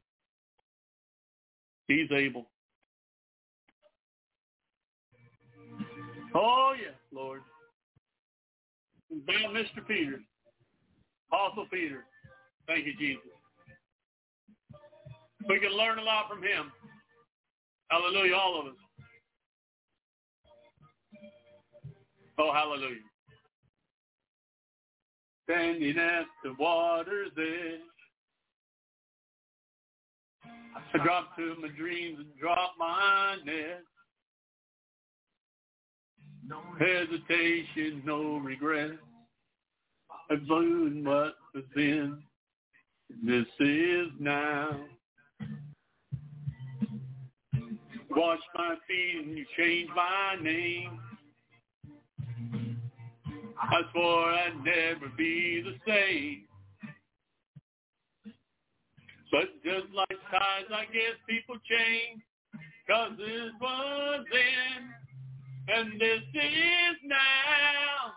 S2: He's able. Oh, yes, Lord. About Mr. Peter, Apostle Peter. Thank you, Jesus. We can learn a lot from him. Hallelujah, all of us. Oh, hallelujah. Standing at the water's edge. I drop to my dreams and drop my net. Hesitation, no regret. I've learned what was then. This is now. Wash my feet and you change my name. I swore I'd never be the same. But just like times, I guess people change. Cause this was then, and this is now.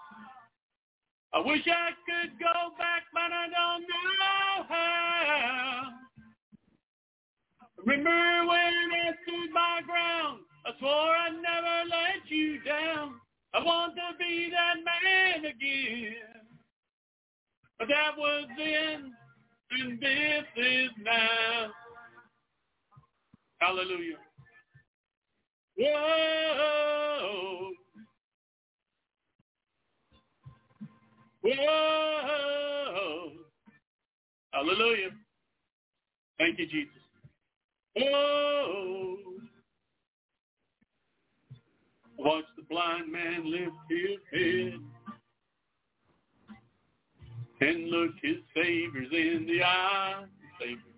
S2: I wish I could go back, but I don't know how. Remember when I stood my ground? I swore I'd never let you down. I want to be that man again. But that was then, and this is now. Hallelujah. Whoa. Whoa. Hallelujah. Thank you, Jesus. Whoa. Watch the blind man lift his head and look his Savior's in the eye. Savior.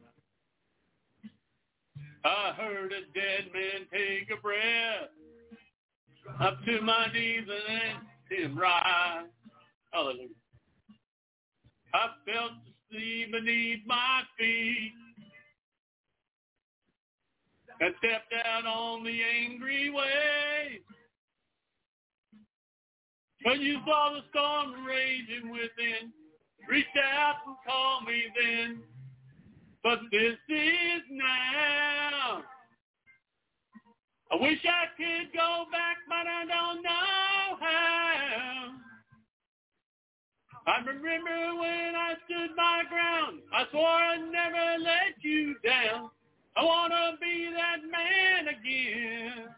S2: I heard a dead man take a breath up to my knees and then him rise. Hallelujah. I felt the sea beneath my feet and stepped out on the angry waves. When you saw the storm raging within, reached out and called me then. But this is now. I wish I could go back, but I don't know how. I remember when I stood my ground. I swore I'd never let you down. I want to be that man again.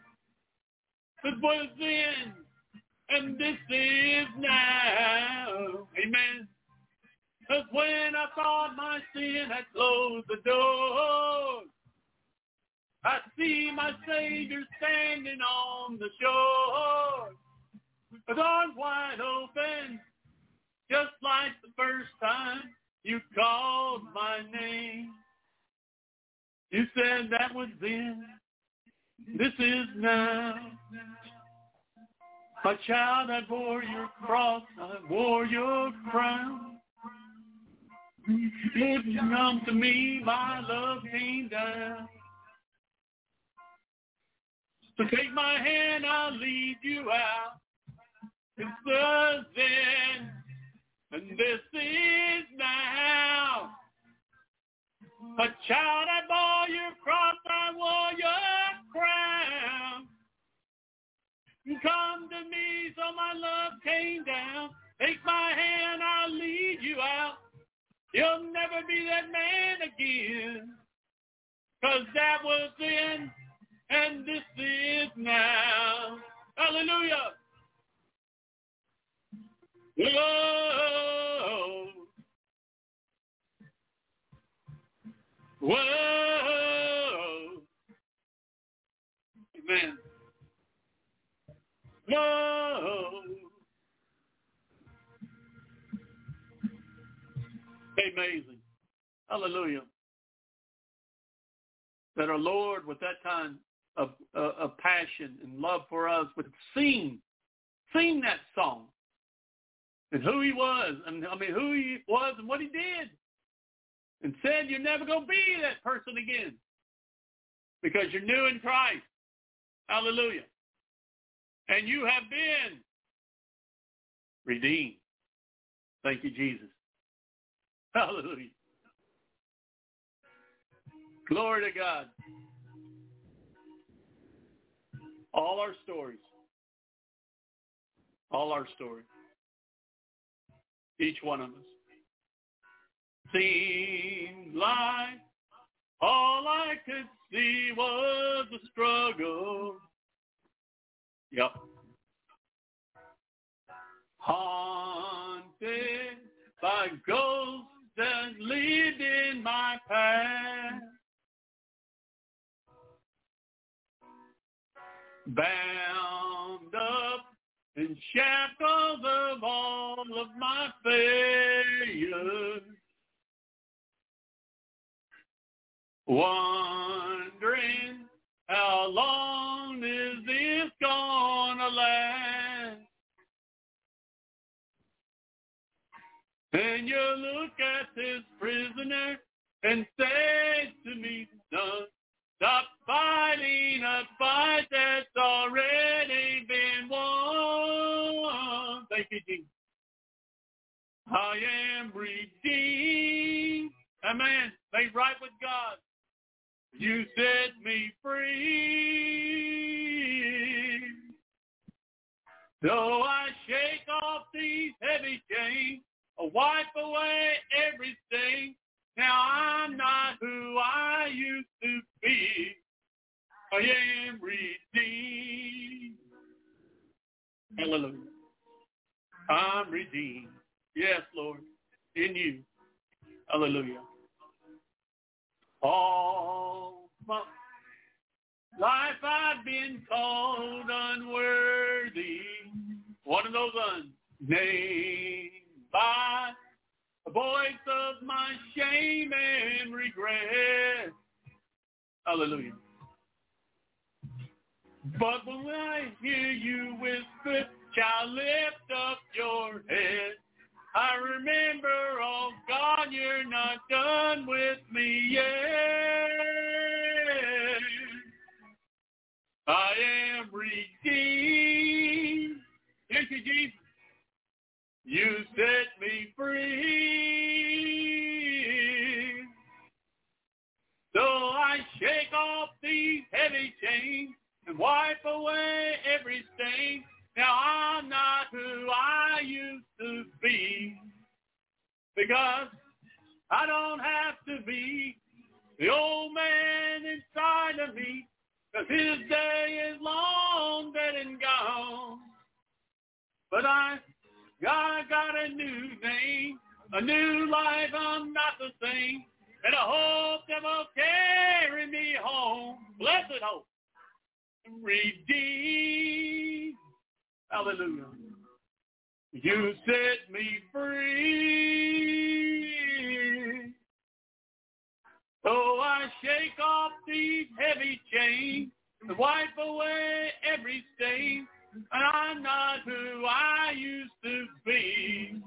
S2: It was then, and this is now. Amen. Cause when I thought my sin had closed the door, I see my Savior standing on the shore. With arms wide open, just like the first time you called my name. You said that was then. This is now. My child, I bore your cross. I wore your crown. If you come to me, my love came down. So take my hand, I'll lead you out. It's the then, and this is now. A child, I bore your cross, I wore your crown. Come to me, so my love came down. Take my hand, I'll lead you out. You'll never be that man again. Cause that was then and this is now. Hallelujah. Whoa. Whoa. Amen. Whoa. Amazing. Hallelujah. That our Lord, with that kind of, uh, of passion and love for us, would sing, sing that song, and who He was, and I mean who He was and what He did, and said you're never going to be that person again because you're new in Christ. Hallelujah. And you have been redeemed. Thank you, Jesus. Hallelujah. Glory to God. All our stories. All our stories. Each one of us. Seemed like all I could see was a struggle. Yep. Haunted by ghosts that lived in my past. Bound up and shackles of all of my failures. Wondering how long is this gonna last? And you look at this prisoner and say to me, son, stop fighting a fight that's already been won. Thank you, Jesus. I am redeemed. Amen. Made right with God. You set me free. So I shake off these heavy chains, wipe away every stain. Now I'm not who I used to be. I am redeemed. Hallelujah. I'm redeemed. Yes, Lord, in you. Hallelujah. All my life I've been called unworthy. One of those unnamed by the voice of my shame and regret. Hallelujah. But when I hear you whisper, child, lift up your head. I remember, oh God, you're not done with me yet. I am redeemed. Thank you, Jesus. You set me free. So I shake off these heavy chains and wipe away every stain. Now I'm not who I used to be because I don't have to be the old man inside of me because his day is long dead and gone. But I, God got a new name, a new life, I'm not the same, and I hope that will carry me home. Blessed hope. Redeemed Hallelujah. You set me free. So I shake off these heavy chains and wipe away every stain. I'm not who I used to be.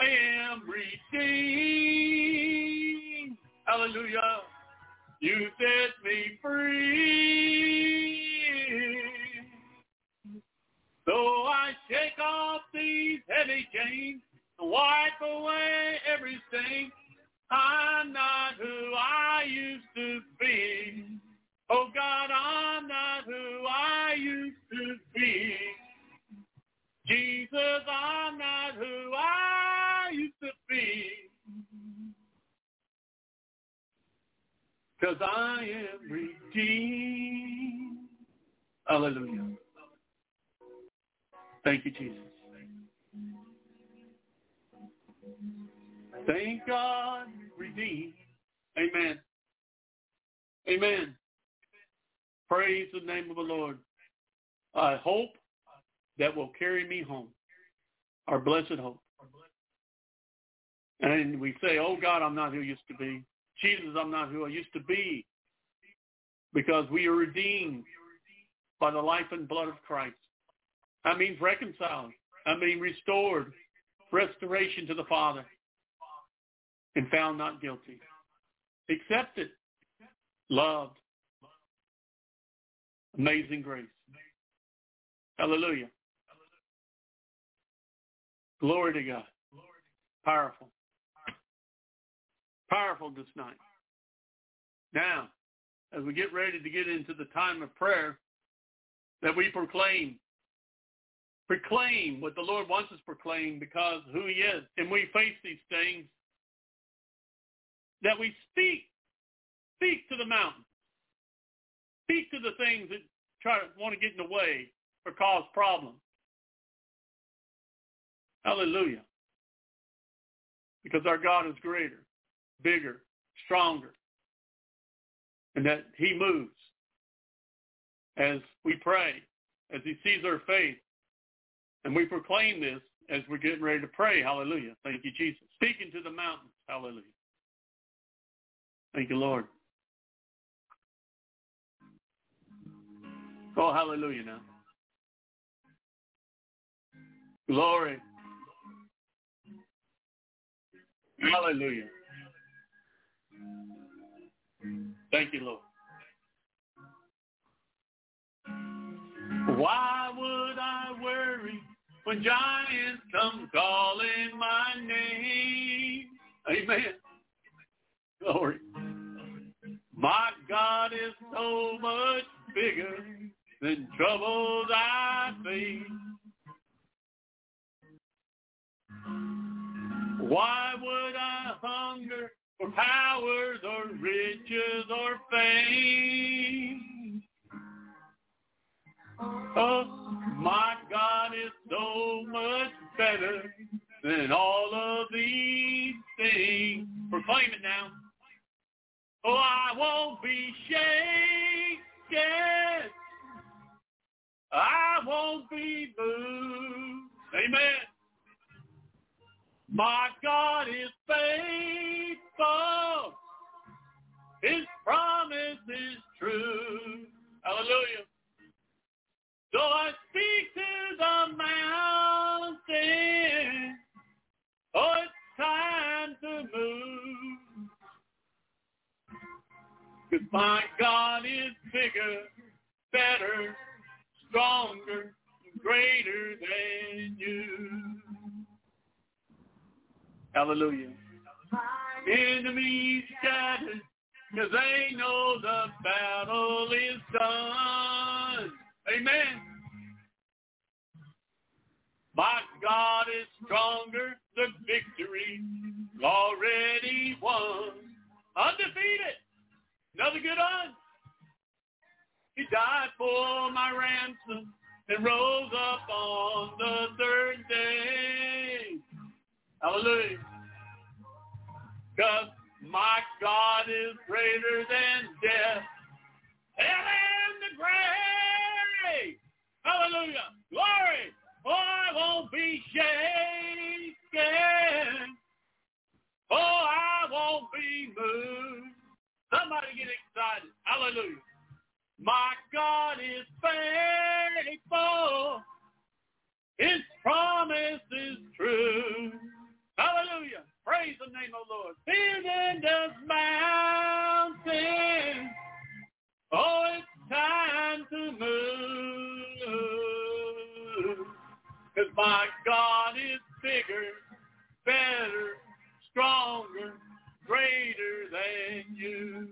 S2: I am redeemed. Hallelujah. You set me free. So I shake off these heavy chains and wipe away every stain. I'm not who I used to be. Oh God, I'm not who I used to be. Jesus, I'm not who I used to be. Because I am redeemed. Hallelujah. Thank you, Jesus. Thank God, redeemed. Amen. Amen. Praise the name of the Lord. I hope that will carry me home. Our blessed hope. And we say, oh God, I'm not who I used to be. Jesus, I'm not who I used to be. Because we are redeemed by the life and blood of Christ. I mean reconciled. I mean restored. Restoration to the Father. And found not guilty. Accepted. Loved. Amazing grace. Hallelujah. Glory to God. Powerful. Powerful this night. Now, as we get ready to get into the time of prayer, that we proclaim proclaim what the Lord wants us to proclaim because who he is. And we face these things that we speak, speak to the mountain. Speak to the things that try to want to get in the way or cause problems. Hallelujah. Because our God is greater, bigger, stronger. And that he moves as we pray, as he sees our faith, And we proclaim this as we're getting ready to pray. Hallelujah. Thank you, Jesus. Speaking to the mountains. Hallelujah. Thank you, Lord. Oh, hallelujah now. Glory. Hallelujah. Thank you, Lord. Why would I worry when giants come calling my name? Amen. Glory. My God is so much bigger than troubles I face. Why would I hunger for powers or riches or fame? Oh, my God is so much better than all of these things. Proclaim it now. Oh, I won't be shaken. I won't be moved. Amen. My God is faithful. His promise is true. Hallelujah. So I speak to the mountain. Oh, it's time to move. Cause my God is bigger, better, stronger, greater than you. Hallelujah. Enemies scattered because they know the battle is done. Amen. My God is stronger. The victory already won. Undefeated. Another good one. He died for my ransom and rose up on the third day. Hallelujah. Because my God is greater than death. Hell and the grave. Hallelujah. Glory. Oh, I won't be shaken. Oh, I won't be moved. Somebody get excited. Hallelujah. My God is faithful. His promise is true. Hallelujah. Praise the name of the Lord. Building this mountain. Oh, it's time to move. Because my God is bigger, better, stronger, greater than you.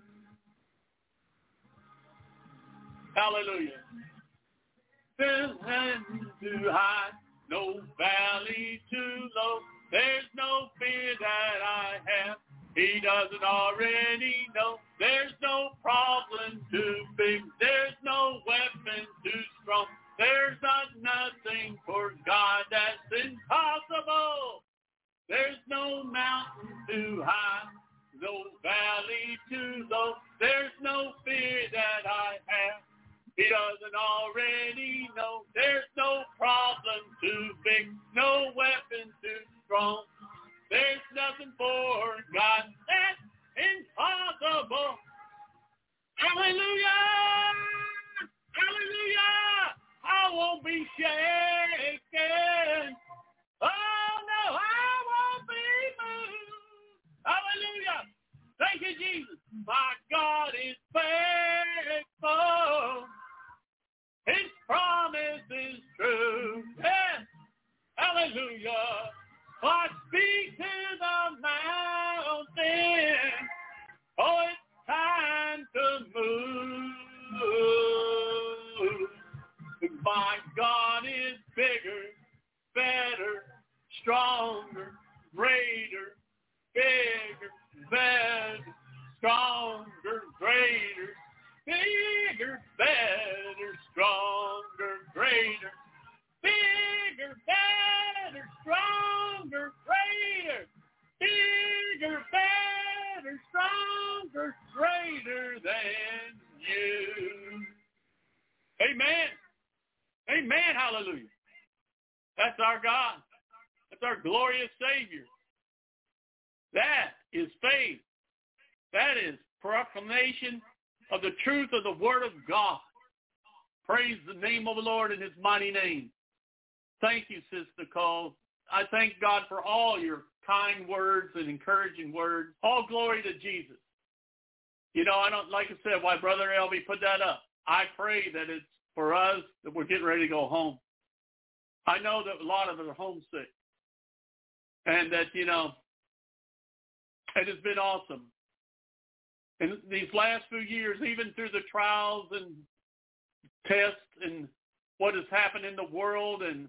S2: Hallelujah. There's heaven too high, no valley too low. There's no fear that I have. He doesn't already know. There's no problem too big. There's no weapon too strong. There's not nothing for God that's impossible. There's no mountain too high, no valley too low. There's no fear that I have. He doesn't already know. There's no problem too big, no weapon too strong. There's nothing for God that's impossible. Hallelujah! Hallelujah! I won't be shaken. Oh no, I won't be moved. Hallelujah! Thank you, Jesus. My God is faithful. Promise is true. Yes. Hallelujah. I speak to the mountain. Oh, it's time to move. My God is bigger, better, stronger, greater, bigger, better, stronger, greater, bigger, better, stronger, greater, bigger, better, stronger, greater, bigger, better, stronger, greater than you. Amen. Amen. Hallelujah. That's our God. That's our glorious Savior. That is faith. That is proclamation of the truth of the Word of God. Praise the name of the Lord in his mighty name. Thank you, Sister Cole. I thank God for all your kind words and encouraging words. All glory to Jesus. You know, I don't, like I said, why Brother Elvi put that up. I pray that it's for us that we're getting ready to go home. I know that a lot of us are homesick. And that, you know, it has been awesome. In these last few years, even through the trials and tests and what has happened in the world and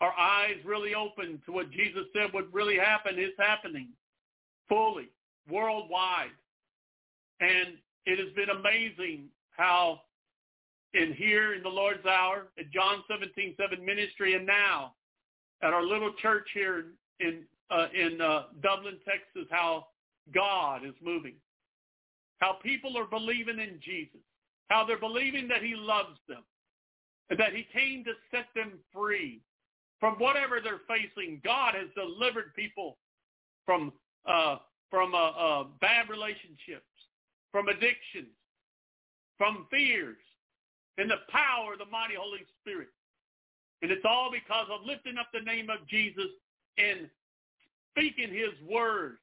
S2: our eyes really open to what Jesus said would really happen is happening fully, worldwide. And it has been amazing how in here in the Lord's hour at John 17, 7 ministry and now at our little church here in uh, in uh, Dublin, Texas, how God is moving, how people are believing in Jesus, how they're believing that he loves them, and that he came to set them free from whatever they're facing. God has delivered people from uh, from uh, uh, bad relationships, from addictions, from fears, in the power of the mighty Holy Spirit. And it's all because of lifting up the name of Jesus and speaking his word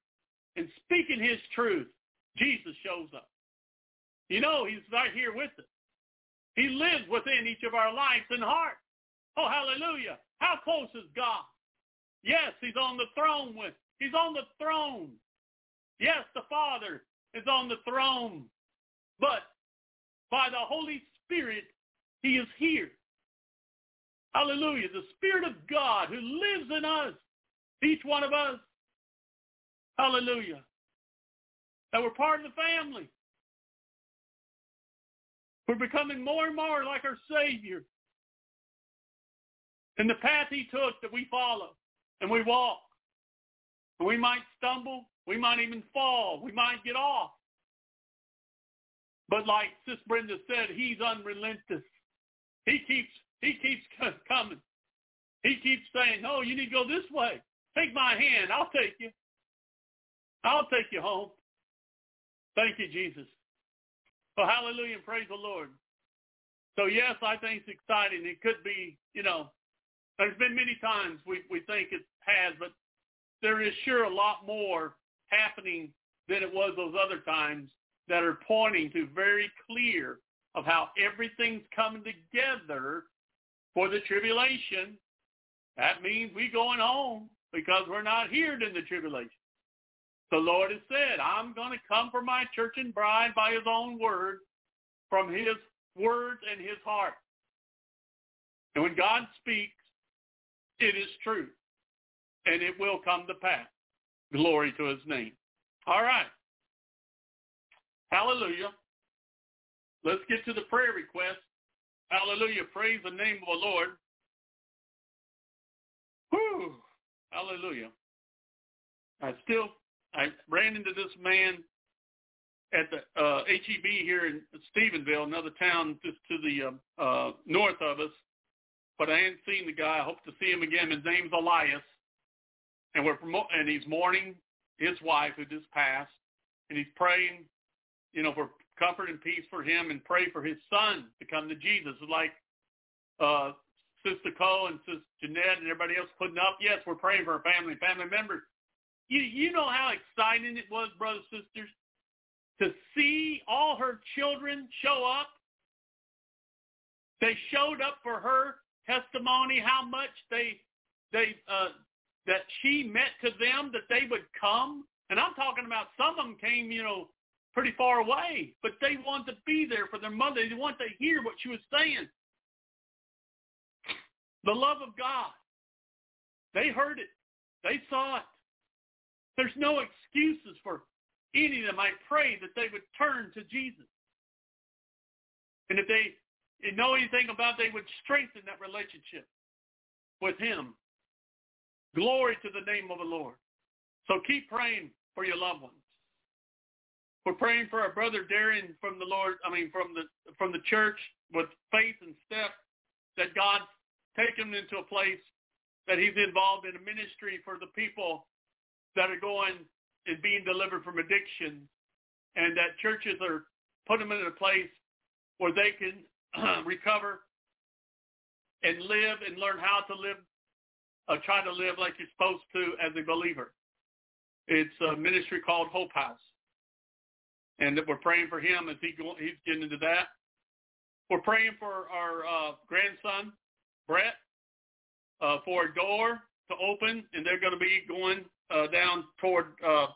S2: and speaking his truth. Jesus shows up. You know, he's right here with us. He lives within each of our lives and hearts. Oh, hallelujah. How close is God? Yes, he's on the throne with, he's on the throne. Yes, the Father is on the throne. But by the Holy Spirit, he is here. Hallelujah. The Spirit of God who lives in us, each one of us. Hallelujah. That we're part of the family. We're becoming more and more like our Savior. And the path he took that we follow and we walk. And we might stumble. We might even fall. We might get off. But like Sis Brenda said, he's unrelenting. He keeps he keeps coming. He keeps saying, no, you need to go this way. Take my hand. I'll take you. I'll take you home. Thank you, Jesus. So hallelujah and praise the Lord. So yes, I think it's exciting. It could be, you know, there's been many times we, we think it has, but there is sure a lot more happening than it was those other times that are pointing to very clear of how everything's coming together for the tribulation. That means we're going home because we're not here in the tribulation. The Lord has said, I'm going to come for my church and bride by his own word, from his words and his heart. And when God speaks, it is true. And it will come to pass. Glory to his name. All right. Hallelujah. Let's get to the prayer request. Hallelujah. Praise the name of the Lord. Whew. Hallelujah. I still I ran into this man at the uh, HEB here in Stephenville, another town just to the uh, uh, north of us. But I hadn't seen the guy. I hope to see him again. His name's Elias, and we're promo- and he's mourning his wife who just passed, and he's praying, you know, for comfort and peace for him, and pray for his son to come to Jesus. Like uh, Sister Cole and Sister Jeanette and everybody else putting up. Yes, we're praying for our family, family members. You, you know how exciting it was, brothers and sisters, to see all her children show up. They showed up for her testimony, how much they they uh, that she meant to them that they would come. And I'm talking about some of them came, you know, pretty far away, but they wanted to be there for their mother. They wanted to hear what she was saying. The love of God. They heard it. They saw it. There's no excuses for any them. I pray that they would turn to Jesus. And if they know anything about they would strengthen that relationship with him. Glory to the name of the Lord. So keep praying for your loved ones. We're praying for our brother Darian from the Lord, I mean from the from the church with faith and step that God take him into a place that he's involved in a ministry for the people that are going and being delivered from addiction and that churches are putting them in a place where they can recover and live and learn how to live, uh, try to live like you're supposed to as a believer. It's a ministry called Hope House. And that we're praying for him as he go, he's getting into that. We're praying for our uh, grandson, Brett, uh, for a door to open, and they're going to be going uh, down toward uh,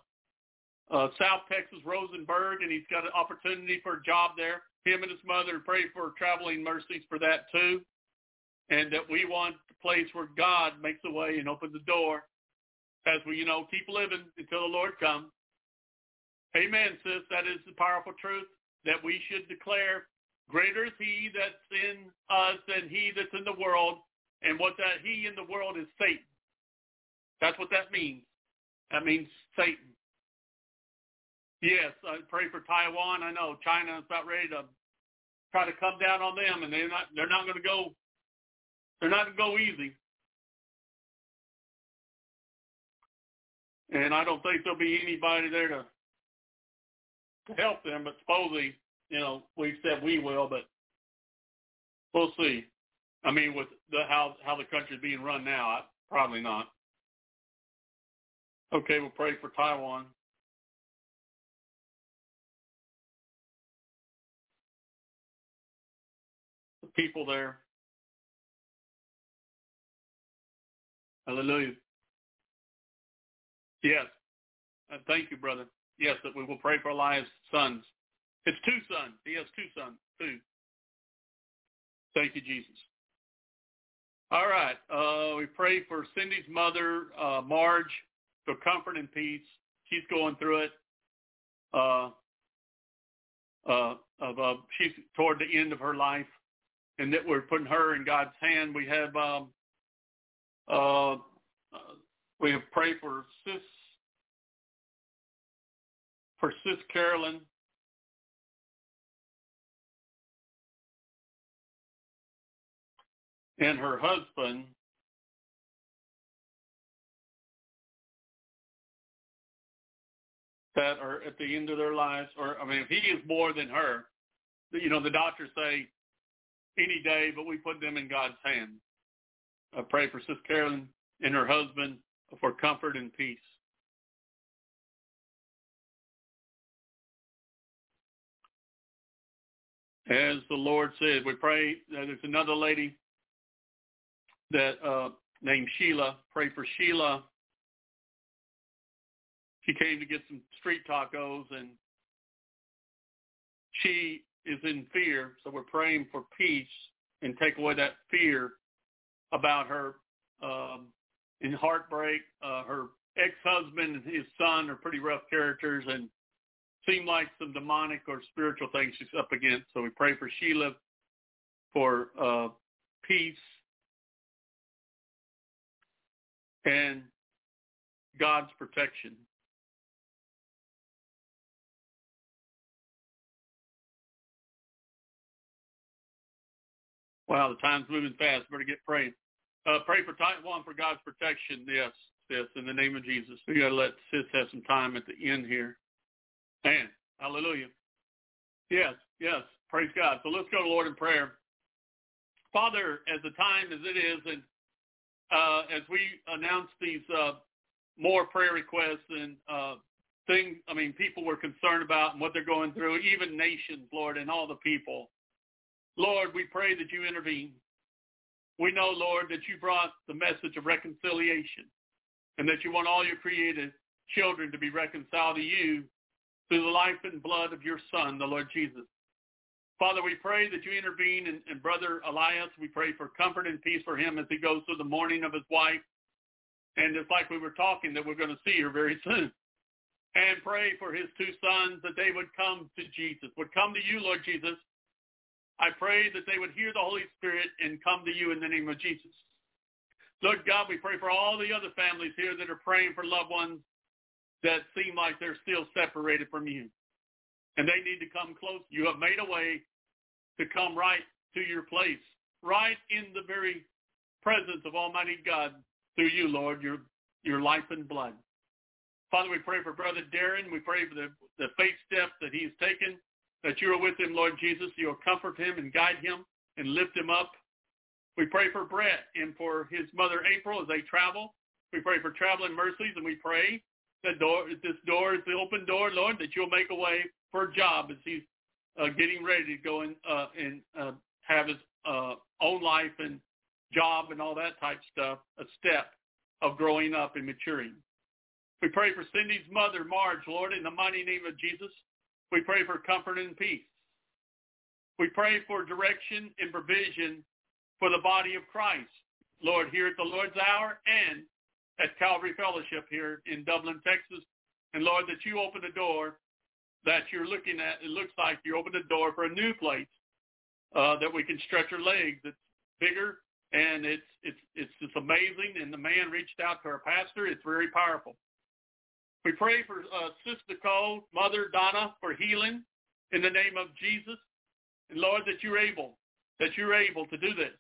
S2: uh, South Texas, Rosenberg, and he's got an opportunity for a job there. Him and his mother pray for traveling mercies for that too, and that we want the place where God makes a way and opens the door as we, you know, keep living until the Lord comes. Amen, sis. That is the powerful truth that we should declare. Greater is he that's in us than he that's in the world. And what that he in the world is Satan. That's what that means. That means Satan. Yes, I pray for Taiwan. I know China is about ready to try to come down on them, and they're not. They're not going to go. They're not going to go easy. And I don't think there'll be anybody there to to help them, but supposedly, you know, we said we will, but we'll see. I mean, with the how how the country's being run now, I, probably not. Okay, we'll pray for Taiwan. The people there. Hallelujah. Yes. Uh, thank you, brother. Yes, that we will pray for Elias' sons. It's two sons. He has two sons, two. Thank you, Jesus. All right. Uh, we pray for Cindy's mother, uh, Marge, for comfort and peace. She's going through it. Uh, uh, of uh, she's toward the end of her life, and that we're putting her in God's hand. We have um, uh, uh we have prayed for Sis for Sis Carolyn. And her husband, that are at the end of their lives, or I mean, if he is more than her, you know, the doctors say any day, but we put them in God's hand. I pray for Sis Carolyn and her husband for comfort and peace. As the Lord said, we pray that there's another lady that uh, named Sheila. Pray for Sheila she came to get some street tacos and she is in fear. So we're praying for peace and take away that fear about her um, in heartbreak. Uh, her ex-husband and his son are pretty rough characters and seem like some demonic or spiritual things she's up against. So we pray for Sheila for uh, peace and God's protection. Wow, the time's moving fast. Better get praying. Uh, pray for Taiwan for God's protection. Yes, sis, in the name of Jesus. We got to let sis have some time at the end here. Man, hallelujah. Yes, yes, praise God. So let's go to Lord in prayer. Father, as the time as it is, and uh, as we announce these uh, more prayer requests and uh, things, I mean, people were concerned about and what they're going through, even nations, Lord, and all the people. Lord, we pray that you intervene. We know, Lord, that you brought the message of reconciliation and that you want all your created children to be reconciled to you through the life and blood of your Son, the Lord Jesus. Father, we pray that you intervene in, in Brother Elias. We pray for comfort and peace for him as he goes through the mourning of his wife. And it's like we were talking that we're going to see her very soon. And pray for his two sons that they would come to Jesus, would come to you, Lord Jesus, I pray that they would hear the Holy Spirit and come to you in the name of Jesus. Lord God, we pray for all the other families here that are praying for loved ones that seem like they're still separated from you. And they need to come close. You have made a way to come right to your place, right in the very presence of Almighty God through you, Lord, your your life and blood. Father, we pray for Brother Darren. We pray for the, the faith step that he's taken, that you are with him, Lord Jesus. You'll comfort him and guide him and lift him up. We pray for Brett and for his mother April as they travel. We pray for traveling mercies and we pray that door, this door is the open door, Lord, that you'll make a way for a job as he's uh, getting ready to go in, uh, and uh, have his uh, own life and job and all that type stuff, a step of growing up and maturing. We pray for Cindy's mother, Marge, Lord, in the mighty name of Jesus. We pray for comfort and peace. We pray for direction and provision for the body of Christ, Lord, here at the Lord's Hour and at Calvary Fellowship here in Dublin, Texas. And Lord, that you open the door that you're looking at. It looks like you open the door for a new place uh, that we can stretch our legs. It's bigger and it's it's it's just amazing. And the man reached out to our pastor. It's very powerful. We pray for uh, Sister Cole, Mother Donna, for healing in the name of Jesus, and Lord that you're able that you're able to do this.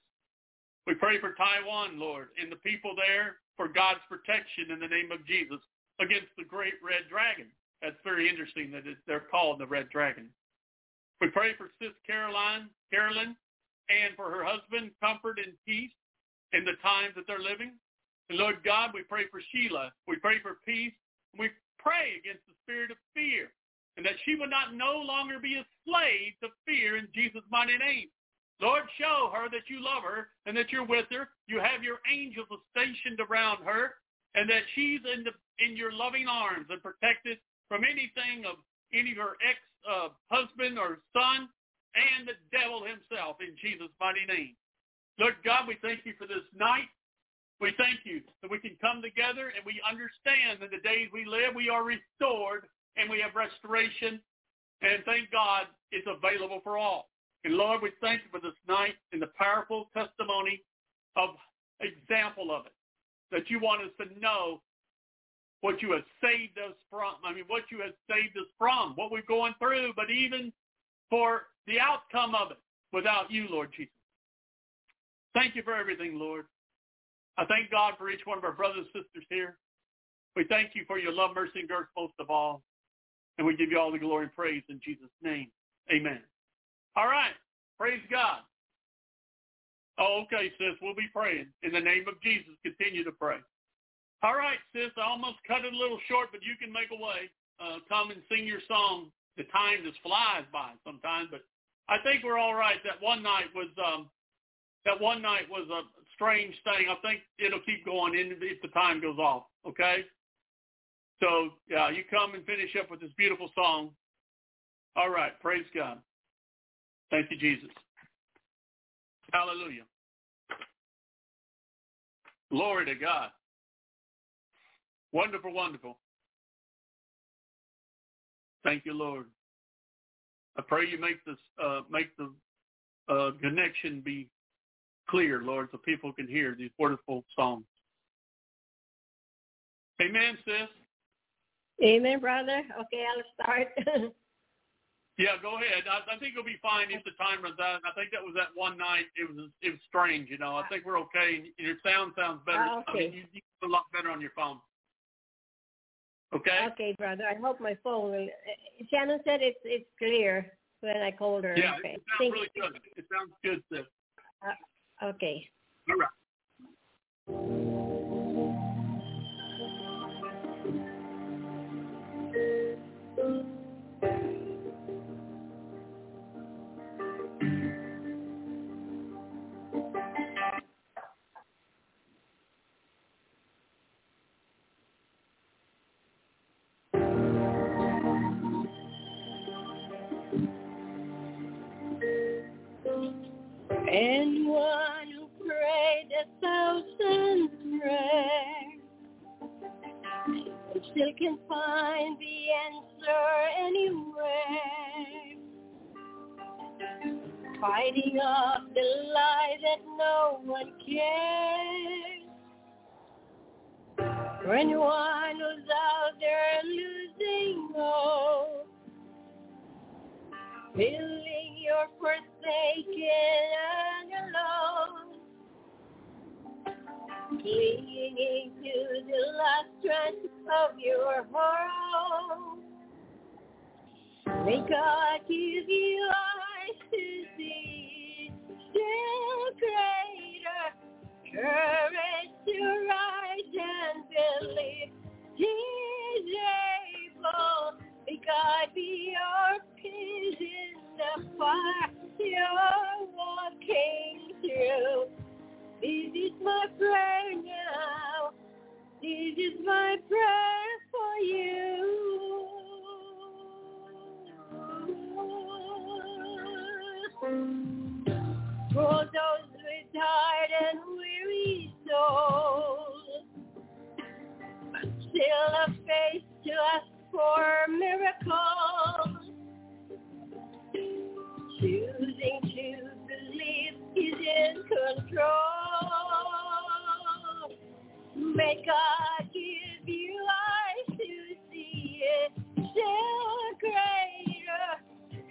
S2: We pray for Taiwan, Lord, and the people there for God's protection in the name of Jesus against the great red dragon. That's very interesting that they're called the red dragon. We pray for Sis Caroline, Carolyn, and for her husband, comfort and peace in the times that they're living. And Lord God, we pray for Sheila. We pray for peace. We pray against the spirit of fear and that she would not no longer be a slave to fear in Jesus' mighty name. Lord, show her that you love her and that you're with her. You have your angels stationed around her and that she's in the in your loving arms and protected from anything of any of her ex-husband uh, or son and the devil himself in Jesus' mighty name. Lord God, we thank you for this night. We thank you that we can come together and we understand that the days we live, we are restored and we have restoration. And thank God it's available for all. And Lord, we thank you for this night and the powerful testimony of example of it, that you want us to know what you have saved us from. I mean, what you have saved us from, what we're going through, but even for the outcome of it without you, Lord Jesus. Thank you for everything, Lord. I thank God for each one of our brothers and sisters here. We thank you for your love, mercy, and grace most of all. And we give you all the glory and praise in Jesus' name. Amen. All right. Praise God. Oh, okay, sis. We'll be praying. In the name of Jesus, continue to pray. All right, sis. I almost cut it a little short, but you can make a way. Uh, come and sing your song. The time just flies by sometimes, but I think we're all right. That one night was um, that one night was a strange thing. I think it'll keep going in if the time goes off. Okay. So yeah, you come and finish up with this beautiful song. All right. Praise God. Thank you, Jesus. Hallelujah. Glory to God. Wonderful, wonderful. Thank you, Lord. I pray you make this uh, make the uh, connection be clear, Lord, so people can hear these wonderful songs. Amen, sis.
S5: Amen, brother. Okay, I'll start.
S2: yeah, go ahead. I, I think it'll be fine if the time runs out. I think that was that one night. It was it was strange, you know. I think we're okay. Your sound sounds better.
S5: Ah, okay.
S2: I mean, you, you a lot better on your phone. Okay.
S5: Okay, brother. I hope my phone will. Shannon said it's it's clear when I called her.
S2: Yeah,
S5: okay.
S2: it sounds
S5: Thank
S2: really
S5: you.
S2: good. It sounds good, sis.
S5: Uh, okay.
S2: All right.
S3: Can find the answer anywhere. Fighting off the lie that no one cares. For anyone who's out there losing hope, feeling you're forsaken clinging to the last strand of your heart. May God give you eyes to see still greater courage to rise and believe He's able. May God be your peace in the fire you're walking through. This is my prayer now. This is my prayer for you. For those with tired and weary souls, still a faith to ask for miracles. Choosing to believe is in control. May God give you eyes to see it. Still greater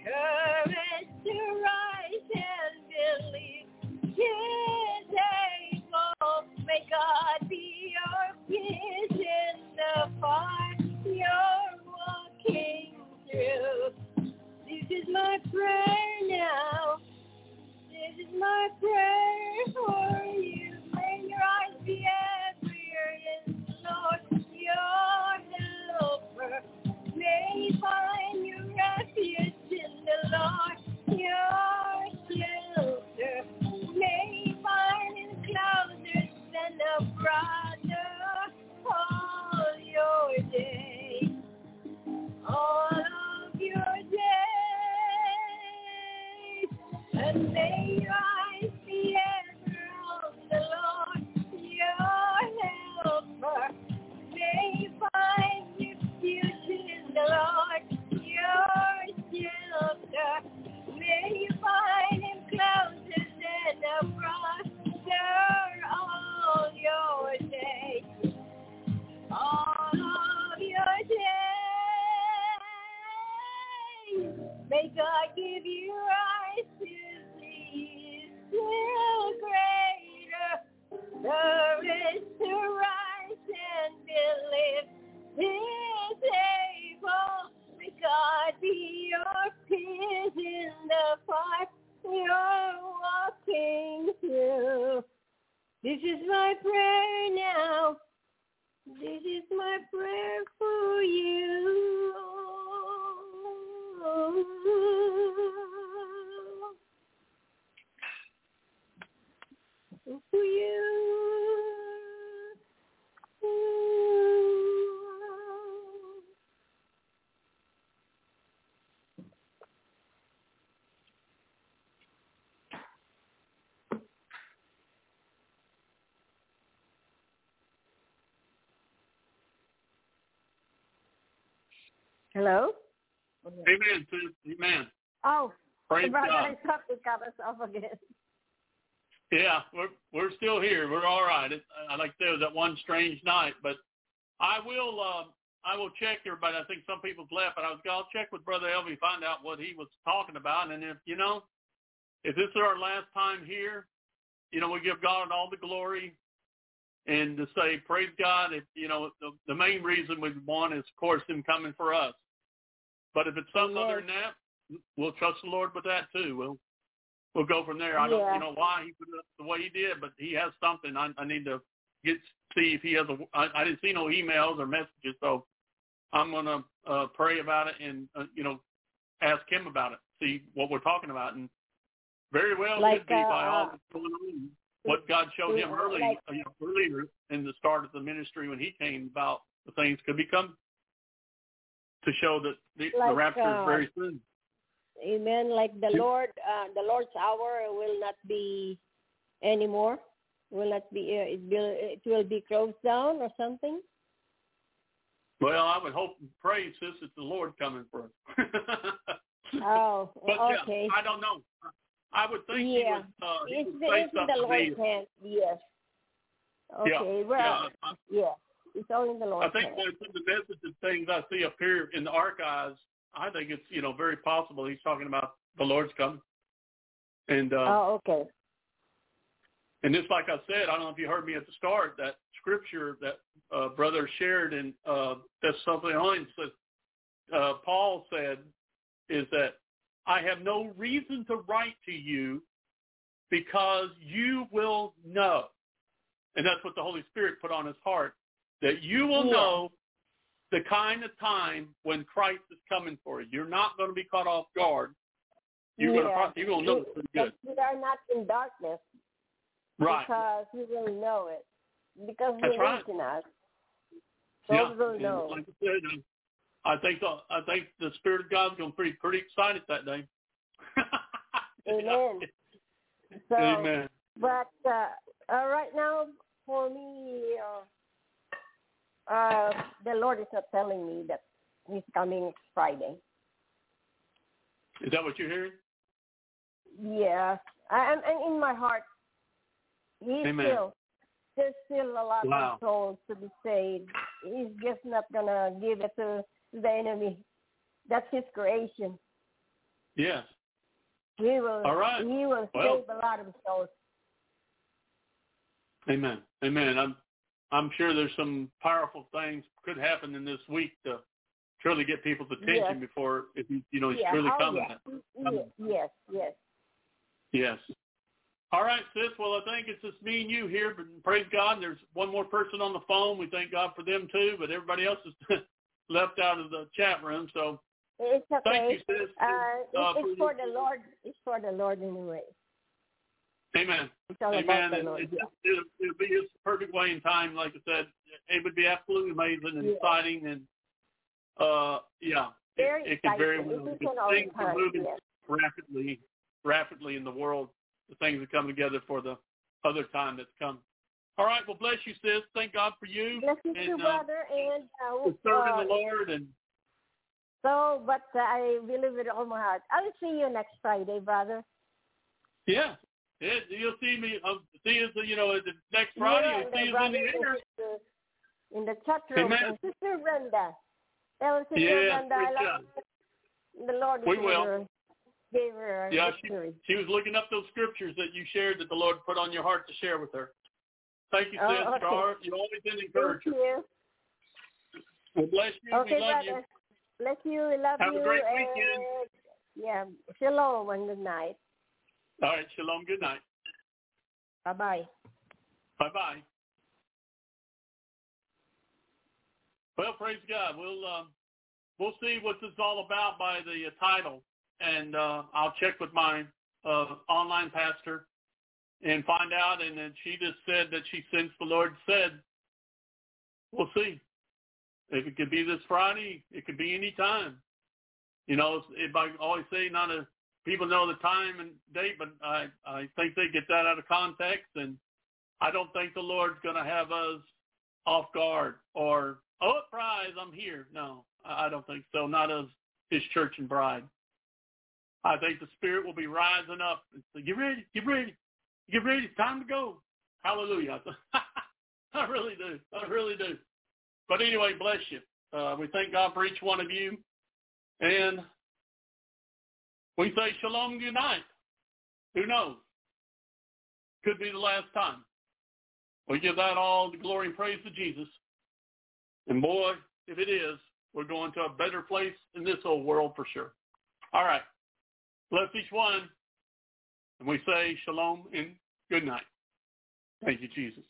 S3: courage to rise and believe. May God be your in the you're walking through. This is my prayer now. This is my prayer for you. May your eyes be Hello?
S2: Amen. Amen.
S5: Oh,
S2: Praise
S5: brother,
S2: God.
S5: I thought we cut us off again.
S2: Yeah, we're we're still here. We're all right. It, I like to say it was that one strange night, but I will uh, I will check everybody. I think some people's left, but I was I'll check with Brother Elvi, find out what he was talking about, and if you know, if this is our last time here, you know, we give God all the glory, and to say praise God. If you know, the, the main reason we want is of course Him coming for us. But if it's something other than that, we'll trust the Lord with that too. We'll we'll go from there. I don't
S5: Yeah.
S2: you know why he put it up the way he did, but he has something. I, I need to get see if he has a. I, I didn't see no emails or messages, so I'm gonna uh, pray about it and uh, you know ask him about it, see what we're talking about, and very well
S5: Like,
S2: could be by
S5: uh,
S2: all that's going on. What God showed him early,
S5: like-
S2: uh, you know, earlier in the start of the ministry when he came about the things could become to show that the, the rapture
S5: uh,
S2: is very soon.
S5: Amen. Like the
S2: Yeah.
S5: Lord, uh, the Lord's hour will not be anymore. Will not be. Uh, it will. It will be closed down or something.
S2: Well, I would hope and pray, sis, it's the Lord coming for us.
S5: Oh,
S2: but
S5: okay.
S2: yeah, I don't know. I would think
S5: Yeah.
S2: he would, uh, he
S5: It's,
S2: would say
S5: it's in
S2: something
S5: the. Lord's hand. Yes. Okay.
S2: Yeah,
S5: well,
S2: yeah,
S5: yeah. It's in the
S2: I think some of the messages things I see up here in the archives, I think it's you know very possible he's talking about the Lord's coming, and uh,
S5: Oh, okay.
S2: And just like I said, I don't know if you heard me at the start, that scripture that uh, brother shared in uh, Thessalonians, uh, Paul said, is that I have no reason to write to you because you will know. And that's what the Holy Spirit put on his heart, that you will know the kind of time when Christ is coming for you. You're not going to be caught off guard. You're
S3: Yeah.
S2: going to you're going to know pretty good.
S3: We are not in darkness
S2: Right.
S3: because you will know it. Because
S2: That's
S3: He
S2: right.
S3: in us. So
S2: yeah.
S3: will know.
S2: Like I said, um, I think the, I think the Spirit of God's going to be pretty excited that day.
S3: Amen. So,
S2: Amen.
S3: But uh, uh, right now, for me, uh, uh, the Lord is not telling me that He's coming Friday.
S2: Is that what you're hearing?
S3: Yeah, and, and in my heart, He's
S2: Amen.
S3: still there's still a lot
S2: Wow.
S3: of souls to be saved. He's just not gonna give it to the enemy. That's His creation.
S2: Yes.
S3: He will.
S2: All right.
S3: He will
S2: Well-
S3: save a lot of souls.
S2: Amen. Amen. I'm I'm sure there's some powerful things could happen in this week to truly get people's attention
S3: Yes.
S2: before if you you know he's
S3: yeah.
S2: truly
S3: oh,
S2: coming.
S3: yeah. Ye- Yes. Yes.
S2: Yes. All right, sis. Well, I think it's just me and you here, but praise God. There's one more person on the phone. We thank God for them too, but everybody else is left out of the chat room. So
S3: It's okay.
S2: thank you, sis.
S3: Uh,
S2: uh,
S3: it's
S2: for
S3: for the Lord. It's for the Lord anyway.
S2: Amen. Amen.
S3: about the
S2: And
S3: Lord.
S2: it, it'll be his perfect way in time. Like I said, it would be absolutely amazing and
S3: Yeah.
S2: exciting, and uh, yeah,
S3: Very
S2: it, it could very well.
S3: It
S2: because
S3: isn't all the
S2: Things are moving
S3: yes.
S2: rapidly, rapidly in the world. The things are coming together for the other time that's come. All right. Well, bless you, sis. Thank God for you.
S3: Bless you
S2: and,
S3: too,
S2: uh,
S3: brother. And uh,
S2: serving
S3: uh,
S2: the Lord and
S3: so, but uh, I believe with all my heart. I'll see you next Friday, brother.
S2: yeah. It, you'll see me. Um, see us, you know, the next Friday.
S3: You
S2: You'll see us in the air.
S3: In the chat room.
S2: Amen.
S3: And Sister Brenda. Tell Sister
S2: Yeah,
S3: Brenda I. The Lord
S2: We
S3: gave
S2: will.
S3: her, gave her
S2: Yeah, she, she was looking up those scriptures that you shared that the Lord put on your heart to share with her. Thank you,
S3: Oh,
S2: sis.
S3: okay.
S2: You've always been an
S3: Thank you.
S2: Well, bless you.
S3: Okay,
S2: we love
S3: brother.
S2: you.
S3: Bless you. We love
S2: Have a
S3: you.
S2: great
S3: and,
S2: weekend.
S3: Yeah. Shalom and good night.
S2: All right. Shalom. Good night.
S3: Bye bye.
S2: Bye bye. Well, praise God. We'll um, we'll see what this is all about by the uh, title, and uh, I'll check with my uh, online pastor and find out. And then she just said that she sensed the Lord said, "We'll see. If it could be this Friday, it could be any time." You know, if I always say not a people know the time and date, but I I think they get that out of context, and I don't think the Lord's going to have us off guard or oh prize I'm here. No, I don't think so. Not as His church and bride. I think the Spirit will be rising up. and say, Get ready, get ready, get ready. It's time to go. Hallelujah. I really do. I really do. But anyway, bless you. Uh, we thank God for each one of you. And we say shalom night. Who knows? Could be the last time. We give that all the glory and praise to Jesus. And boy, if it is, we're going to a better place in this old world for sure. All right. Bless each one. And we say shalom and good night. Thank you, Jesus.